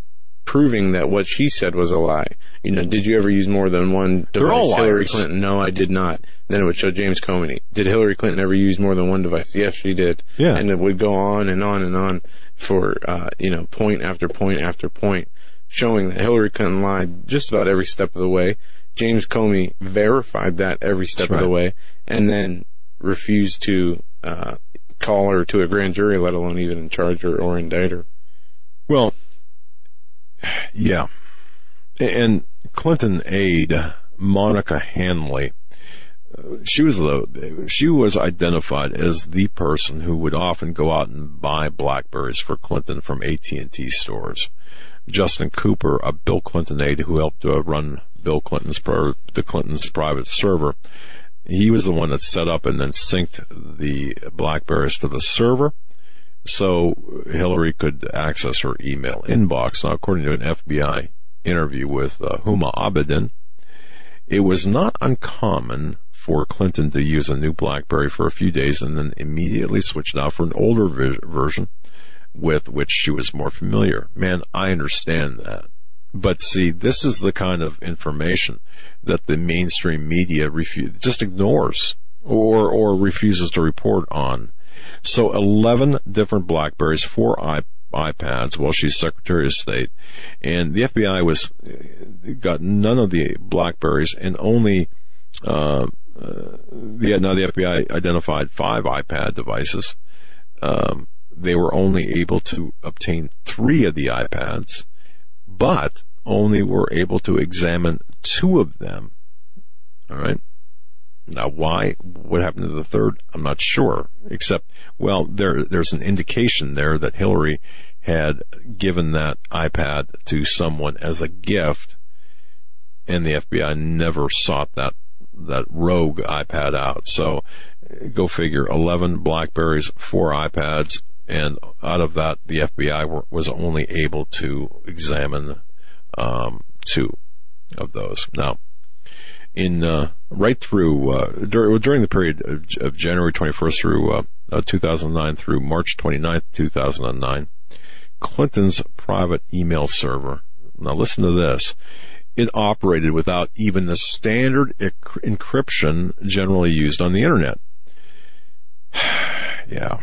proving that what she said was a lie. You know, did you ever use more than one device? Hillary. Clinton, no, I did not. Then it would show James Comey. Did Hillary Clinton ever use more than one device? Yes, she did. Yeah. And it would go on and on and on for, uh, you know, point after point after point, showing that Hillary Clinton lied just about every step of the way. James Comey verified that every step That's of the way, and then refused to, uh, call her to a grand jury, let alone even charge her or indict her. Well, yeah. And Clinton aide Monica Hanley, uh, she was the she was identified as the person who would often go out and buy Blackberries for Clinton from AT and T stores. Justin Cooper, a Bill Clinton aide who helped uh, run Bill Clinton's the Clinton's private server, he was the one that set up and then synced the Blackberries to the server so Hillary could access her email inbox. Now, according to an FBI interview with uh, Huma Abedin, it was not uncommon for Clinton to use a new BlackBerry for a few days and then immediately switch it out for an older vi- version with which she was more familiar. Man, I understand that. But see, this is the kind of information that the mainstream media refu- just ignores or, or refuses to report on. So 11 different Blackberries, four iPads while she's Secretary of State, and the FBI was got none of the Blackberries and only uh, uh, the now the FBI identified five iPad devices. Um, they were only able to obtain three of the iPads, but only were able to examine two of them. All right. Now, why? What happened to the third? I'm not sure. Except, well, there there's an indication there that Hillary had given that iPad to someone as a gift, and the FBI never sought that that rogue iPad out. So, go figure. Eleven Blackberries, four iPads, and out of that, the FBI were, was only able to examine um, two of those. Now, in uh, right through uh, dur- during the period of, of January 21st through uh, uh, 2009 through March 29th, 2009, Clinton's private email server. Now listen to this. It operated without even the standard ec- encryption generally used on the internet. *sighs* yeah.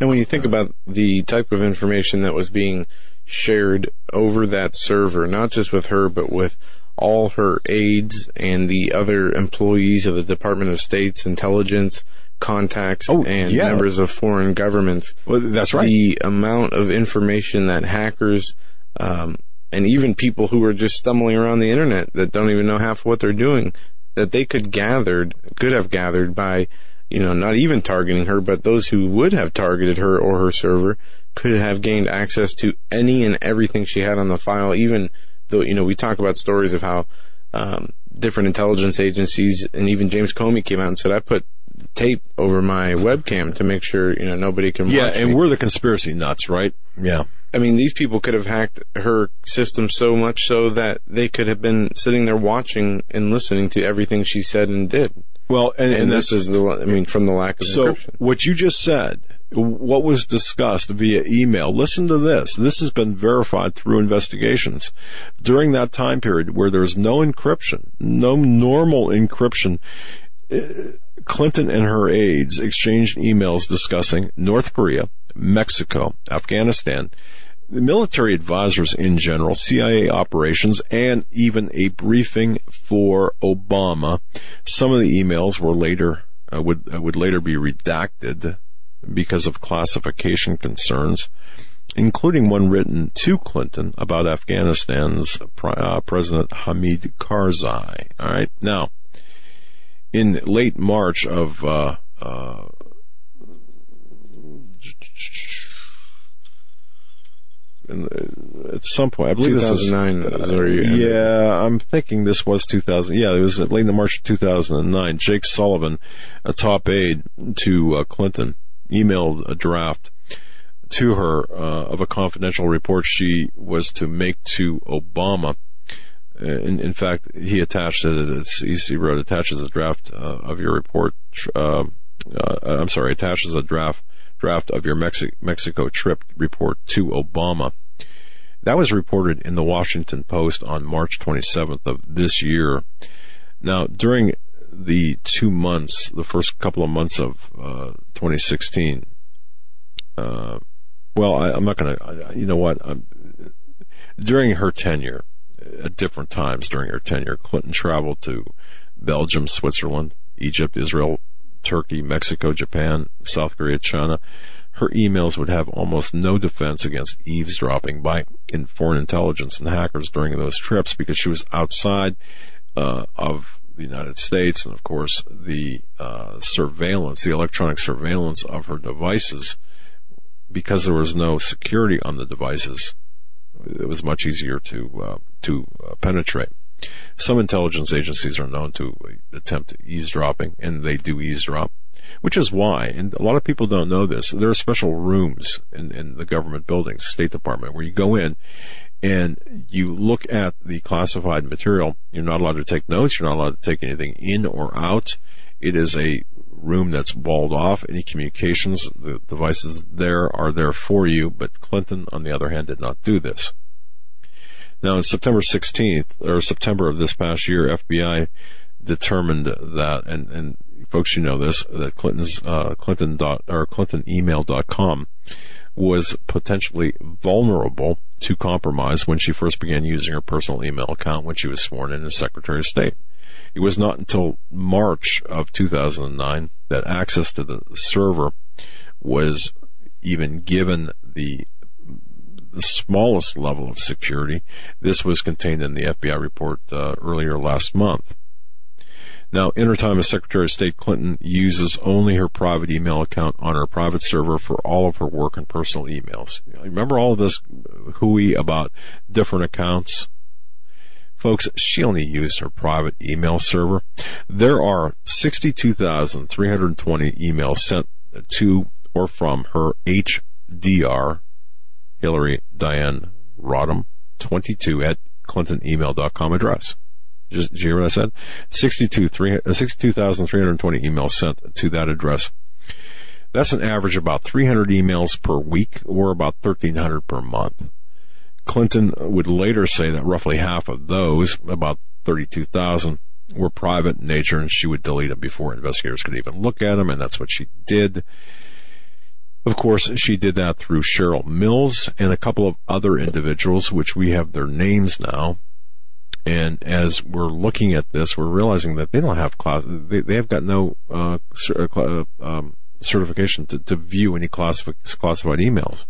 And when you think about the type of information that was being shared over that server, not just with her, but with all her aides and the other employees of the Department of State's intelligence contacts Oh, and yeah. members of foreign governments, Well, that's right. the amount of information that hackers, um, and even people who are just stumbling around the internet that don't even know half what they're doing, that they could gathered, could have gathered by, you know, not even targeting her, but those who would have targeted her or her server could have gained access to any and everything she had on the file, even though, you know, we talk about stories of how, um, different intelligence agencies and even James Comey came out and said, I put tape over my webcam to make sure, you know, nobody can watch. yeah, and me. we're the conspiracy nuts, right? Yeah. I mean, these people could have hacked her system so much so that they could have been sitting there watching and listening to everything she said and did. Well, and, And, and this is the, I mean, from the lack of So encryption. what you just said, what was discussed via email, listen to this. This has been verified through investigations. During that time period where there's no encryption, no normal encryption, uh, Clinton and her aides exchanged emails discussing North Korea, Mexico, Afghanistan, the military advisors in general, CIA operations, and even a briefing for Obama. Some of the emails were later uh, would uh, would later be redacted because of classification concerns, including one written to Clinton about Afghanistan's uh, President Hamid Karzai. All right. Now, in late March of, uh, uh, at some point, I believe 2009 this is uh, yeah, I'm thinking this was 2000. Yeah, it was late in March of 2009. Jake Sullivan, a top aide to uh, Clinton, emailed a draft to her uh, of a confidential report she was to make to Obama. Uh, In, in fact, he attached it. he wrote attaches a draft uh, of your report. Uh, uh, I'm sorry, attaches a draft draft of your Mexi- Mexico trip report to Obama. That was reported in the Washington Post on March 27th of this year. Now, during the two months, the first couple of months of uh, 2016, uh, well, I, I'm not going to, you know what? I'm, during her tenure, at different times during her tenure, Clinton traveled to Belgium, Switzerland, Egypt, Israel, Turkey, Mexico, Japan, South Korea, China. Her emails would have almost no defense against eavesdropping by in foreign intelligence and hackers during those trips because she was outside uh, of the United States, and of course the uh, surveillance, the electronic surveillance of her devices, because there was no security on the devices, it was much easier to uh, to uh, penetrate. Some intelligence agencies are known to attempt eavesdropping, and they do eavesdrop, which is why, and a lot of people don't know this, there are special rooms in, in the government buildings, State Department, where you go in and you look at the classified material. You're not allowed to take notes. You're not allowed to take anything in or out. It is a room that's walled off. Any communications, the devices there are there for you, but Clinton, on the other hand, did not do this. Now, on September 16th, or September of this past year, FBI determined that, and, and folks, you know this, that Clinton's, uh, Clinton dot, or Clinton email dot ClintonEmail.com was potentially vulnerable to compromise when she first began using her personal email account when she was sworn in as Secretary of State. It was not until March of 2009 that access to the server was even given the the smallest level of security. This was contained in the FBI report uh, earlier last month. Now, in her time as Secretary of State, Clinton uses only her private email account on her private server for all of her work and personal emails. Remember all this hooey about different accounts? Folks, she only used her private email server. There are 62,320 emails sent to or from her HDR, Hillary Diane Rodham, 22 at clintonemail.com address. Just, did you hear what I said? 62, 3, uh, 62,320 emails sent to that address. That's an average of about 300 emails per week or about 1,300 per month. Clinton would later say that roughly half of those, about 32,000, were private in nature and she would delete them before investigators could even look at them, and that's what she did. Of course, she did that through Cheryl Mills and a couple of other individuals, which we have their names now. And as we're looking at this, we're realizing that they don't have class, they, they have got no uh, uh, um, certification to, to view any classified, classified emails.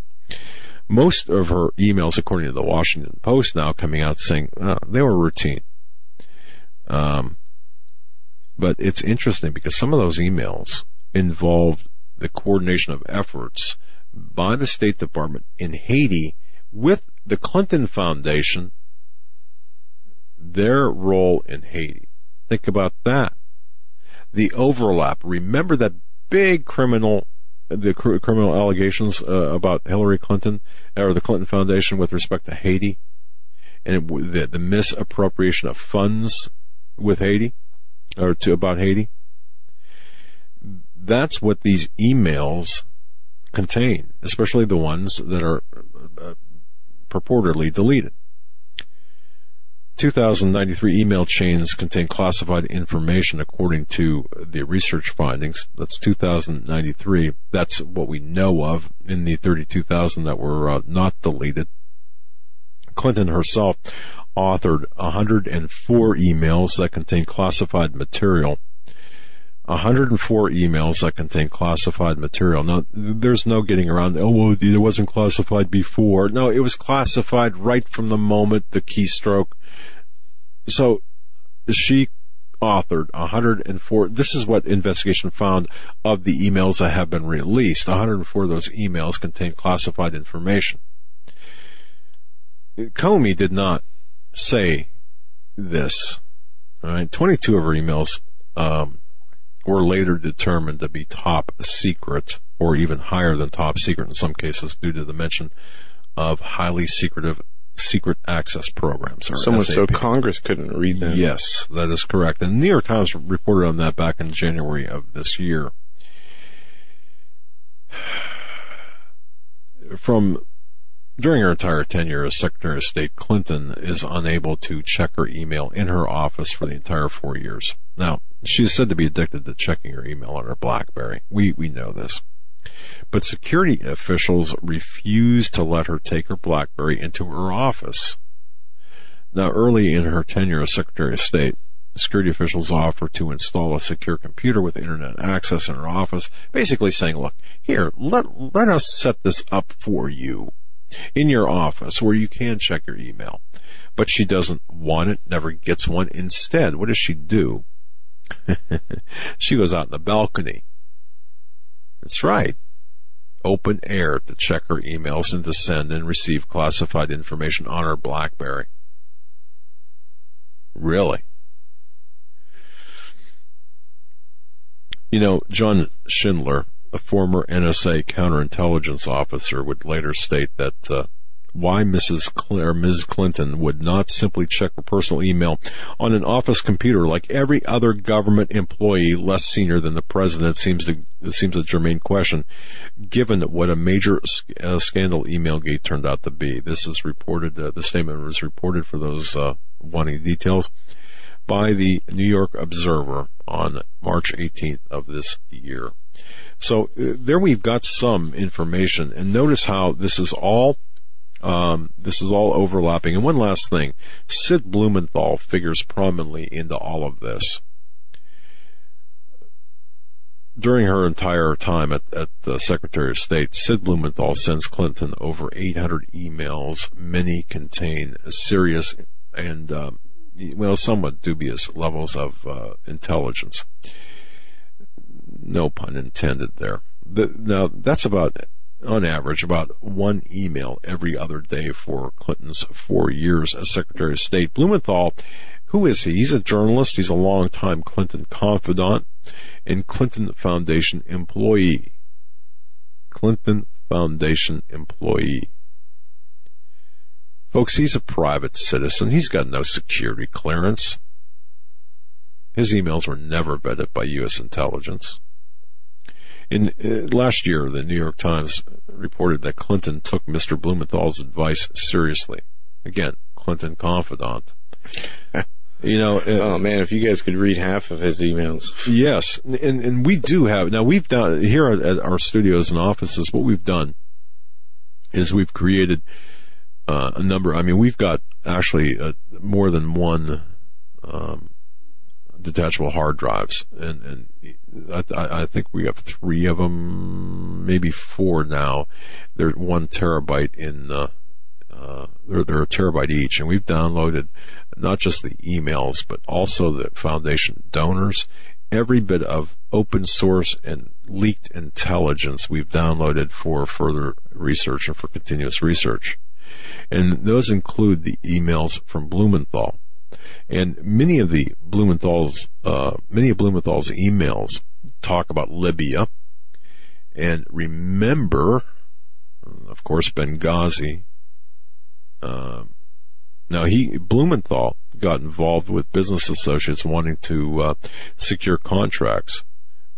Most of her emails, according to the Washington Post, now coming out saying uh, they were routine. Um, but it's interesting because some of those emails involved the coordination of efforts by the State Department in Haiti with the Clinton Foundation, their role in Haiti. Think about that. The overlap. Remember that big criminal, the cr- criminal allegations uh, about Hillary Clinton or the Clinton Foundation with respect to Haiti and it, the, the misappropriation of funds with Haiti or to about Haiti. That's what these emails contain, especially the ones that are uh, purportedly deleted. 2093 email chains contain classified information according to the research findings. That's 2093. That's what we know of in the 32,000 that were uh, not deleted. Clinton herself authored 104 emails that contain classified material. 104 emails that contain classified material. Now, there's no getting around, oh, well, it wasn't classified before. No, it was classified right from the moment the keystroke. So, she authored 104, this is what investigation found of the emails that have been released. 104 of those emails contain classified information. Comey did not say this. All right, 22 of her emails um, were later determined to be top secret or even higher than top secret in some cases due to the mention of highly secretive secret access programs. so much so Congress couldn't read them. Yes, that is correct. And the New York Times reported on that back in January of this year. From during her entire tenure as Secretary of State, Clinton is unable to check her email in her office for the entire four years. Now, she's said to be addicted to checking her email on her BlackBerry. We, we know this. But security officials refused to let her take her BlackBerry into her office. Now, early in her tenure as Secretary of State, security officials offered to install a secure computer with internet access in her office, basically saying, look, here, let, let us set this up for you in your office where you can check your email. But she doesn't want it, never gets one. Instead, what does she do? *laughs* she goes out in the balcony. That's right. Open air to check her emails and to send and receive classified information on her Blackberry. Really? You know, John Schindler, a former NSA counterintelligence officer, would later state that uh, why Mrs. Cl- Ms. Clinton would not simply check her personal email on an office computer like every other government employee less senior than the president seems to seems a germane question, given what a major uh, scandal Emailgate turned out to be. This is reported. Uh, the statement was reported for those uh, wanting details by the New York Observer on March 18th of this year. So uh, there we've got some information, and notice how this is all um, this is all overlapping. And one last thing, Sid Blumenthal figures prominently into all of this. During her entire time at, at the Secretary of State, Sid Blumenthal sends Clinton over 800 emails. Many contain serious and, um, well, somewhat dubious levels of uh, intelligence. No pun intended there. The, now, that's about on average, about one email every other day for Clinton's four years as Secretary of State. Blumenthal, who is he? He's a journalist. He's a longtime Clinton confidant and Clinton Foundation employee. Clinton Foundation employee. Folks, he's a private citizen. He's got no security clearance. His emails were never vetted by U.S. intelligence. In uh, last year, the New York Times reported that Clinton took Mr. Blumenthal's advice seriously. Again, Clinton confidant. *laughs* You know, uh, oh man, if you guys could read half of his emails. Yes, and and we do have now. We've done here at our studios and offices. What we've done is we've created uh, a number. I mean, we've got actually uh, more than one um, detachable hard drives, and, and I, I, think we have three of them, maybe four now. They're one terabyte in. Uh, uh, they're, they're a terabyte each, and we've downloaded not just the emails, but also the foundation donors. Every bit of open source and leaked intelligence we've downloaded for further research and for continuous research. And those include the emails from Blumenthal. And many of the Blumenthal's, uh, many of Blumenthal's emails talk about Libya. And remember, of course, Benghazi. Uh, now he, Blumenthal got involved with business associates wanting to uh, secure contracts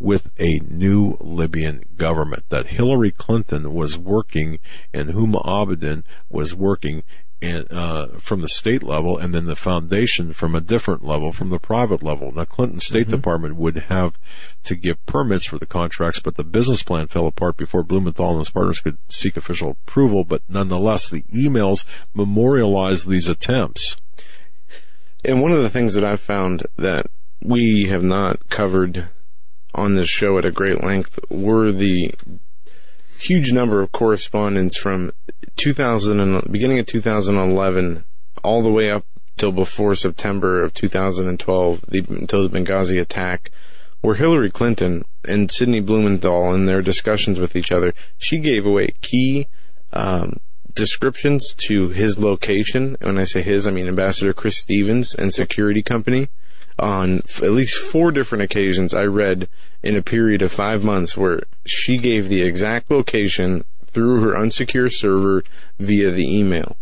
with a new Libyan government that Hillary Clinton was working and Huma Abedin was working and, uh, from the state level and then the foundation from a different level from the private level. Now Clinton State mm-hmm. Department would have to give permits for the contracts, but the business plan fell apart before Blumenthal and his partners could seek official approval, but nonetheless the emails memorialized these attempts. And one of the things that I've found that we have not covered on this show at a great length were the huge number of correspondence from 2000 and beginning of 2011 all the way up till before September of 2012, the, until the Benghazi attack, where Hillary Clinton and Sidney Blumenthal in their discussions with each other, she gave away key um, descriptions to his location. When I say his, I mean Ambassador Chris Stevens and security company. On f- at least four different occasions, I read in a period of five months where she gave the exact location through her unsecure server via the email.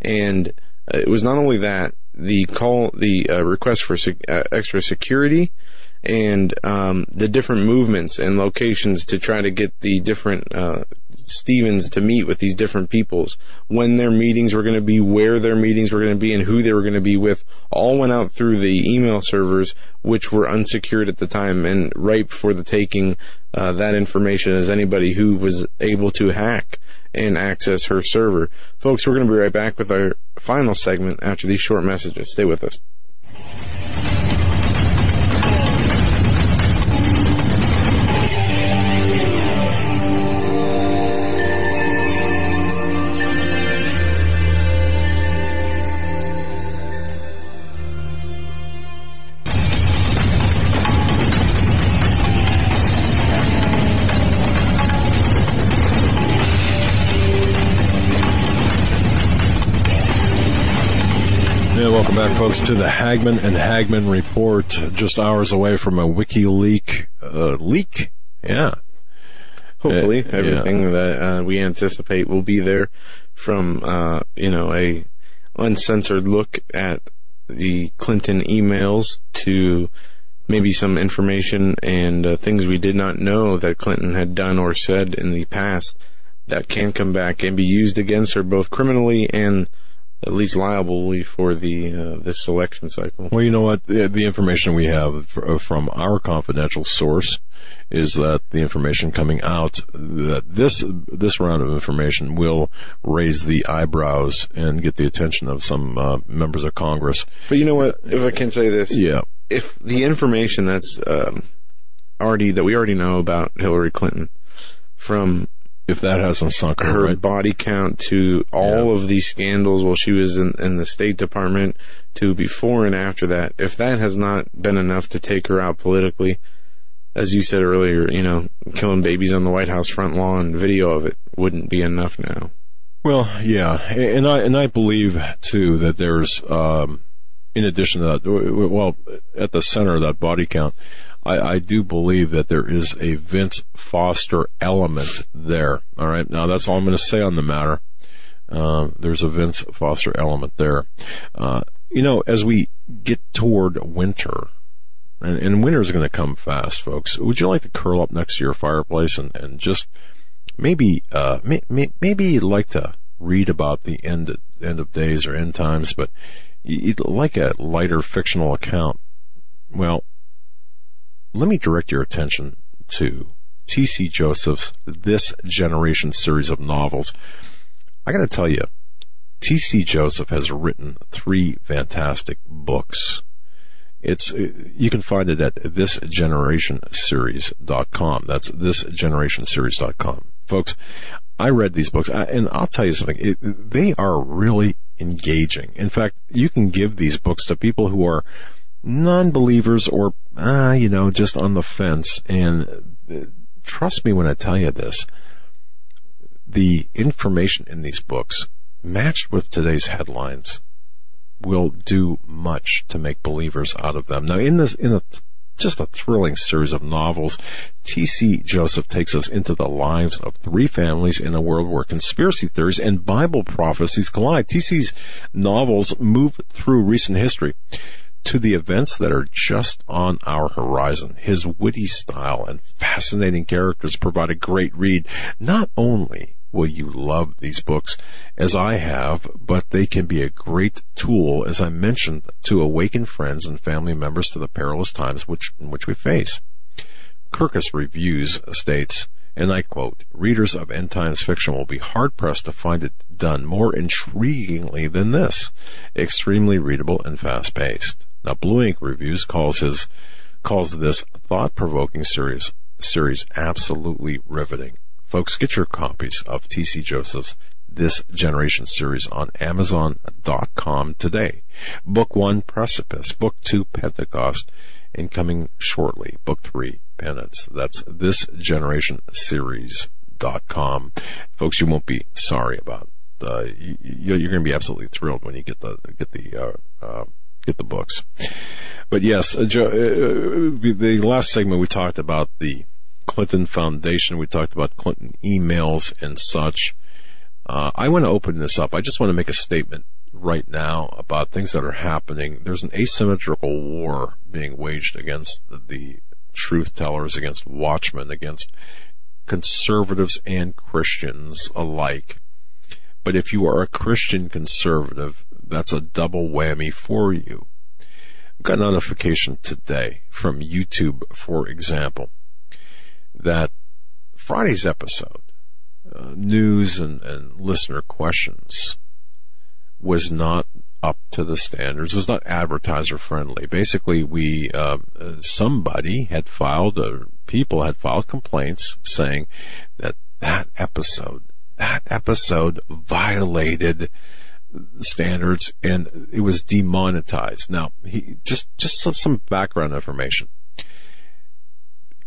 And uh, it was not only that, the call, the uh, request for sec- uh, extra security and um, the different movements and locations to try to get the different uh, Stevens to meet with these different peoples, when their meetings were going to be, where their meetings were going to be, and who they were going to be with, all went out through the email servers, which were unsecured at the time and ripe for the taking uh, that information as anybody who was able to hack and access her server. Folks, we're going to be right back with our final segment after these short messages. Stay with us. Folks, to the Hagmann and Hagmann report. Just hours away from a WikiLeak uh, leak. Yeah, Hopefully, Uh, yeah. everything that uh, we anticipate will be there, from uh, you know a uncensored look at the Clinton emails to maybe some information and uh, things we did not know that Clinton had done or said in the past that can come back and be used against her both criminally and at least liably for the uh, this election cycle. Well, you know what? The, the information we have fr- uh, from our confidential source is that the information coming out that this this round of information will raise the eyebrows and get the attention of some uh, members of Congress. But you know what? If I can say this, Yeah, if the information that's um, already that we already know about Hillary Clinton, from if that hasn't sunk her, her right? body count to all Yeah. of these scandals while she was in, in the State Department to before and after that, if that has not been enough to take her out politically, as you said earlier, you know, killing babies on the White House front lawn, video of it wouldn't be enough now. Well, yeah, and I and I believe too that there's, um, in addition to that, well, at the center of that body count, I, I do believe that there is a Vince Foster element there. All right, now that's all I'm going to say on the matter. Uh, there's a Vince Foster element there. Uh, you know, as we get toward winter, and, and is going to come fast, folks. Would you like to curl up next to your fireplace and, and just maybe uh, may, may, maybe you'd like to read about the end end of days or end times, but you'd like a lighter fictional account. Well, let me direct your attention to T.C. Joseph's This Generation series of novels. I got to tell you, T.C. Joseph has written three fantastic books. It's you can find it at thisgenerationseries.com. That's thisgenerationseries.com. Folks, I read these books and I'll tell you something. It, they are really engaging. In fact, you can give these books to people who are non-believers or ah, you know, just on the fence and uh, trust me when I tell you this. The information in these books matched with today's headlines will do much to make believers out of them. Now, in this, in a just a thrilling series of novels, T.C. Joseph takes us into the lives of three families in a world where conspiracy theories and Bible prophecies collide. T.C.'s novels move through recent history to the events that are just on our horizon. His witty style and fascinating characters provide a great read. Not only will you love these books as I have, but they can be a great tool, as I mentioned, to awaken friends and family members to the perilous times which, in which we face. Kirkus Reviews states, and I quote, readers of end times fiction will be hard pressed to find it done more intriguingly than this. Extremely readable and fast paced. Now Blue Ink Reviews calls his, calls this thought provoking series, series absolutely riveting. Folks, get your copies of T.C. Joseph's This Generation series on Amazon.com today. Book one, Precipice. Book two, Pentecost. And coming shortly, book three, Penance. That's This Generation series.com. Folks, you won't be sorry about uh, you, are going to be absolutely thrilled when you get the get the uh, uh, get the books. But yes, uh, Joe, uh, the last segment we talked about the Clinton Foundation. We talked about Clinton emails and such. Uh, I want to open this up. I just want to make a statement right now about things that are happening. There's an asymmetrical war being waged against the truth tellers, against watchmen, against conservatives and Christians alike. But if you are a Christian conservative, that's a double whammy for you. Got a notification today from YouTube, for example, that Friday's episode, uh, news and, and listener questions, was not up to the standards, was not advertiser friendly. Basically, we, uh, somebody had filed, uh, people had filed complaints saying that that episode, that episode violated standards and it was demonetized. Now, he, just, just some background information.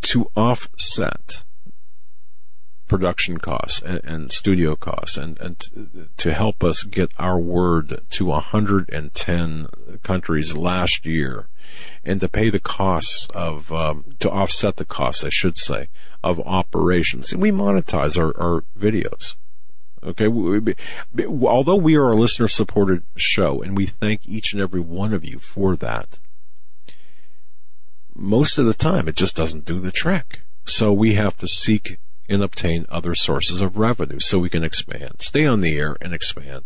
To offset production costs and, and studio costs and, and to help us get our word to 110 countries last year and to pay the costs of, um, to offset the costs, I should say, of operations. And we monetize our, our videos. Okay. Although we are a listener supported show and we thank each and every one of you for that, most of the time it just doesn't do the trick. So we have to seek and obtain other sources of revenue so we can expand, stay on the air and expand.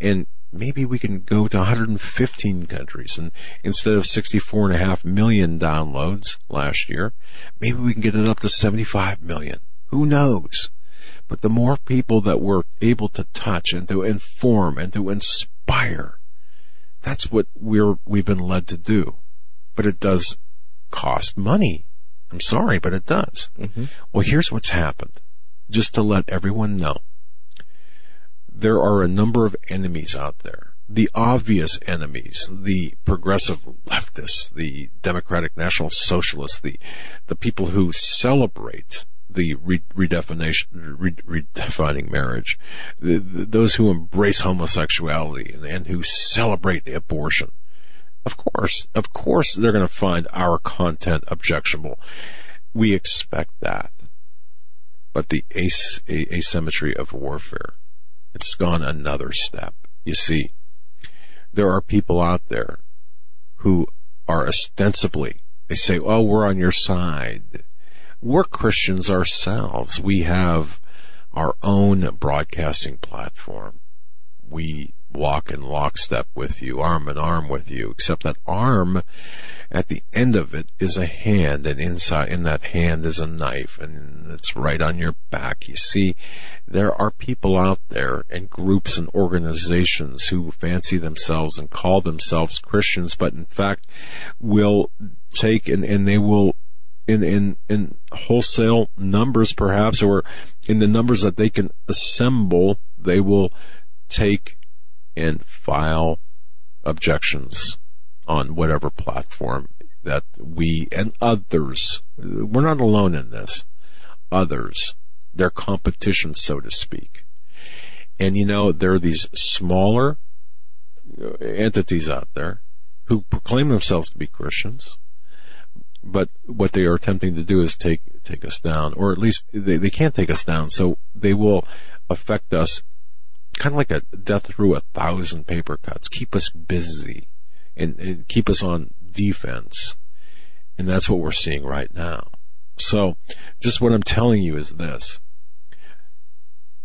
And maybe we can go to 115 countries and instead of 64 and a half million downloads last year, maybe we can get it up to 75 million. Who knows? But the more people that we're able to touch and to inform and to inspire, that's what we're, we've been led to do. But it does cost money. I'm sorry, but it does. Mm-hmm. Well, here's what's happened. Just to let everyone know. There are a number of enemies out there. The obvious enemies, the progressive leftists, the Democratic National Socialists, the, the people who celebrate the re- redefinition, re- redefining marriage, the, the, those who embrace homosexuality and, and who celebrate abortion. Of course, of course they're going to find our content objectionable. We expect that. But the as- asymmetry of warfare, it's gone another step. You see, there are people out there who are ostensibly, they say, oh, we're on your side. We're Christians ourselves. We have our own broadcasting platform. We walk in lockstep with you, arm in arm with you, except that arm at the end of it is a hand and inside in that hand is a knife and it's right on your back. You see, there are people out there and groups and organizations who fancy themselves and call themselves Christians, but in fact will take and, and they will in, in, in wholesale numbers perhaps or in the numbers that they can assemble, they will take and file objections on whatever platform that we and others, we're not alone in this, others, their competition, so to speak. And you know, there are these smaller uh, entities out there who proclaim themselves to be Christians, but what they are attempting to do is take take us down, or at least they, they can't take us down, so they will affect us kind of like a death through a thousand paper cuts. Keep us busy and, and keep us on defense. And that's what we're seeing right now. So just what I'm telling you is this.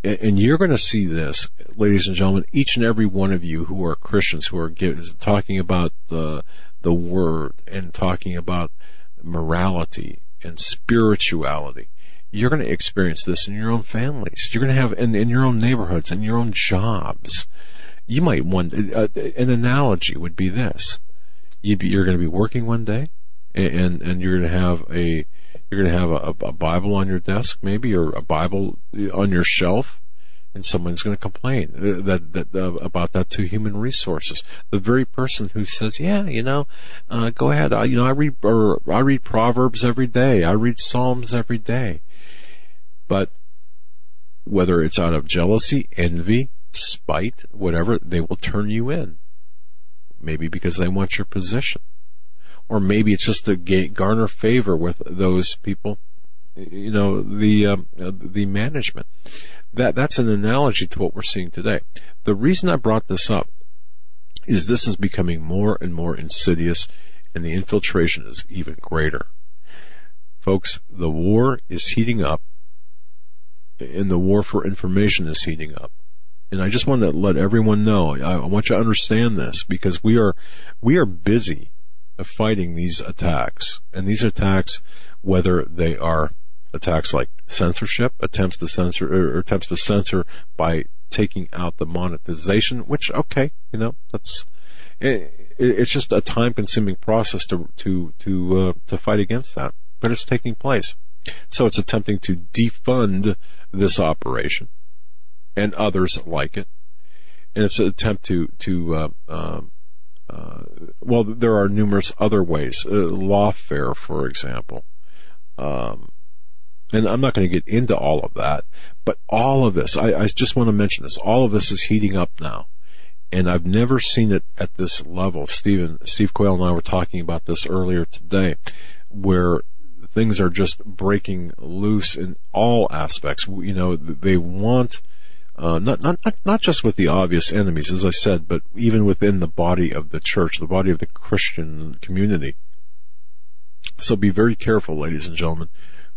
And you're going to see this, ladies and gentlemen, each and every one of you who are Christians, who are talking about the, the word and talking about morality and spirituality you're going to experience this in your own families. You're going to have in, in your own neighborhoods, in your own jobs. You might want uh, an analogy would be this: you are going to be working one day, and and you're going to have a you're going to have a, a Bible on your desk, maybe, or a Bible on your shelf, and someone's going to complain uh, that, that uh, about that to human resources. The very person who says, "Yeah, you know, uh, go ahead. I, you know, I read or I read Proverbs every day. I read Psalms every day." But whether it's out of jealousy, envy, spite, whatever, they will turn you in. Maybe because they want your position. Or maybe it's just to garner favor with those people, you know, the, um, uh, the management. That, that's an analogy to what we're seeing today. The reason I brought this up is this is becoming more and more insidious and the infiltration is even greater. Folks, the war is heating up and the war for information is heating up. And I just want to let everyone know, I want you to understand this because we are, we are busy fighting these attacks. And these attacks, whether they are attacks like censorship, attempts to censor, or attempts to censor by taking out the monetization, which, okay, you know, that's, it, it's just a time consuming process to, to, to, uh, to fight against that. But it's taking place. So it's attempting to defund this operation and others like it. And it's an attempt to, to, uh, um, uh, well, there are numerous other ways. Uh, lawfare, for example. Um, and I'm not going to get into all of that, but all of this, I, I just want to mention this. All of this is heating up now. And I've never seen it at this level. Stephen, Steve Quayle and I were talking about this earlier today, where things are just breaking loose in all aspects. You know, they want, uh, not, not, not just with the obvious enemies, as I said, but even within the body of the church, the body of the Christian community. So be very careful, ladies and gentlemen,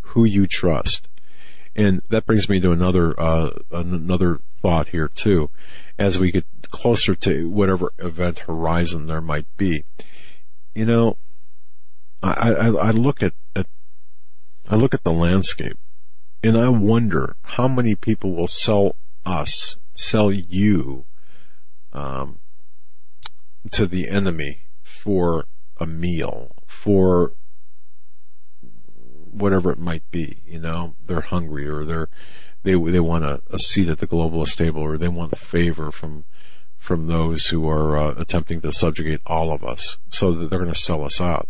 who you trust. And that brings me to another, uh, another thought here too, as we get closer to whatever event horizon there might be. You know, I, I, I look at, at I look at the landscape and I wonder how many people will sell us, sell you, um, to the enemy for a meal, for whatever it might be. You know, they're hungry or they're they they want a, a seat at the globalist table or they want favor from from those who are uh, attempting to subjugate all of us, so that they're going to sell us out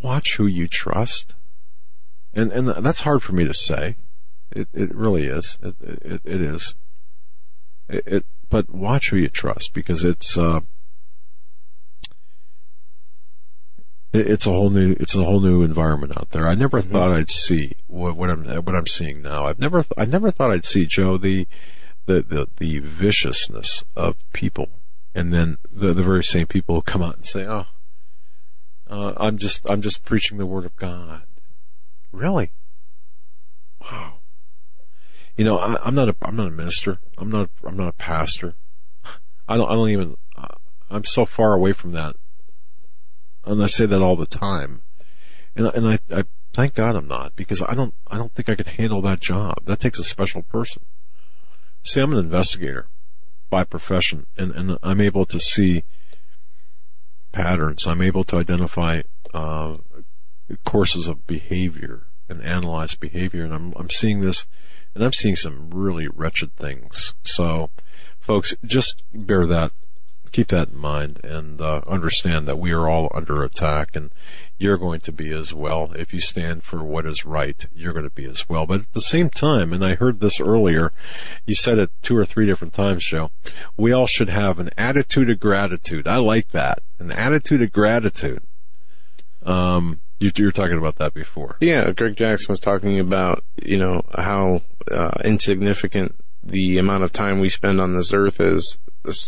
watch who you trust. And, and that's hard for me to say. It, it really is. It, it, it is. It, it, but watch who you trust because it's, uh, it's a whole new it's a whole new environment out there. I never mm-hmm. thought I'd see what, what, I'm what I'm seeing now. I've never I never thought I'd see Joe the the the, the viciousness of people, and then the the very same people who come out and say, "Oh, uh, I'm just I'm just preaching the word of God. Really? Wow. You know, I, am not a I'm not a minister. I'm not I'm not a pastor. I don't I don't even I'm so far away from that, and I say that all the time. And and I, I thank God I'm not because I don't I don't think I could handle that job. That takes a special person. See, I'm an investigator by profession, and and I'm able to see patterns. I'm able to identify uh, courses of behavior and analyze behavior, and I'm I'm seeing this, and I'm seeing some really wretched things. So, folks, just bear that keep that in mind and uh, understand that we are all under attack and you're going to be as well. If you stand for what is right, you're going to be as well. But at the same time, and I heard this earlier, you said it two or three different times, Joe, we all should have an attitude of gratitude. I like that. An attitude of gratitude. Um, you, you were talking about that before. Yeah, Gregg Jackson was talking about, you know, how uh, insignificant the amount of time we spend on this earth is,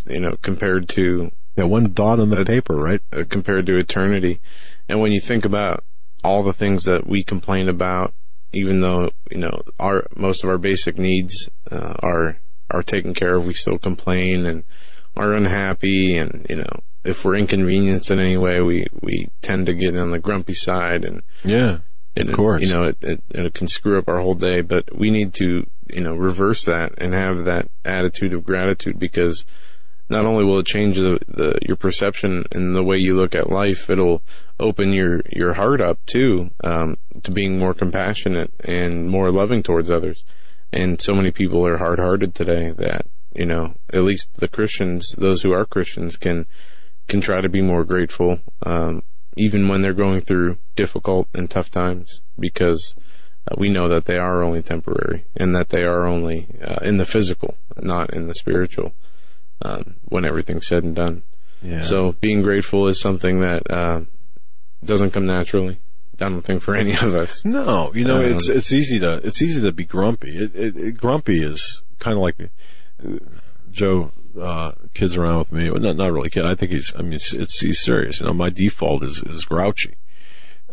you know, compared to yeah, one dot on the uh, paper, right? Uh, compared to eternity. And when you think about all the things that we complain about, even though, you know, our, most of our basic needs, uh, are, are taken care of, we still complain and are unhappy and, you know, if we're inconvenienced in any way, we, we tend to get on the grumpy side and, yeah, and, of course, you know, it, it, it can screw up our whole day, but we need to, you know, reverse that and have that attitude of gratitude because not only will it change the, the your perception and the way you look at life, it'll open your your heart up too um, to being more compassionate and more loving towards others. And so many people are hard-hearted today that you know at least the Christians, those who are Christians, can can try to be more grateful, um, even when they're going through difficult and tough times, because we know that they are only temporary and that they are only uh, in the physical, not in the spiritual. Um, when everything's said and done. Yeah. So being grateful is something that uh, doesn't come naturally. I don't think for *laughs* any of us. No, you know, Um, it's it's easy to it's easy to be grumpy. It, it, it grumpy is kind of like uh, Joe uh, kids around with me. Well, not not really kid. I think he's. I mean, it's, it's he's serious. You know, my default is is grouchy.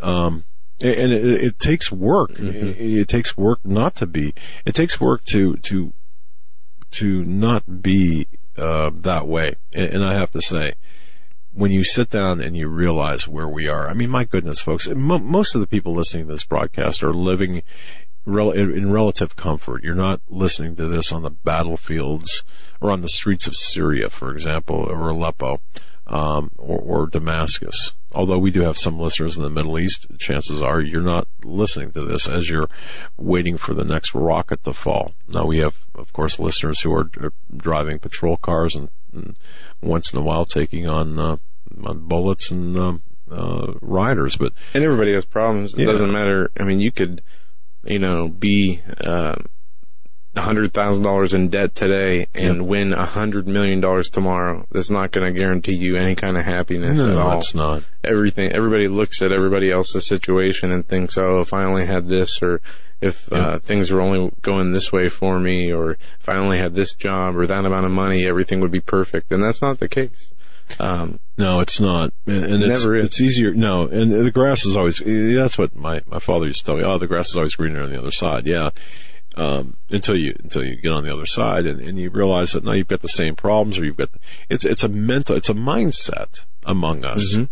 Um, and it, it takes work. It, it takes work not to be. It takes work to to to not be uh, that way. And, and I have to say, when you sit down and you realize where we are, I mean, my goodness, folks, mo- most of the people listening to this broadcast are living rel- in relative comfort. You're not listening to this on the battlefields or on the streets of Syria, for example, or Aleppo, um, or, or Damascus. Although we do have some listeners in the Middle East, chances are you're not listening to this as you're waiting for the next rocket to fall. Now we have, of course, listeners who are, are driving patrol cars and, and once in a while taking on, uh, on bullets and um, uh, riders, but And everybody has problems. It Yeah. doesn't matter. I mean, you could, you know, be uh, a hundred thousand dollars in debt today and Yep. win a hundred million dollars tomorrow. That's not going to guarantee you any kind of happiness at no, all. it's not. everything everybody looks at everybody else's situation and thinks oh if i only had this or if Yeah. uh, things were only going this way for me or if i only had this job or that amount of money everything would be perfect and that's not the case um, No, it's not, and and it's Never is. it's easier. No, and the grass is always. That's what my my father used to tell me. Oh, the grass is always greener on the other side. Yeah, um, until you until you get on the other side and, and you realize that now you've got the same problems, or you've got it's it's a mental, it's a mindset among us. Mhm.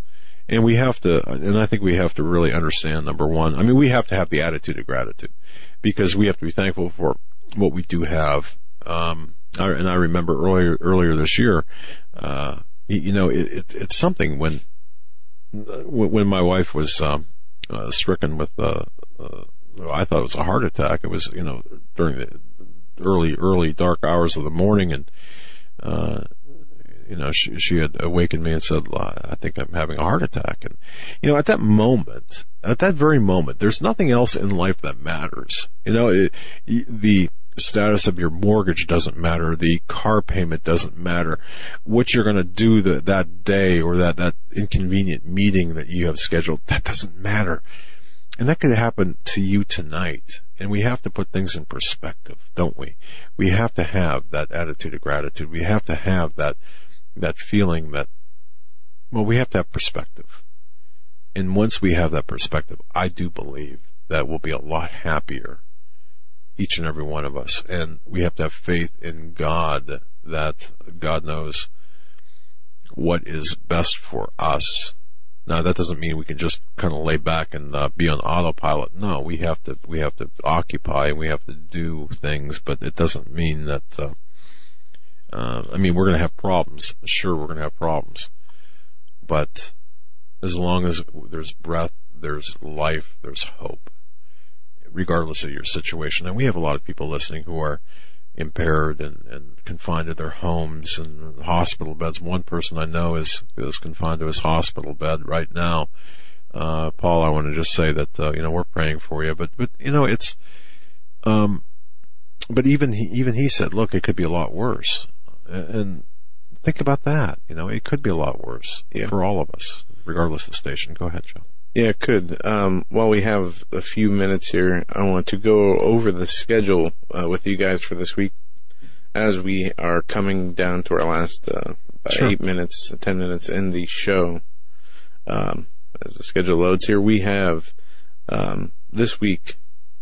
And we have to, and I think we have to really understand number one. I mean, we have to have the attitude of gratitude because we have to be thankful for what we do have. Um, I, and I remember earlier, earlier this year, uh, you, you know, it, it, it's something when, when when my wife was, um, uh, stricken with, uh, uh, I thought it was a heart attack. It was, you know, during the early, early dark hours of the morning and, uh, you know, she, she had awakened me and said, I think I'm having a heart attack. And, you know, at that moment, at that very moment, there's nothing else in life that matters. You know, it, the status of your mortgage doesn't matter. The car payment doesn't matter. What you're going to do the, that day or that, that inconvenient meeting that you have scheduled, that doesn't matter. And that could happen to you tonight. And we have to put things in perspective, don't we? We have to have that attitude of gratitude. We have to have that, that feeling that, well, we have to have perspective. And once we have that perspective, I do believe that we'll be a lot happier, each and every one of us. And we have to have faith in God that God knows what is best for us. Now that doesn't mean we can just kind of lay back and uh, be on autopilot. No, we have to we have to occupy and we have to do things, but it doesn't mean that. Uh, uh, I mean, we're going to have problems. Sure, we're going to have problems, but as long as there's breath, there's life, there's hope, regardless of your situation. And we have a lot of people listening who are impaired and, and confined to their homes and hospital beds. One person I know is is confined to his hospital bed right now. Uh, Paul, I want to just say that uh, you know we're praying for you, but but you know it's, um, but even he even he said, look, it could be a lot worse, and think about that. You know, it could be a lot worse Yeah. for all of us, regardless of station. Go ahead, Joe. Yeah it could um, while we have a few minutes here i want to go over the schedule uh, with you guys for this week as we are coming down to our last uh, about Sure. eight minutes ten minutes in the show um, as the schedule loads here, we have um, this week,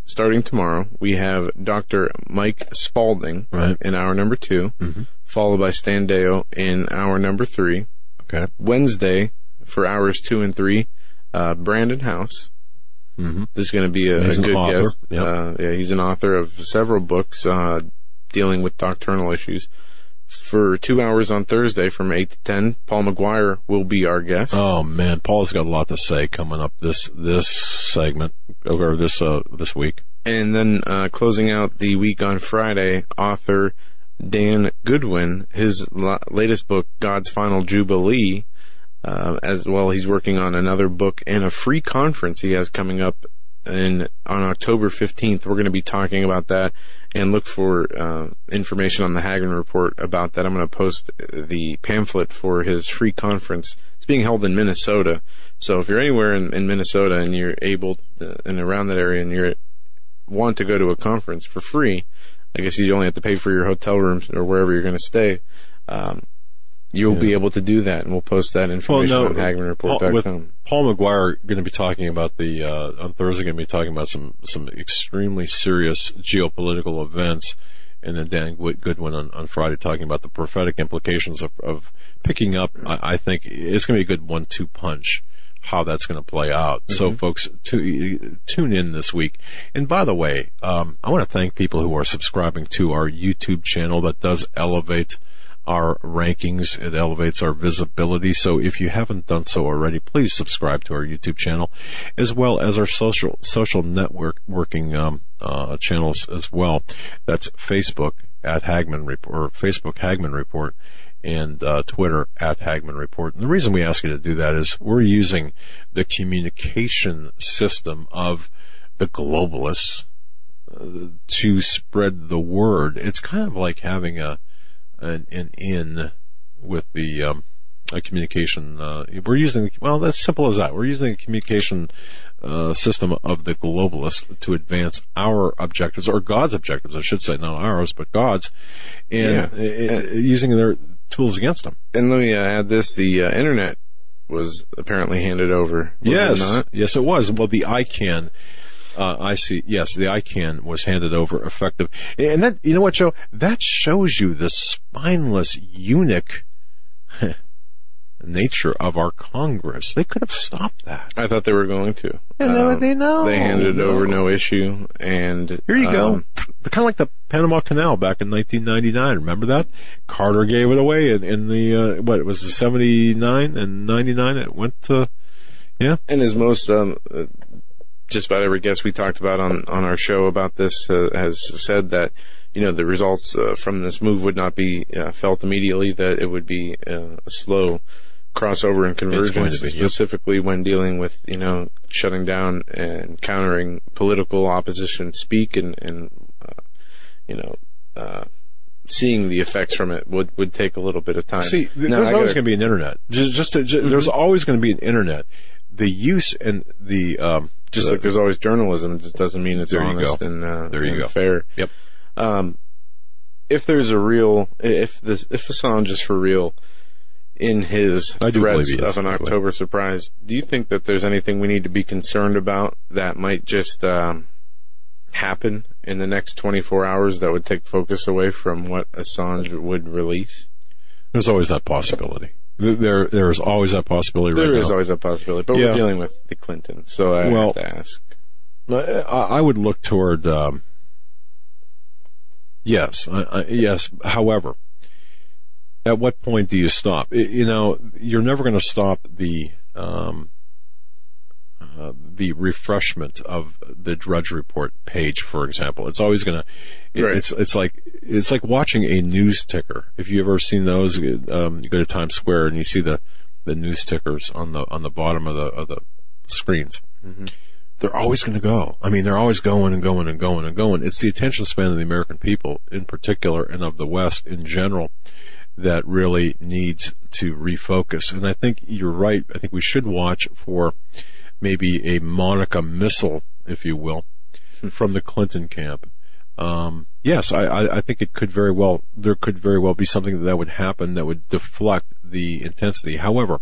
starting tomorrow, we have Dr. Mike Spaulding Right. in hour number 2 Mhm. followed by Stan Deyo in hour number three. Okay. Wednesday for hours two and three, uh, Brannon Howse. Mm-hmm. This is going to be a, a good author. guest. Yep. Uh, yeah, he's an author of several books uh, dealing with doctrinal issues. For two hours on Thursday from 8 to 10, Paul McGuire will be our guest. Oh man, Paul's got a lot to say coming up this this segment or this uh this week. And then uh, closing out the week on Friday, author Dan Goodwin, his la- latest book, God's Final Jubilee, uh, as well, he's working on another book and a free conference he has coming up and on October 15th, we're going to be talking about that and look for uh, information on the Hagmann report about that. I'm going to post the pamphlet for his free conference. It's being held in Minnesota. So if you're anywhere in, in Minnesota and you're able to, and around that area and you want to go to a conference for free, I guess you only have to pay for your hotel rooms or wherever you're going to stay. Um, you'll Yeah. be able to do that, and we'll post that information Well, no, on Paul, with Paul McGuire going to be talking about the uh, on Thursday. Going to be talking about some some extremely serious geopolitical events, and then Dan Goodwin on, on Friday talking about the prophetic implications of, of picking up. I, I think it's going to be a good one-two punch. How that's going to play out. So, folks, tu- tune in this week. And by the way, um, I want to thank people who are subscribing to our YouTube channel. That does elevate our rankings. It elevates our visibility. So if you haven't done so already, please subscribe to our YouTube channel, as well as our social social network working um, uh, channels as well. That's Facebook at Hagmann Report, or Facebook Hagmann Report, and uh, Twitter at Hagmann Report. And the reason we ask you to do that is we're using the communication system of the globalists uh, to spread the word. It's kind of like having a an, an in with the um, a communication. Uh, we're using well, that's simple as that. We're using a communication uh, system of the globalists to advance our objectives or God's objectives, I should say, not ours, but God's, and Yeah. uh, uh, using their tools against them. And let me uh, add this: the uh, internet was apparently handed over. Yes, it not? yes, it was. Well, the ICANN. Uh, I see. Yes, the ICANN was handed over effective, and that you know what, Joe? That shows you the spineless eunuch nature of our Congress. They could have stopped that. I thought they were going to. They- Um, they know. They handed No. over, no issue. And Here you go. um, kind of like the Panama Canal back in 1999. Remember that? Carter gave it away in, in the uh, what? It was the 79 and 99. It went to yeah. And as most, um, uh, just about every guest we talked about on, on our show about this uh, has said that, you know, the results uh, from this move would not be uh, felt immediately, that it would be uh, a slow crossover and convergence, be, yep. specifically when dealing with, you know, shutting down and countering political opposition speak and, and uh, you know, uh, seeing the effects from it would, would take a little bit of time. See, th- Now, there's always going to be an internet. Just, just, to, ju- there's always going to be an internet. The use and the um, just like there's always journalism, it just doesn't mean it's honest and uh, There you and go. fair. Yep. Um, if there's a real, if this, if Assange is for real in his I threats of an. October surprise, do you think that there's anything we need to be concerned about that might just um, happen in the next 24 hours that would take focus away from what Assange would release? there's always that possibility. There, there is always that possibility. There right is now. always a possibility, but Yeah. we're dealing with the Clintons, so I Well- have to ask. I, I would look toward um, yes, I, I, yes. However, at what point do you stop? You know, you're never going to stop the um, uh, the refreshment of the Drudge Report page, for example. It's always going to. Right. It's it's like it's like watching a news ticker. If you've ever seen those, um, you go to Times Square and you see the the news tickers on the on the bottom of the of the screens they're always going to go. I mean, they're always going and going and going and going. It's the attention span of the American people in particular and of the West in general that really needs to refocus. And I think you're right. I think we should watch for maybe a Monica missile, if you will, from the Clinton camp. Um, yes, I, I, I think it could very well, there could very well be something that would happen that would deflect the intensity. However,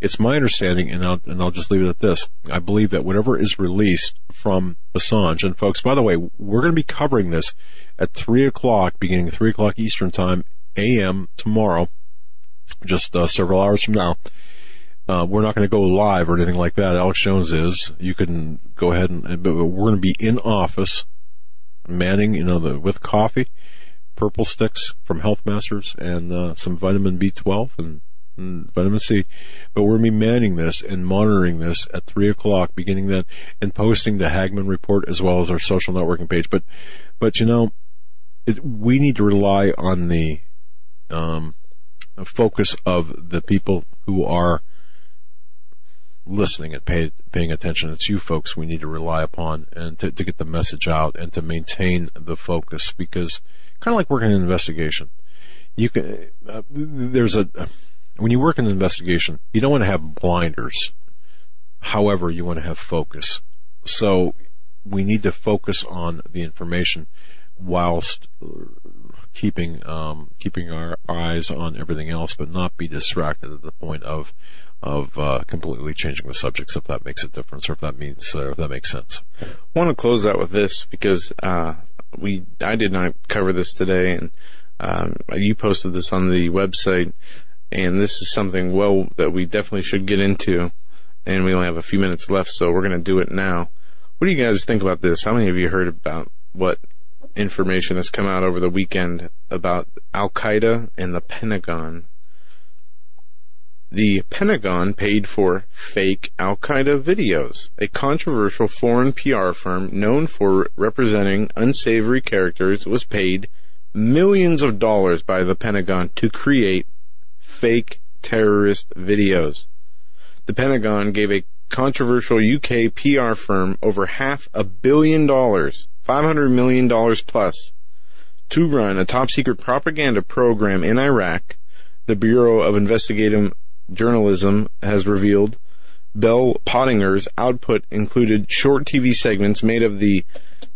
it's my understanding, and I'll, and I'll just leave it at this. I believe that whatever is released from Assange, and folks, by the way, we're going to be covering this at three o'clock, beginning three o'clock Eastern time, a.m. tomorrow, just uh, several hours from now. Uh, we're not going to go live or anything like that. Alex Jones is. You can go ahead and, but we're going to be in office, manning, you know, the, with coffee, purple sticks from Health Masters, and uh, some vitamin B12 and, and vitamin C. But we're going to be manning this and monitoring this at three o'clock, beginning then, and posting the Hagmann report as well as our social networking page. But, but you know, it, we need to rely on the um, focus of the people who are listening and pay, paying attention. It's you folks we need to rely upon and to, to get the message out and to maintain the focus because kind of like working an investigation. You can, uh, there's a, when you work in an investigation, you don't want to have blinders. However, you want to have focus. So we need to focus on the information whilst keeping um, keeping our eyes on everything else, but not be distracted at the point of of uh, completely changing the subjects if that makes a difference or if that means uh, if that makes sense. I want to close out with this because uh, we I did not cover this today, and um, you posted this on the website, and this is something well that we definitely should get into, and we only have a few minutes left, so we're going to do it now. What do you guys think about this? How many of you heard about what information has come out over the weekend about Al Qaeda and the Pentagon? The Pentagon paid for fake Al Qaeda videos. A controversial foreign PR firm known for representing unsavory characters was paid millions of dollars by the Pentagon to create fake terrorist videos. The Pentagon gave a controversial UK PR firm over half a billion dollars, $500 million plus, to run a top secret propaganda program in Iraq, the Bureau of Investigative Journalism has revealed. Bell Pottinger's output included short TV segments made of the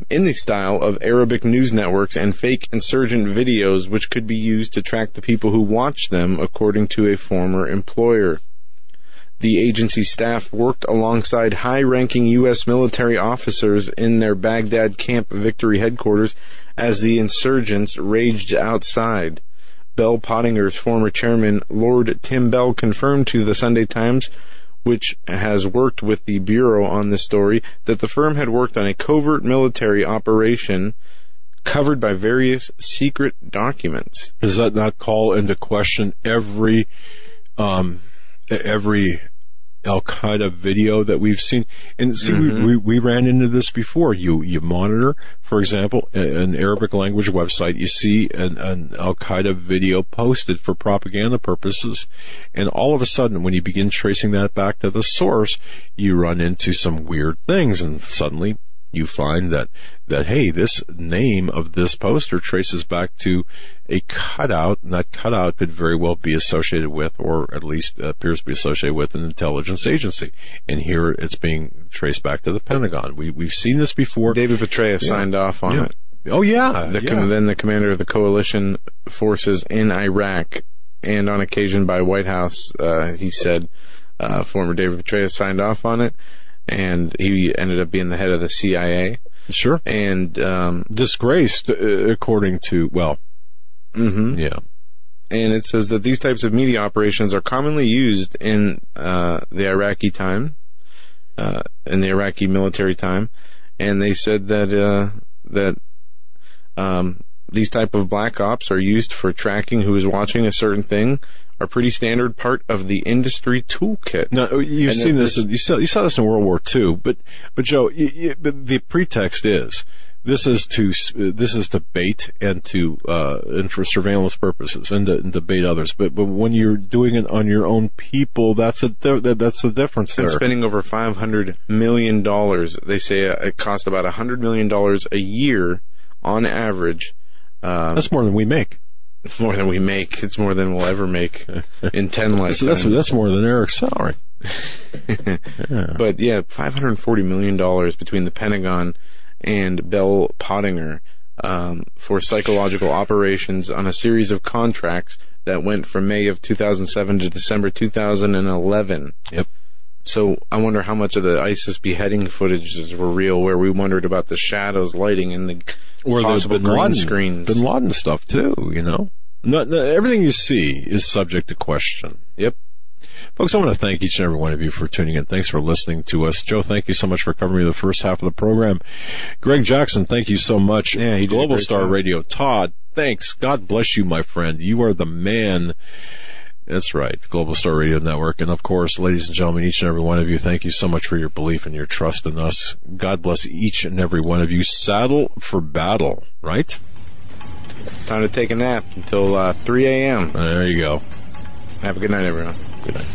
in the style of Arabic news networks and fake insurgent videos which could be used to track the people who watch them according to a former employer. The agency staff worked alongside high-ranking U.S. military officers in their Baghdad Camp Victory headquarters as the insurgents raged outside. Bell Pottinger's former chairman, Lord Tim Bell, confirmed to the Sunday Times, which has worked with the Bureau on this story, that the firm had worked on a covert military operation covered by various secret documents. Does that not call into question every um, every Al Qaeda video that we've seen. And see, mm-hmm. we, we, we, ran into this before. You, you monitor, for example, an Arabic language website, you see an, an Al Qaeda video posted for propaganda purposes. And all of a sudden, when you begin tracing that back to the source, you run into some weird things and suddenly you find that, that, hey, this name of this poster traces back to a cutout, and that cutout could very well be associated with, or at least appears to be associated with, an intelligence agency. And here it's being traced back to the Pentagon. We, we've seen this before. David Petraeus yeah. signed off on yeah. it. Oh yeah. The, yeah. Then the commander of the coalition forces in Iraq, and on occasion by White House, uh, he said, uh, former David Petraeus signed off on it and he ended up being the head of the CIA. Sure. And um, disgraced, uh, according to well, mm-hmm. yeah. And it says that these types of media operations are commonly used in uh, the Iraqi time, uh, in the Iraqi military time, and they said that uh, that um, these type of black ops are used for tracking who is watching a certain thing are pretty standard part of the industry toolkit. No, you've and seen this. You saw you saw this in World War II, but but Joe, you, you, the pretext is this is to this is to bait and to uh, and for surveillance purposes and to, and to bait others. But but when you're doing it on your own people, that's a that's the difference there. And spending over five hundred million dollars, they say it costs about hundred million dollars a year on average. Uh, that's more than we make. *laughs* more than we make. It's more than we'll ever make *laughs* in ten lifetimes. that's, that's more than Eric's salary. *laughs* yeah. But yeah, five hundred forty million dollars between the Pentagon and Bell Pottinger um, for psychological operations on a series of contracts that went from May of 2007 to December 2011. Yep. So I wonder how much of the ISIS beheading footages were real, where we wondered about the shadows lighting and the or possible the Bin green Laden, screens. Bin Laden stuff too, you know. Not, not, everything you see is subject to question. Yep. Folks, I want to thank each and every one of you for tuning in. Thanks for listening to us. Joe, thank you so much for covering the first half of the program. Gregg Jackson, thank you so much. Yeah, he Global Star. Radio. Todd, thanks. God bless you, my friend. You are the man. That's right, the Global Star Radio Network. And of course, ladies and gentlemen, each and every one of you, thank you so much for your belief and your trust in us. God bless each and every one of you. Saddle for battle, right? It's time to take a nap until uh, 3 a.m. There you go. Have a good night, everyone. Good night.